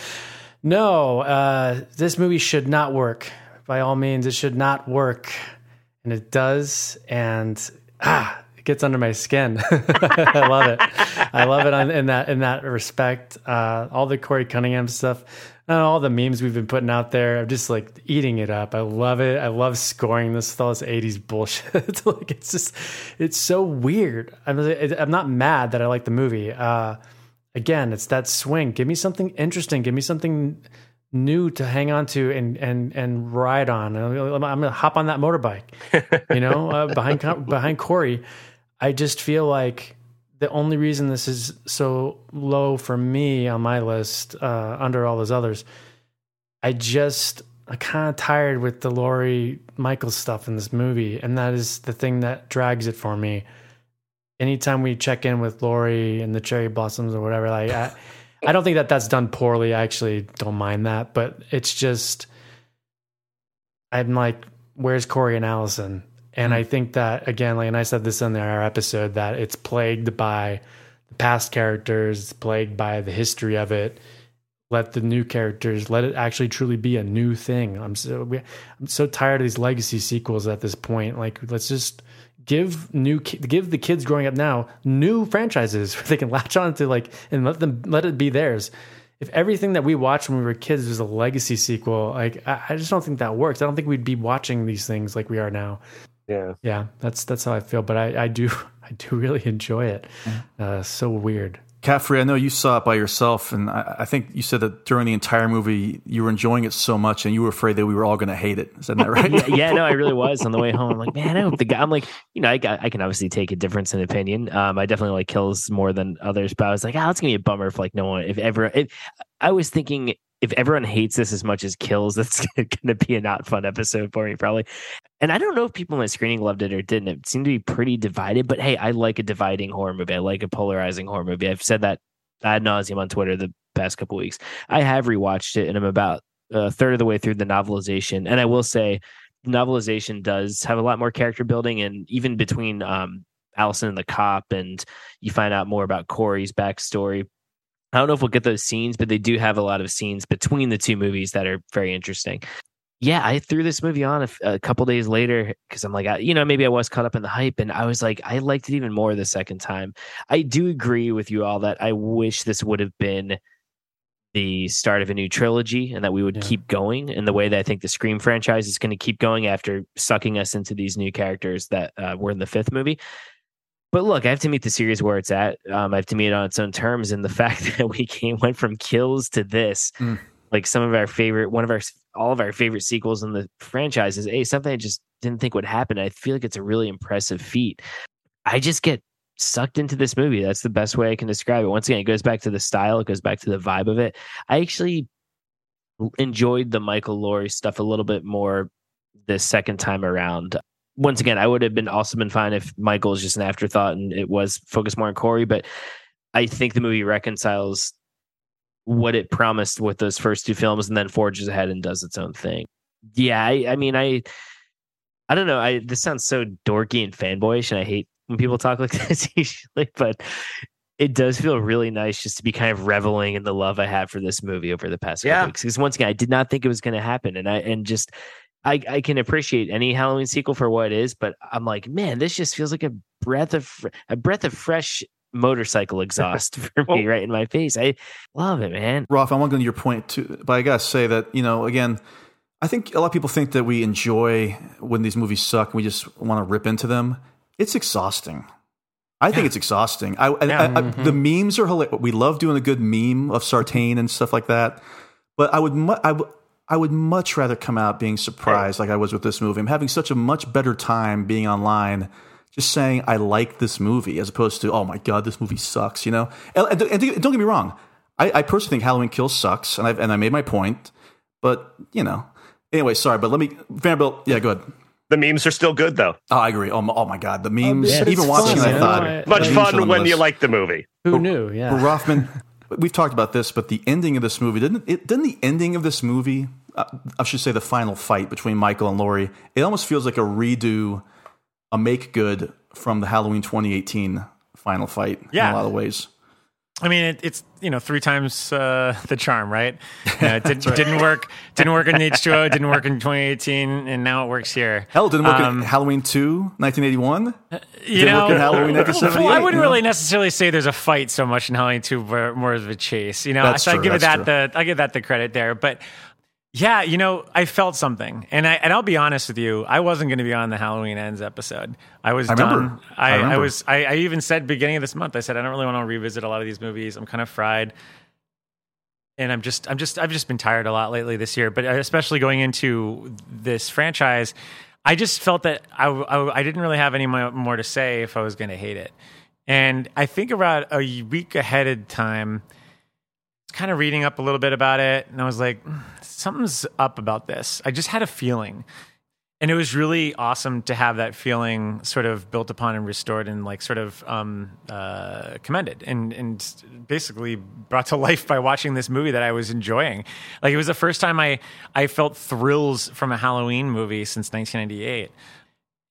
No, uh, this movie should not work. By all means, it should not work, and it does. And ah, it gets under my skin. I love it. I love it on, in that in that respect. Uh, all the Corey Cunningham stuff, and all the memes we've been putting out there. I'm just like eating it up. I love it. I love scoring this with all this '80s bullshit. like it's just, it's so weird. I'm I'm not mad that I like the movie. Uh, again, it's that swing. Give me something interesting. Give me something new to hang on to and and and ride on. I'm gonna, I'm gonna hop on that motorbike, you know, uh, behind behind Corey. I just feel like the only reason this is so low for me on my list, uh, under all those others, I just I'm kind of tired with the Laurie Michaels stuff in this movie, and that is the thing that drags it for me. Anytime we check in with Laurie and the cherry blossoms or whatever, like I, I don't think that that's done poorly. I actually don't mind that, but it's just I'm like, where's Corey and Allison? And mm-hmm. I think that again, like, and I said this in our episode that it's plagued by the past characters, it's plagued by the history of it. Let the new characters let it actually truly be a new thing. I'm so we, I'm so tired of these legacy sequels at this point. Like, let's just give new give the kids growing up now new franchises where they can latch on to like and let them let it be theirs. If everything that we watched when we were kids was a legacy sequel, like I, I just don't think that works. I don't think we'd be watching these things like we are now. Yeah. Yeah, that's that's how I feel. But I, I do I do really enjoy it. Uh, so weird. Caffrey, I know you saw it by yourself, and I, I think you said that during the entire movie you were enjoying it so much, and you were afraid that we were all going to hate it. Is that right? yeah, yeah, no, I really was on the way home. I'm like, man, I hope the guy. I'm like, you know, I, got- I can obviously take a difference in opinion. Um, I definitely like kills more than others, but I was like, ah, it's gonna be a bummer if like no one, if ever, if I was thinking if everyone hates this as much as kills, that's gonna be a not fun episode for me probably. And I don't know if people in my screening loved it or didn't. It seemed to be pretty divided. But hey, I like a dividing horror movie. I like a polarizing horror movie. I've said that ad nauseum on Twitter the past couple weeks. I have rewatched it, and I'm about a third of the way through the novelization. And I will say, novelization does have a lot more character building, and even between um, Allison and the cop, and you find out more about Corey's backstory. I don't know if we'll get those scenes, but they do have a lot of scenes between the two movies that are very interesting. Yeah, I threw this movie on a couple days later because I'm like, I, you know, maybe I was caught up in the hype, and I was like, I liked it even more the second time. I do agree with you all that I wish this would have been the start of a new trilogy and that we would Yeah. keep going in the way that I think the Scream franchise is going to keep going after sucking us into these new characters that uh, were in the fifth movie. But look, I have to meet the series where it's at. Um, I have to meet it on its own terms, and the fact that we came went from kills to this, Mm. like some of our favorite, one of our, all of our favorite sequels in the franchise is a something I just didn't think would happen. I feel like it's a really impressive feat. I just get sucked into this movie. That's the best way I can describe it. Once again, it goes back to the style, it goes back to the vibe of it. I actually enjoyed the Michael Laurie stuff a little bit more this second time around. Once again, I would have been also been fine if Michael is just an afterthought and it was focused more on Corey, but I think the movie reconciles what it promised with those first two films and then forges ahead and does its own thing. Yeah, I, I mean, I, I don't know. I this sounds so dorky and fanboyish, and I hate when people talk like this usually, but it does feel really nice just to be kind of reveling in the love I have for this movie over the past Yeah. couple weeks. Because once again, I did not think it was going to happen, and I and just I I can appreciate any Halloween sequel for what it is, but I'm like, man, this just feels like a breath of fr- a breath of fresh motorcycle exhaust for me right in my face. I love it, man. Rolf, I want to go to your point too, but I gotta say that you know, again, I think a lot of people think that we enjoy when these movies suck and we just want to rip into them. It's exhausting. I think it's exhausting. I, I, I, I- the memes are hilarious. We love doing a good meme of Sartain and stuff like that. But I would, mu- I would, I would much rather come out being surprised, like I was with this movie. I'm having such a much better time being online, just saying I like this movie, as opposed to oh my god, this movie sucks. You know, and, and, and don't get me wrong. I, I personally think Halloween Kills sucks, and I've, and I made my point. But you know, anyway, sorry. But let me Vanderbilt. Yeah, go ahead. The memes are still good though. Oh, I agree. Oh, my- oh my god, the memes. Oh, yeah, even watching, fun, it, I thought Much the memes are fun when the you like the movie. Who knew? Yeah. But Roffman, we've talked about this, but the ending of this movie didn't it? Didn't the ending of this movie? Uh, I should say the final fight between Michael and Laurie. It almost feels like a redo, a make good from the Halloween 2018 final fight. in Yeah. a lot of ways. I mean, it, it's you know three times uh, the charm, right? Uh, it did, Didn't work. Didn't work in H2O. Didn't work in 2018, and now it works here. Hell, didn't work Um, in Halloween 2, 1981. You Didn't know, work in Halloween 1978. well, I wouldn't you know? really necessarily say there's a fight so much in Halloween 2, but more of a chase. You know, That's so I true, give it that's that the I give that the credit there, but. Yeah, you know, I felt something, and I and I'll be honest with you, I wasn't going to be on the Halloween ends episode. I was I done. I I, I, remember. was. I, I even said beginning of this month. I said I don't really want to revisit a lot of these movies. I'm kind of fried. and I'm just I'm just I've just been tired a lot lately this year, but uh, especially going into this franchise, I just felt that I I, I didn't really have any more to say if I was going to hate it, and I think about a week ahead of time, kind of reading up a little bit about it, and I was like, "Mm, something's up about this. I just had a feeling. And it was really awesome to have that feeling sort of built upon and restored and like sort of um, uh, commended and, and basically brought to life by watching this movie that I was enjoying. Like it was the first time I, I felt thrills from a Halloween movie since 1998.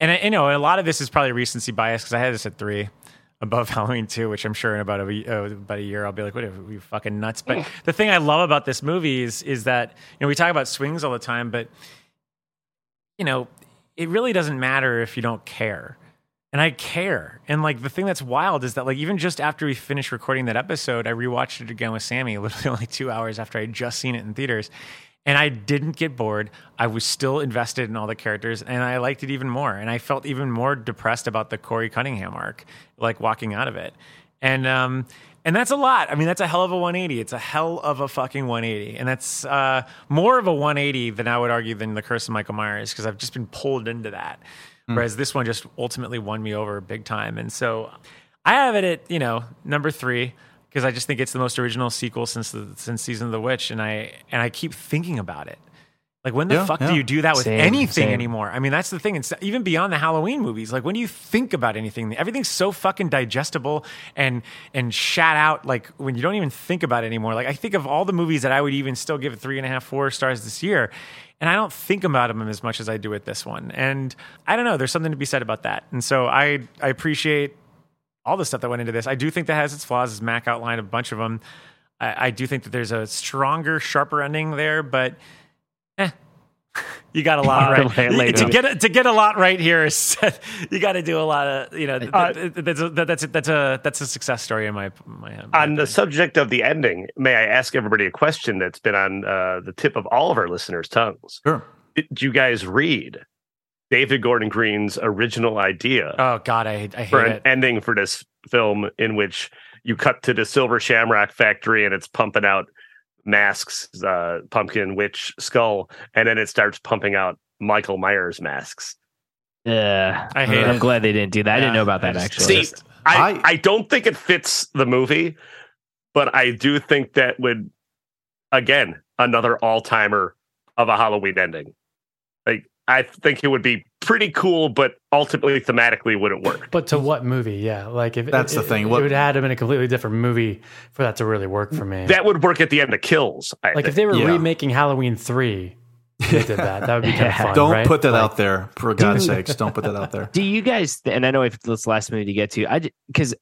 And I, you know, a lot of this is probably recency bias because I had this at three above Halloween 2, which I'm sure in about a, uh, about a year I'll be like, what are we fucking nuts? But the thing I love about this movie is, is that, you know, we talk about swings all the time, but you know, it really doesn't matter if you don't care. And I care. And like the thing that's wild is that like even just after we finished recording that episode, I rewatched it again with Sammy, literally only two hours after I had just seen it in theaters. And I didn't get bored. I was still invested in all the characters and I liked it even more. And I felt even more depressed about the Corey Cunningham arc, like walking out of it. And um and that's a lot. I mean, that's a hell of a 180. It's a hell of a fucking 180. And that's uh, more of a 180 than I would argue than The Curse of Michael Myers because I've just been pulled into that. Whereas this one just ultimately won me over big time. And so I have it at, you know, number three because I just think it's the most original sequel since the since Season of the Witch. And I and I keep thinking about it. Like when the Yeah, fuck yeah. do you do that with Same, anything same. anymore? I mean, that's the thing. It's even beyond the Halloween movies. Like when do you think about anything? Everything's so fucking digestible and and shat out. Like when you don't even think about it anymore. Like I think of all the movies that I would even still give it three and a half, four stars this year, and I don't think about them as much as I do with this one. And I don't know. There's something to be said about that. And so I I appreciate all the stuff that went into this. I do think that has its flaws, as Mac outlined a bunch of them. I, I do think that there's a stronger, sharper ending there, but eh, you got a lot right. Lay- lay to down. get to get a lot right here is you got to do a lot of you know. th- Uh, that's a, that's a, that's a that's a success story in my my. my On the subject of the ending, may I ask everybody a question that's been on uh, the tip of all of our listeners' tongues? Sure. Did you guys read David Gordon Green's original idea oh God, I I for an it. ending for this film in which you cut to the Silver Shamrock factory and it's pumping out masks, uh, pumpkin witch skull, and then it starts pumping out Michael Myers masks. Yeah, I hate I'm it. glad they didn't do that. I didn't know about that actually. See, I, I- I don't think it fits the movie, but I do think that would again another all timer of a Halloween ending. Like I think it would be pretty cool, but ultimately thematically wouldn't work. But to what movie? Yeah, like if That's it, the thing. it, What- it would have been a completely different movie for that to really work for me. That would work at the end of Kills. I like if they were Yeah. remaking Halloween three, they did that. That would be kind of fun. Don't right? put that Like, out there, for God's sakes. Don't put that out there. Do you guys? And I know if this last movie to get to, I because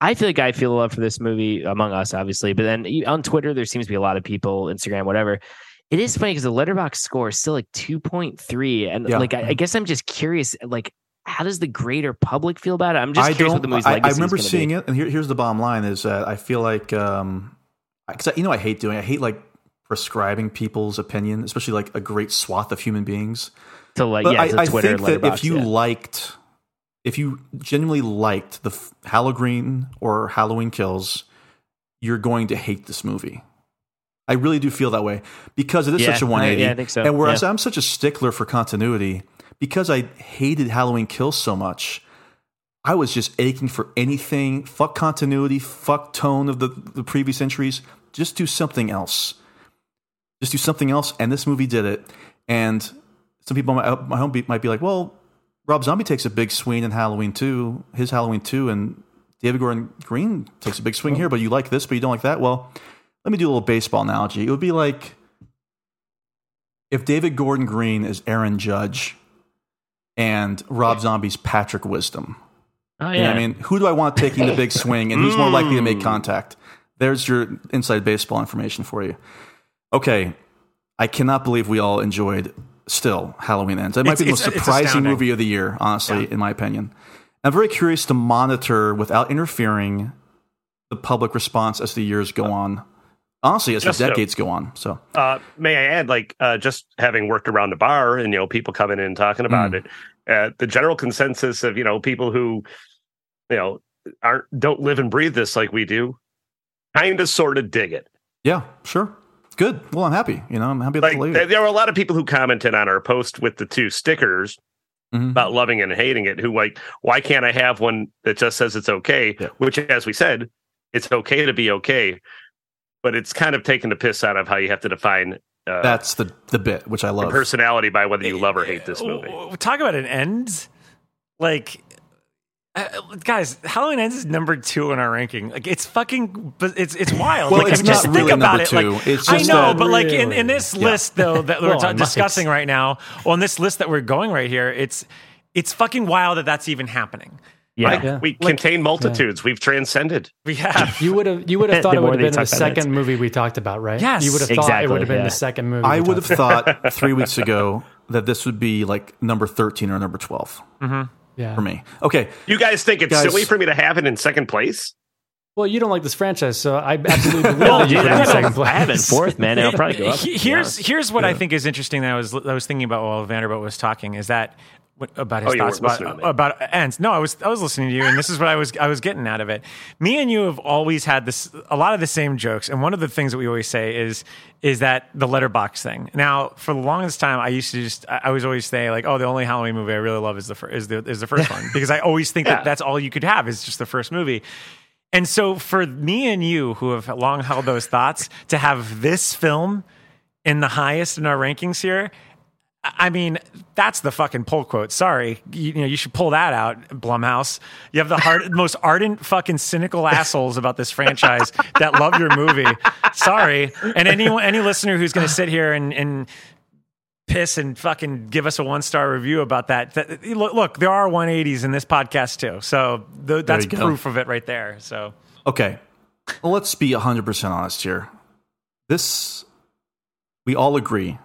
I feel like I feel a love for this movie among us, obviously. But then on Twitter, there seems to be a lot of people, Instagram, whatever. It is funny because the Letterboxd score is still like two point three, and Yeah. like I, I guess I'm just curious, like how does the greater public feel about it? I'm just I curious what the movie's I, I remember seeing be. it, and here, here's the bottom line: is that I feel like, um, because you know, I hate doing. I hate like prescribing people's opinion, especially like a great swath of human beings. to like But yeah, I, to I Twitter, think that if you yeah. liked, if you genuinely liked the Halloween or Halloween Kills, you're going to hate this movie. I really do feel that way because it is Yeah, such a 180. yeah, I think so. And whereas Yeah. I'm such a stickler for continuity, because I hated Halloween Kills so much, I was just aching for anything. Fuck continuity. Fuck tone of the, the previous entries. Just do something else. Just do something else. And this movie did it. And some people at my home might be like, well, Rob Zombie takes a big swing in Halloween 2, his Halloween 2, and David Gordon Green takes a big swing here, but you like this, but you don't like that. Well, let me do a little baseball analogy. It would be like if David Gordon Green is Aaron Judge and Rob Zombie's Patrick Wisdom. oh You know I mean, who do I want taking the big swing and who's more likely to Mm. make contact? There's your inside baseball information for you. Okay, I cannot believe we all enjoyed still Halloween Ends. That might It's- be the most surprising movie of the year, honestly, in my opinion. I'm very curious to monitor without interfering the public response as the years go on. Honestly, as Just the so- decades go on. So Uh, may I add, like, uh, just having worked around the bar and you know people coming in and talking about Mm. it, uh, the general consensus of you know people who you know aren't don't live and breathe this like we do, kind of sort of dig it. yeah, sure. Good. Well, I'm happy. You know, I'm happy Like there, were a lot of people who commented on our post with the two stickers Mhm. about loving and hating it. Who like, why can't I have one that just says it's okay? Yeah. Which, as we said, it's okay to be okay, but it's kind of taking the piss out of how you have to define uh, That's the the bit which I love. personality by whether you love or hate this movie. Oh, Talk about an end. Like, uh, guys, Halloween Ends is number two in our ranking. Like, it's fucking, but it's it's wild. Well, like, it's I mean, just not think really about number it. two. Like, It's I know, that- but like in, in this Yeah. list though that we're Well, ta- discussing right now, on this list that we're going right here, it's it's fucking wild that that's even happening. Yeah. Like, Yeah. we contain multitudes. We've transcended. We have. You would have you would have thought it would have been the talk about it, second movie we talked about, right? Yes. you would have thought it would have been yeah. the second movie. I would have about. thought three weeks ago that this would be like number 13 or number 12 mm-hmm. yeah. for me. Okay. You guys think it's Guys- silly for me to have it in second place? Well, you don't like this franchise, so I absolutely believe Well, that you dude, it I in have, second it- I have it fourth, man. It'll probably go up. to Here's here's what I think is interesting that I was I was thinking about while Vanderbilt was talking is that what- about his Oh, thoughts about listening to me. about ends. No, I was I was listening to you, and this is what I was I was getting out of it. Me and you have always had this a lot of the same jokes, and one of the things that we always say is is that the Letterboxd thing. Now, for the longest time, I used to just I I was always say like, oh, the only Halloween movie I really love is the fir- is the is the first one because I always think Yeah. that that's all you could have is just the first movie. And so for me and you who have long held those thoughts to have this film in the highest in our rankings here, I mean, that's the fucking pull quote. Sorry, you, you know you should pull that out, Blumhouse. You have the hard, most ardent, fucking cynical assholes about this franchise that love your movie. Sorry, and any any listener who's going to sit here and and piss and fucking give us a one star review about that. that look, look, there are 180s in this podcast too, so th- that's you go. proof of it right there. So Okay. Well, let's be 100% honest here. This, we all agree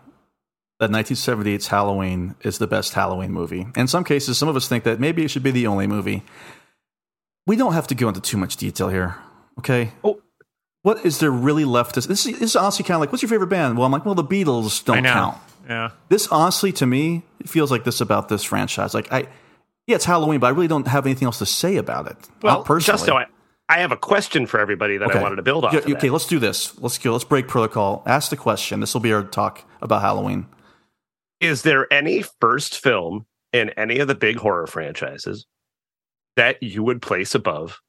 that 1978's Halloween is the best Halloween movie. In some cases, some of us think that maybe it should be the only movie. We don't have to go into too much detail here, okay? Oh. What is there really left to this? Is, this is honestly kind of like, what's your favorite band? Well, I'm like, well, the Beatles don't count. yeah. This honestly, to me, it feels like this about this franchise. Like, I, yeah, it's Halloween, but I really don't have anything else to say about it. Well, personally. Justo, I, I have a question for everybody that I wanted to build off. Yeah, okay, let's do this. Let's go. Let's break protocol. Ask the question. This will be our talk about Halloween. Is there any first film in any of the big horror franchises that you would place above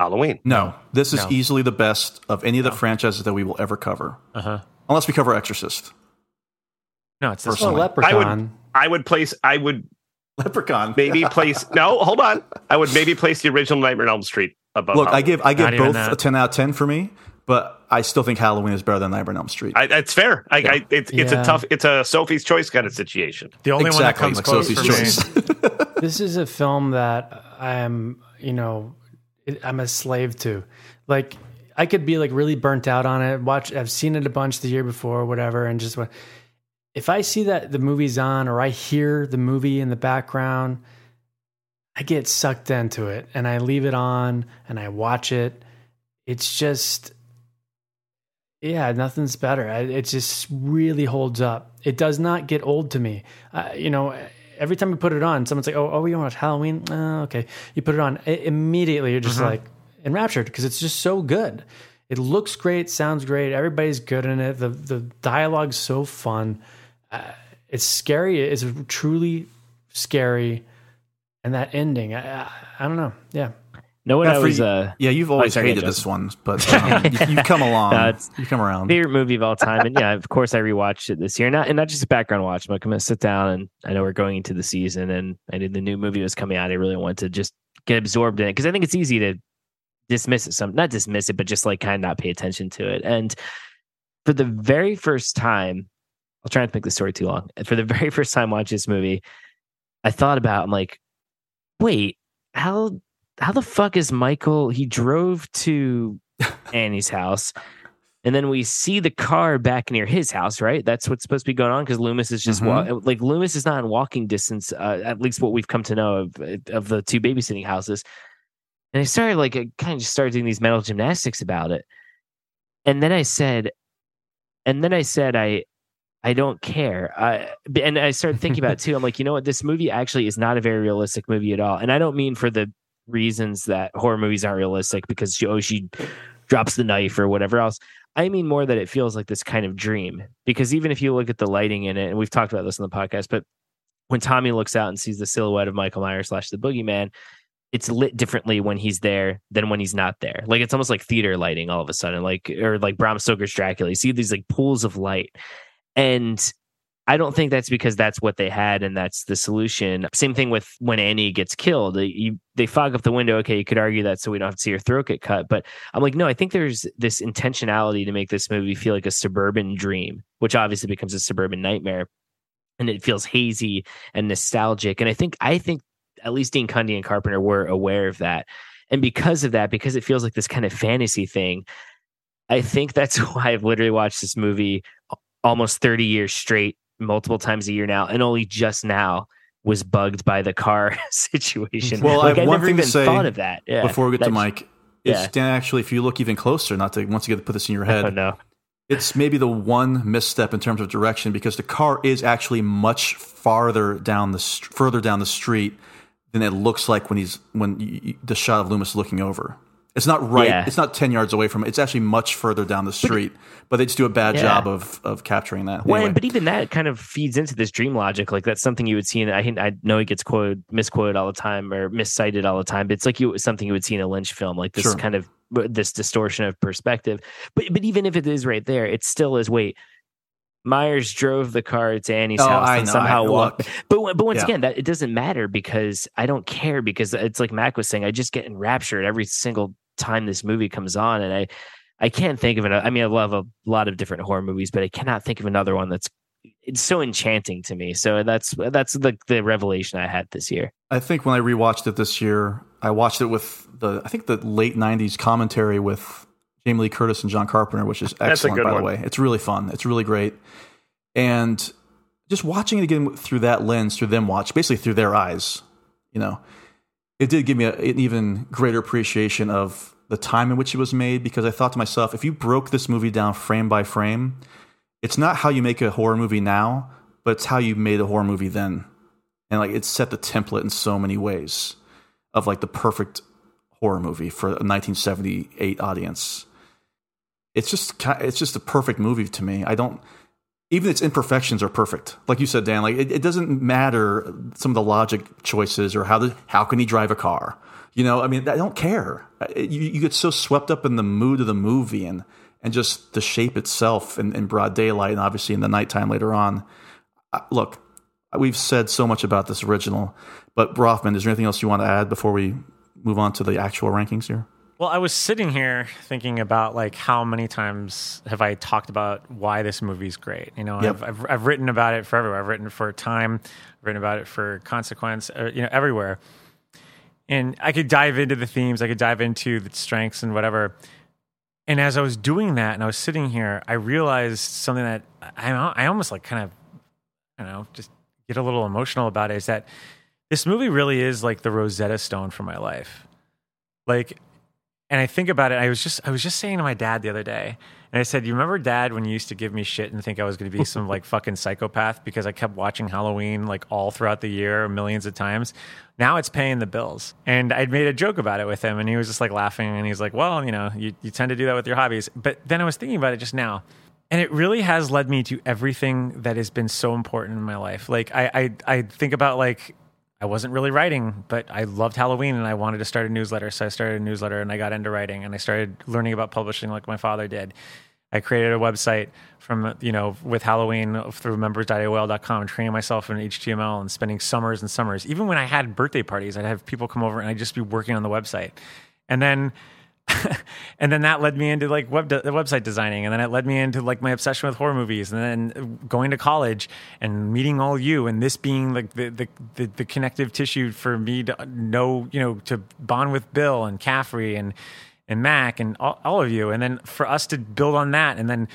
Halloween? No, this is No. easily the best of any of the franchises that we will ever cover, Uh huh. unless we cover Exorcist. No, it's this Personally. I would, Leprechaun. I would place, I would Leprechaun. maybe place. no, hold on. I would maybe place the original Nightmare on Elm Street above. Look, I give I give Not both a ten out of ten for me, but I still think Halloween is better than Nightmare on Elm Street. I, it's fair. I, I, it's it's Yeah. a tough. It's a Sophie's choice kind of situation. The only exactly, one that like comes close Sophie's for me. choice. this is a film that I am, you know, I'm a slave to. Like, I could be like really burnt out on it. Watch, I've seen it a bunch the year before, whatever, and just what. If I see that the movie's on, or I hear the movie in the background, I get sucked into it, and I leave it on, and I watch it. It's just, yeah, nothing's better. I, it just really holds up. It does not get old to me. Uh, you know, every time you put it on, someone's like, "Oh, oh, you watch Halloween? Oh, okay." You put it on, i immediately you're just like enraptured because it's just so good. It looks great, sounds great. Everybody's good in it. The the dialogue's so fun. Uh, it's scary. It's truly scary, and that ending, I, I, I don't know. Yeah, No one Yeah, for knows. you- Uh, yeah, you've always hated this one, but um, you, you come along. No, you come around. favorite movie of all time, and yeah, of course I rewatched it this year. Not and not just a background watch. I'm I'm gonna sit down, and I know we're going into the season, and I knew the new movie was coming out. I really wanted to just get absorbed in it because I think it's easy to dismiss it. Some not dismiss it, but just like kind of not pay attention to it. And for the very first time, I'll try not to make the story too long. For the very first time watching this movie, I thought about. I'm like, wait, how how the fuck is Michael? He drove to Annie's house. And then we see the car back near his house, right? That's what's supposed to be going on because Loomis is just wa- like Loomis is not in walking distance. Uh, at least what we've come to know of of the two babysitting houses. And I started like I kind of just started doing these mental gymnastics about it. And then I said, and then I said I I don't care. I and I started thinking about it too. I'm like, you know what? This movie actually is not a very realistic movie at all. And I don't mean for the reasons that horror movies aren't realistic because she oh she drops the knife or whatever else. I mean more that it feels like this kind of dream because even if you look at the lighting in it, and we've talked about this on the podcast, but when Tommy looks out and sees the silhouette of Michael Myers slash the boogeyman, it's lit differently when he's there than when he's not there. Like it's almost like theater lighting all of a sudden, like or like Bram Stoker's Dracula. You see these like pools of light, and I don't think that's because that's what they had and that's the solution. Same thing with when Annie gets killed. You, they fog up the window. Okay, you could argue that so we don't have to see her throat get cut. But I'm like, no, I think there's this intentionality to make this movie feel like a suburban dream, which obviously becomes a suburban nightmare. And it feels hazy and nostalgic. And I think I think at least Dean Cundey and Carpenter were aware of that. And because of that, because it feels like this kind of fantasy thing, I think that's why I've literally watched this movie almost 30 years straight multiple times a year now, and only just now was bugged by the car situation. Well, like I have one never even say thought of that. Yeah. before we get to Mike. Is yeah. Dan actually, if you look even closer, not to once again put this in your oh, head, Oh no. it's maybe the one misstep in terms of direction because the car is actually much farther down the further down the street than it looks like when he's when y y the shot of Loomis looking over. It's not right. Yeah. It's not ten yards away from it. It's actually much further down the street. But, they just do a bad Yeah. job of of capturing that. Well, Anyway. but even that kind of feeds into this dream logic. Like that's something you would see in. I I know he gets quoted, misquoted all the time or miscited all the time. But it's like you something you would see in a Lynch film, like this Sure. kind of this distortion of perspective. But but even if it is right there, it still is. Wait, Myers drove the car to Annie's Oh, house I and know. somehow walked. But but once Yeah. again, that it doesn't matter because I don't care because it's like Mac was saying. I just get enraptured every single time this movie comes on, and I I can't think of it. I mean, I love a lot of different horror movies, but I cannot think of another one that's it's so enchanting to me. So that's that's the the revelation I had this year. I think when I rewatched it this year, I watched it with the I think the late '90s commentary with Jamie Lee Curtis and John Carpenter, which is excellent by one. the way. It's really fun. It's really great, and just watching it again through that lens, through them watch, basically through their eyes, you know, it did give me a, an even greater appreciation of the time in which it was made. Because I thought to myself, if you broke this movie down frame by frame, it's not how you make a horror movie now, but it's how you made a horror movie then and like it set the template in so many ways of like the perfect horror movie for a 1978 audience. It's just it's just a perfect movie to me. I don't even its imperfections are perfect. Like you said, Dan. Like it, it doesn't matter some of the logic choices or how the how can he drive a car. You know, I mean, I don't care. You, you get so swept up in the mood of the movie and and just the shape itself in, in broad daylight and obviously in the nighttime later on. Look, we've said so much about this original, but Roffman, is there anything else you want to add before we move on to the actual rankings here? Well, I was sitting here thinking about like how many times have I talked about why this movie's great. You know, Yep. I've, I've I've written about it for everywhere. I've written for Time, I've written about it for Consequence. Uh, you know, everywhere. And I could dive into the themes. I could dive into the strengths and whatever. And as I was doing that, and I was sitting here, I realized something that I I almost like kind of I don't know, just get a little emotional about it. Is that this movie really is like the Rosetta Stone for my life. Like and I think about it. I was just I was just saying to my dad the other day, and I said, "You remember, Dad, when you used to give me shit and think I was going to be some like fucking psychopath because I kept watching Halloween like all throughout the year, millions of times. Now it's paying the bills." And I'd made a joke about it with him, and he was just like laughing, and he's like, "Well, you know, you you tend to do that with your hobbies." But then I was thinking about it just now. And it really has led me to everything that has been so important in my life. Like I, I, I think about like I wasn't really writing, but I loved Halloween and I wanted to start a newsletter. So I started a newsletter and I got into writing and I started learning about publishing like my father did. I created a website from, you know, with Halloween through members.aol.com and training myself in HTML and spending summers and summers. Even when I had birthday parties, I'd have people come over and I'd just be working on the website. And then and then that led me into like web de- website designing and then it led me into like my obsession with horror movies and then going to college and meeting all you and this being like the the, the, the connective tissue for me to know you know to bond with bill and caffrey and and mac and all, all of you and then for us to build on that and then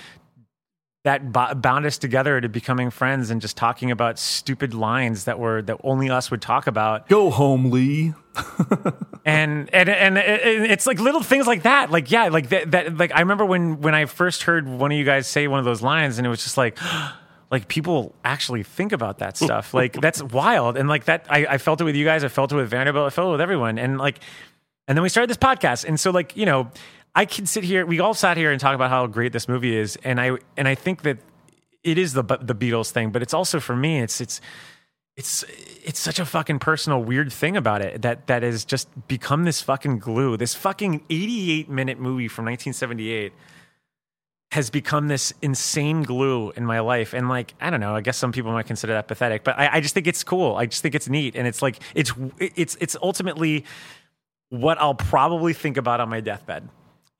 that bo- bound us together to becoming friends and just talking about stupid lines that were that only us would talk about. Go home, Lee. and and and it- it's like little things like that. Like yeah like that, that like i remember when when i first heard one of you guys say one of those lines and it was just like like people actually think about that stuff. Like that's wild. And like that I, I felt it with you guys. I felt it with vanderbilt. I felt it with everyone. And like and then we started this podcast. And so like you know I can sit here. We all sat here and talk about how great this movie is, and I and I think that it is the the Beatles thing, but it's also for me. It's it's it's it's such a fucking personal weird thing about it that that has just become this fucking glue. This fucking 88 minute movie from 1978 has become this insane glue in my life. And like, I don't know, I guess some people might consider that pathetic, but I, I just think it's cool. I just think it's neat. And it's like, it's, it's, it's ultimately what I'll probably think about on my deathbed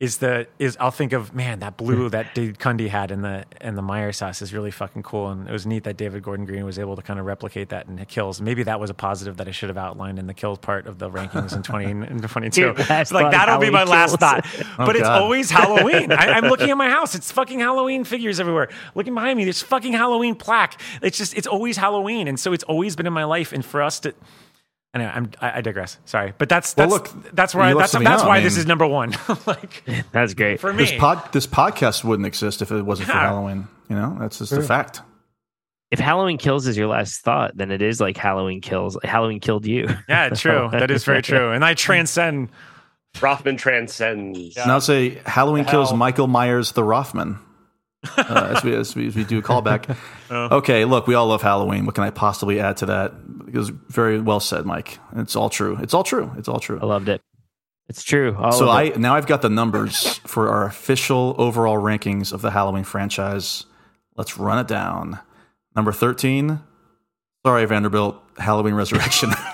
is the, is I'll think of, man, that blue hmm. that Dave Cundey had in the, in the Myers house is really fucking cool. And it was neat that David Gordon Green was able to kind of replicate that in Kills. Maybe that was a positive that I should have outlined in the Kills part of the rankings in 20 and 22. Your last like that'll be my Halloween last Kills. thought. Oh, but it's God. always Halloween. I, I'm looking at my house. It's fucking Halloween figures everywhere. Looking behind me, there's fucking Halloween plaque. It's just, it's always Halloween. And so it's always been in my life. And for us to, anyway, I'm, I, I digress. Sorry. But that's, Well, that's, look, that's where I, that's, that's know. why I this is number one. like That's great. for me. This pod this podcast wouldn't exist if it wasn't for Yeah. Halloween. You know, that's just a fact. if Halloween kills is your last thought, then it is like Halloween kills. Halloween killed you. yeah, true. That is very true. And I transcend. Roffman transcends. Now say Halloween kills Michael Myers the Roffman. Uh, as, we, as, we, as we do a callback. Oh. Okay, look, we all love Halloween. What can I possibly add to that? It was very well said, Mike. It's all true. It's all true. It's all true. I loved it. It's true. All So I it. now I've got the numbers for our official overall rankings of the Halloween franchise. Let's run it down. Number thirteen. Sorry, Vanderbilt. Halloween Resurrection.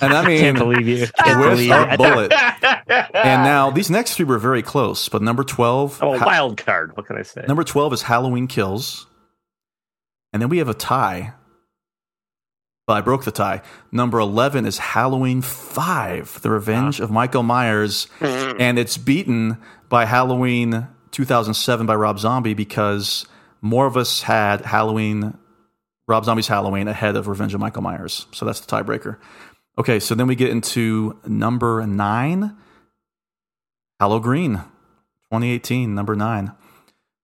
And I mean, can't believe you. Can't with believe a it. bullet. and now these next three were very close, but number twelve. Oh, a Ha- wild card. What can I say? Number 12 is Halloween Kills. And then we have a tie. Well, I broke the tie. Number 11 is Halloween 5, The Revenge of Michael Myers. Hmm. and it's beaten by Halloween 2007 by Rob Zombie because more of us had Halloween, Rob Zombie's Halloween ahead of Revenge of Michael Myers. So that's the tiebreaker. Okay, so then we get into number 9, Halloween, 2018, number 9.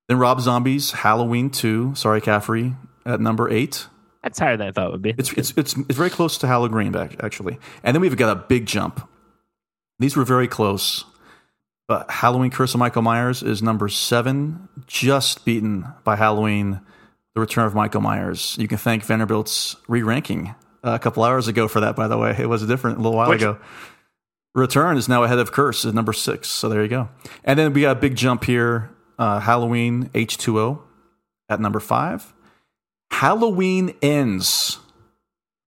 Then Rob Zombie's Halloween 2, sorry, Caffrey, at number 8. That's higher than I thought it would be. It's, it's, it's, it's very close to Halloween Green, back, actually. And then we've got a big jump. These were very close. But Halloween Curse of Michael Myers is number 7, just beaten by Halloween The Return of Michael Myers. You can thank Vanderbilt's re ranking a couple hours ago for that, by the way. It was a different a little while Which- ago. Return is now ahead of Curse, is number six. So there you go. And then we got a big jump here. Uh, Halloween H2O at number five. Halloween Ends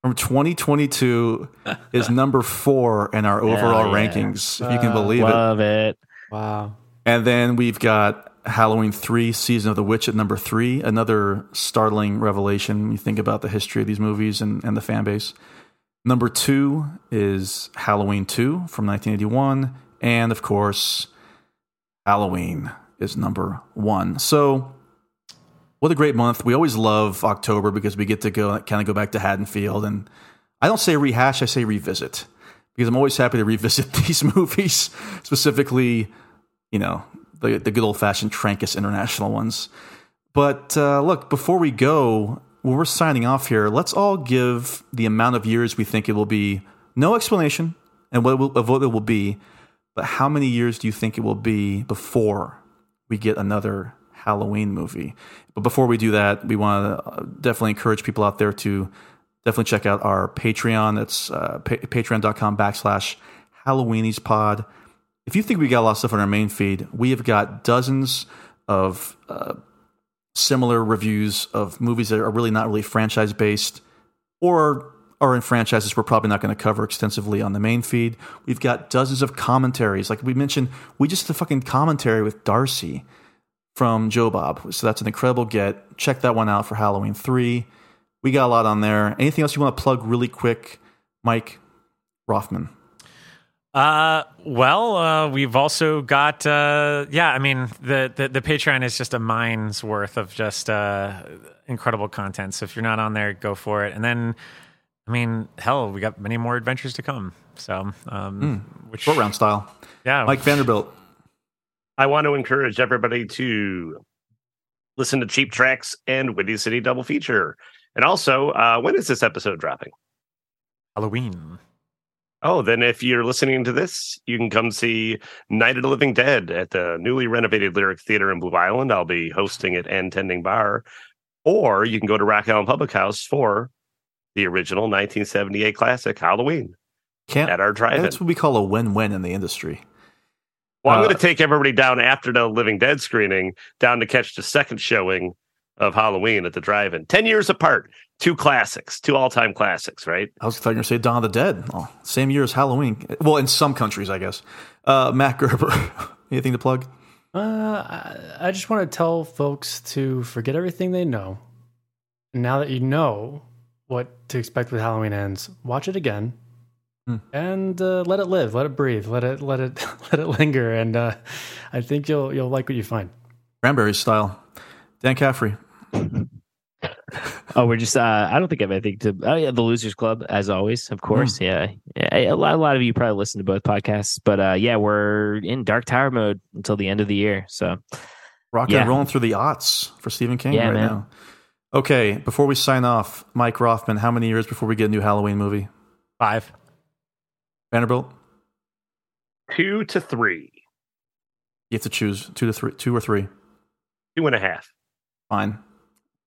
from 2022 is number four in our overall yeah. rankings, if you can believe it. Love it. Wow. And then we've got Halloween 3, Season of the Witch at number three. Another startling revelation when you think about the history of these movies and, and the fan base. Number two is Halloween 2 from 1981. And of course, Halloween is number one. So, what a great month. We always love October because we get to go kind of go back to Haddonfield. And I don't say rehash, I say revisit because I'm always happy to revisit these movies, specifically, you know, the, the good old fashioned Trancas International ones. But uh, look, before we go, when we're signing off here, let's all give the amount of years we think it will be. No explanation and what will, of what it will be, but how many years do you think it will be before we get another Halloween movie? But before we do that, we want to definitely encourage people out there to definitely check out our Patreon. That's uh, pa- patreon.com backslash Halloweenies pod. If you think we got a lot of stuff on our main feed, we have got dozens of uh, similar reviews of movies that are really not really franchise based or are in franchises we're probably not going to cover extensively on the main feed. We've got dozens of commentaries. Like we mentioned, we just did a fucking commentary with Darcy from Joe Bob. So that's an incredible get. Check that one out for Halloween 3. We got a lot on there. Anything else you want to plug really quick, Mike Roffman? Uh, well, uh, we've also got, uh, yeah, I mean, the, the, the Patreon is just a mine's worth of just, uh, incredible content. So if you're not on there, go for it. And then, I mean, hell, we got many more adventures to come. So, um, which, Short round style. yeah, Mike Vanderbilt. I want to encourage everybody to listen to Cheap Tracks and Windy City Double Feature. And also, uh, when is this episode dropping? Halloween. Oh, then if you're listening to this, you can come see Night of the Living Dead at the newly renovated Lyric Theater in Blue Island. I'll be hosting it and tending bar. Or you can go to Rock Island Public House for the original 1978 classic Halloween Can't, at our drive-in. that's what we call a win-win in the industry. Well, I'm Uh, going to take everybody down after the Living Dead screening down to catch the second showing of Halloween at the drive-in. Ten years apart, two classics, two all-time classics, right? I was thought you were going to say Dawn of the Dead. Oh, same year as Halloween. Well, in some countries, I guess. Uh, Matt Gerber, anything to plug? Uh, I, I just want to tell folks to forget everything they know. And now that you know what to expect with Halloween ends, watch it again Hmm. and uh, let it live, let it breathe, let it let it let it linger, and uh, I think you'll you'll like what you find. Cranberry style. Dan Caffrey. Oh, we're just, uh, I don't think I have anything to, oh, yeah, the Losers Club, as always, of course. Yeah. yeah. A, lot, a lot of you probably listen to both podcasts, but uh, yeah, we're in Dark Tower mode until the end of the year. So, Rocking Yeah. and rolling through the aughts for Stephen King Yeah, right man. now. Okay, before we sign off, Mike Roffman, how many years before we get a new Halloween movie? Five. Vanderbilt, Two to three, you have to choose two to three, two or three. two and a half. Fine.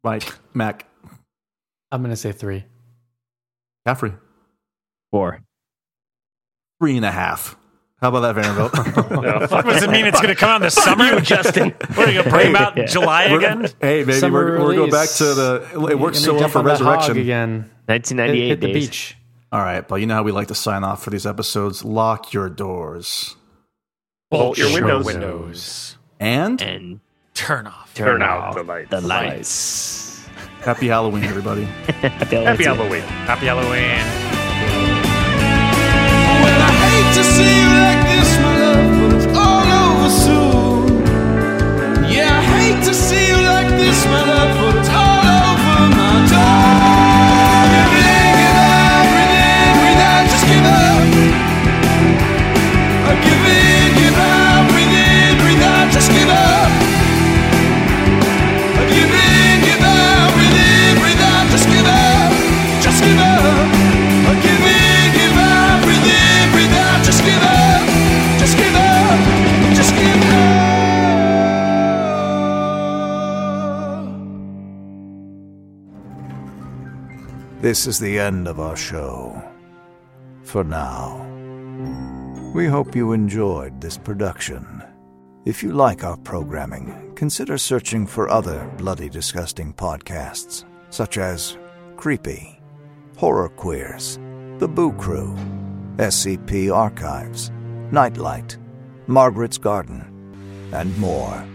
Mike, Mac, I'm gonna say three. Caffrey, four. three and a half. How about that, Vanderbilt? No, What does it mean? It's going to come out in the summer, you, Justin. What are you going to bring about Yeah. July We're- again? hey, baby, Summer we're, we're going back to the. It works And so well for on that hog Resurrection. again. Hit, 1998 hit the days. beach. All right, but you know how we like to sign off for these episodes. Lock your doors Bolt your windows. windows. and And Turn off. Turn off out the lights. the lights. happy Halloween, everybody. Happy Happy Halloween. Halloween. Happy Halloween. Well, I hate to see you like this, my love, but it's all over soon. Yeah, I hate to see you like this, my love, This is the end of our show. For now. We hope you enjoyed this production. If you like our programming, consider searching for other bloody disgusting podcasts, such as Creepy, Horror Queers, The Boo Crew, SCP Archives, Nightlight, Margaret's Garden, and more.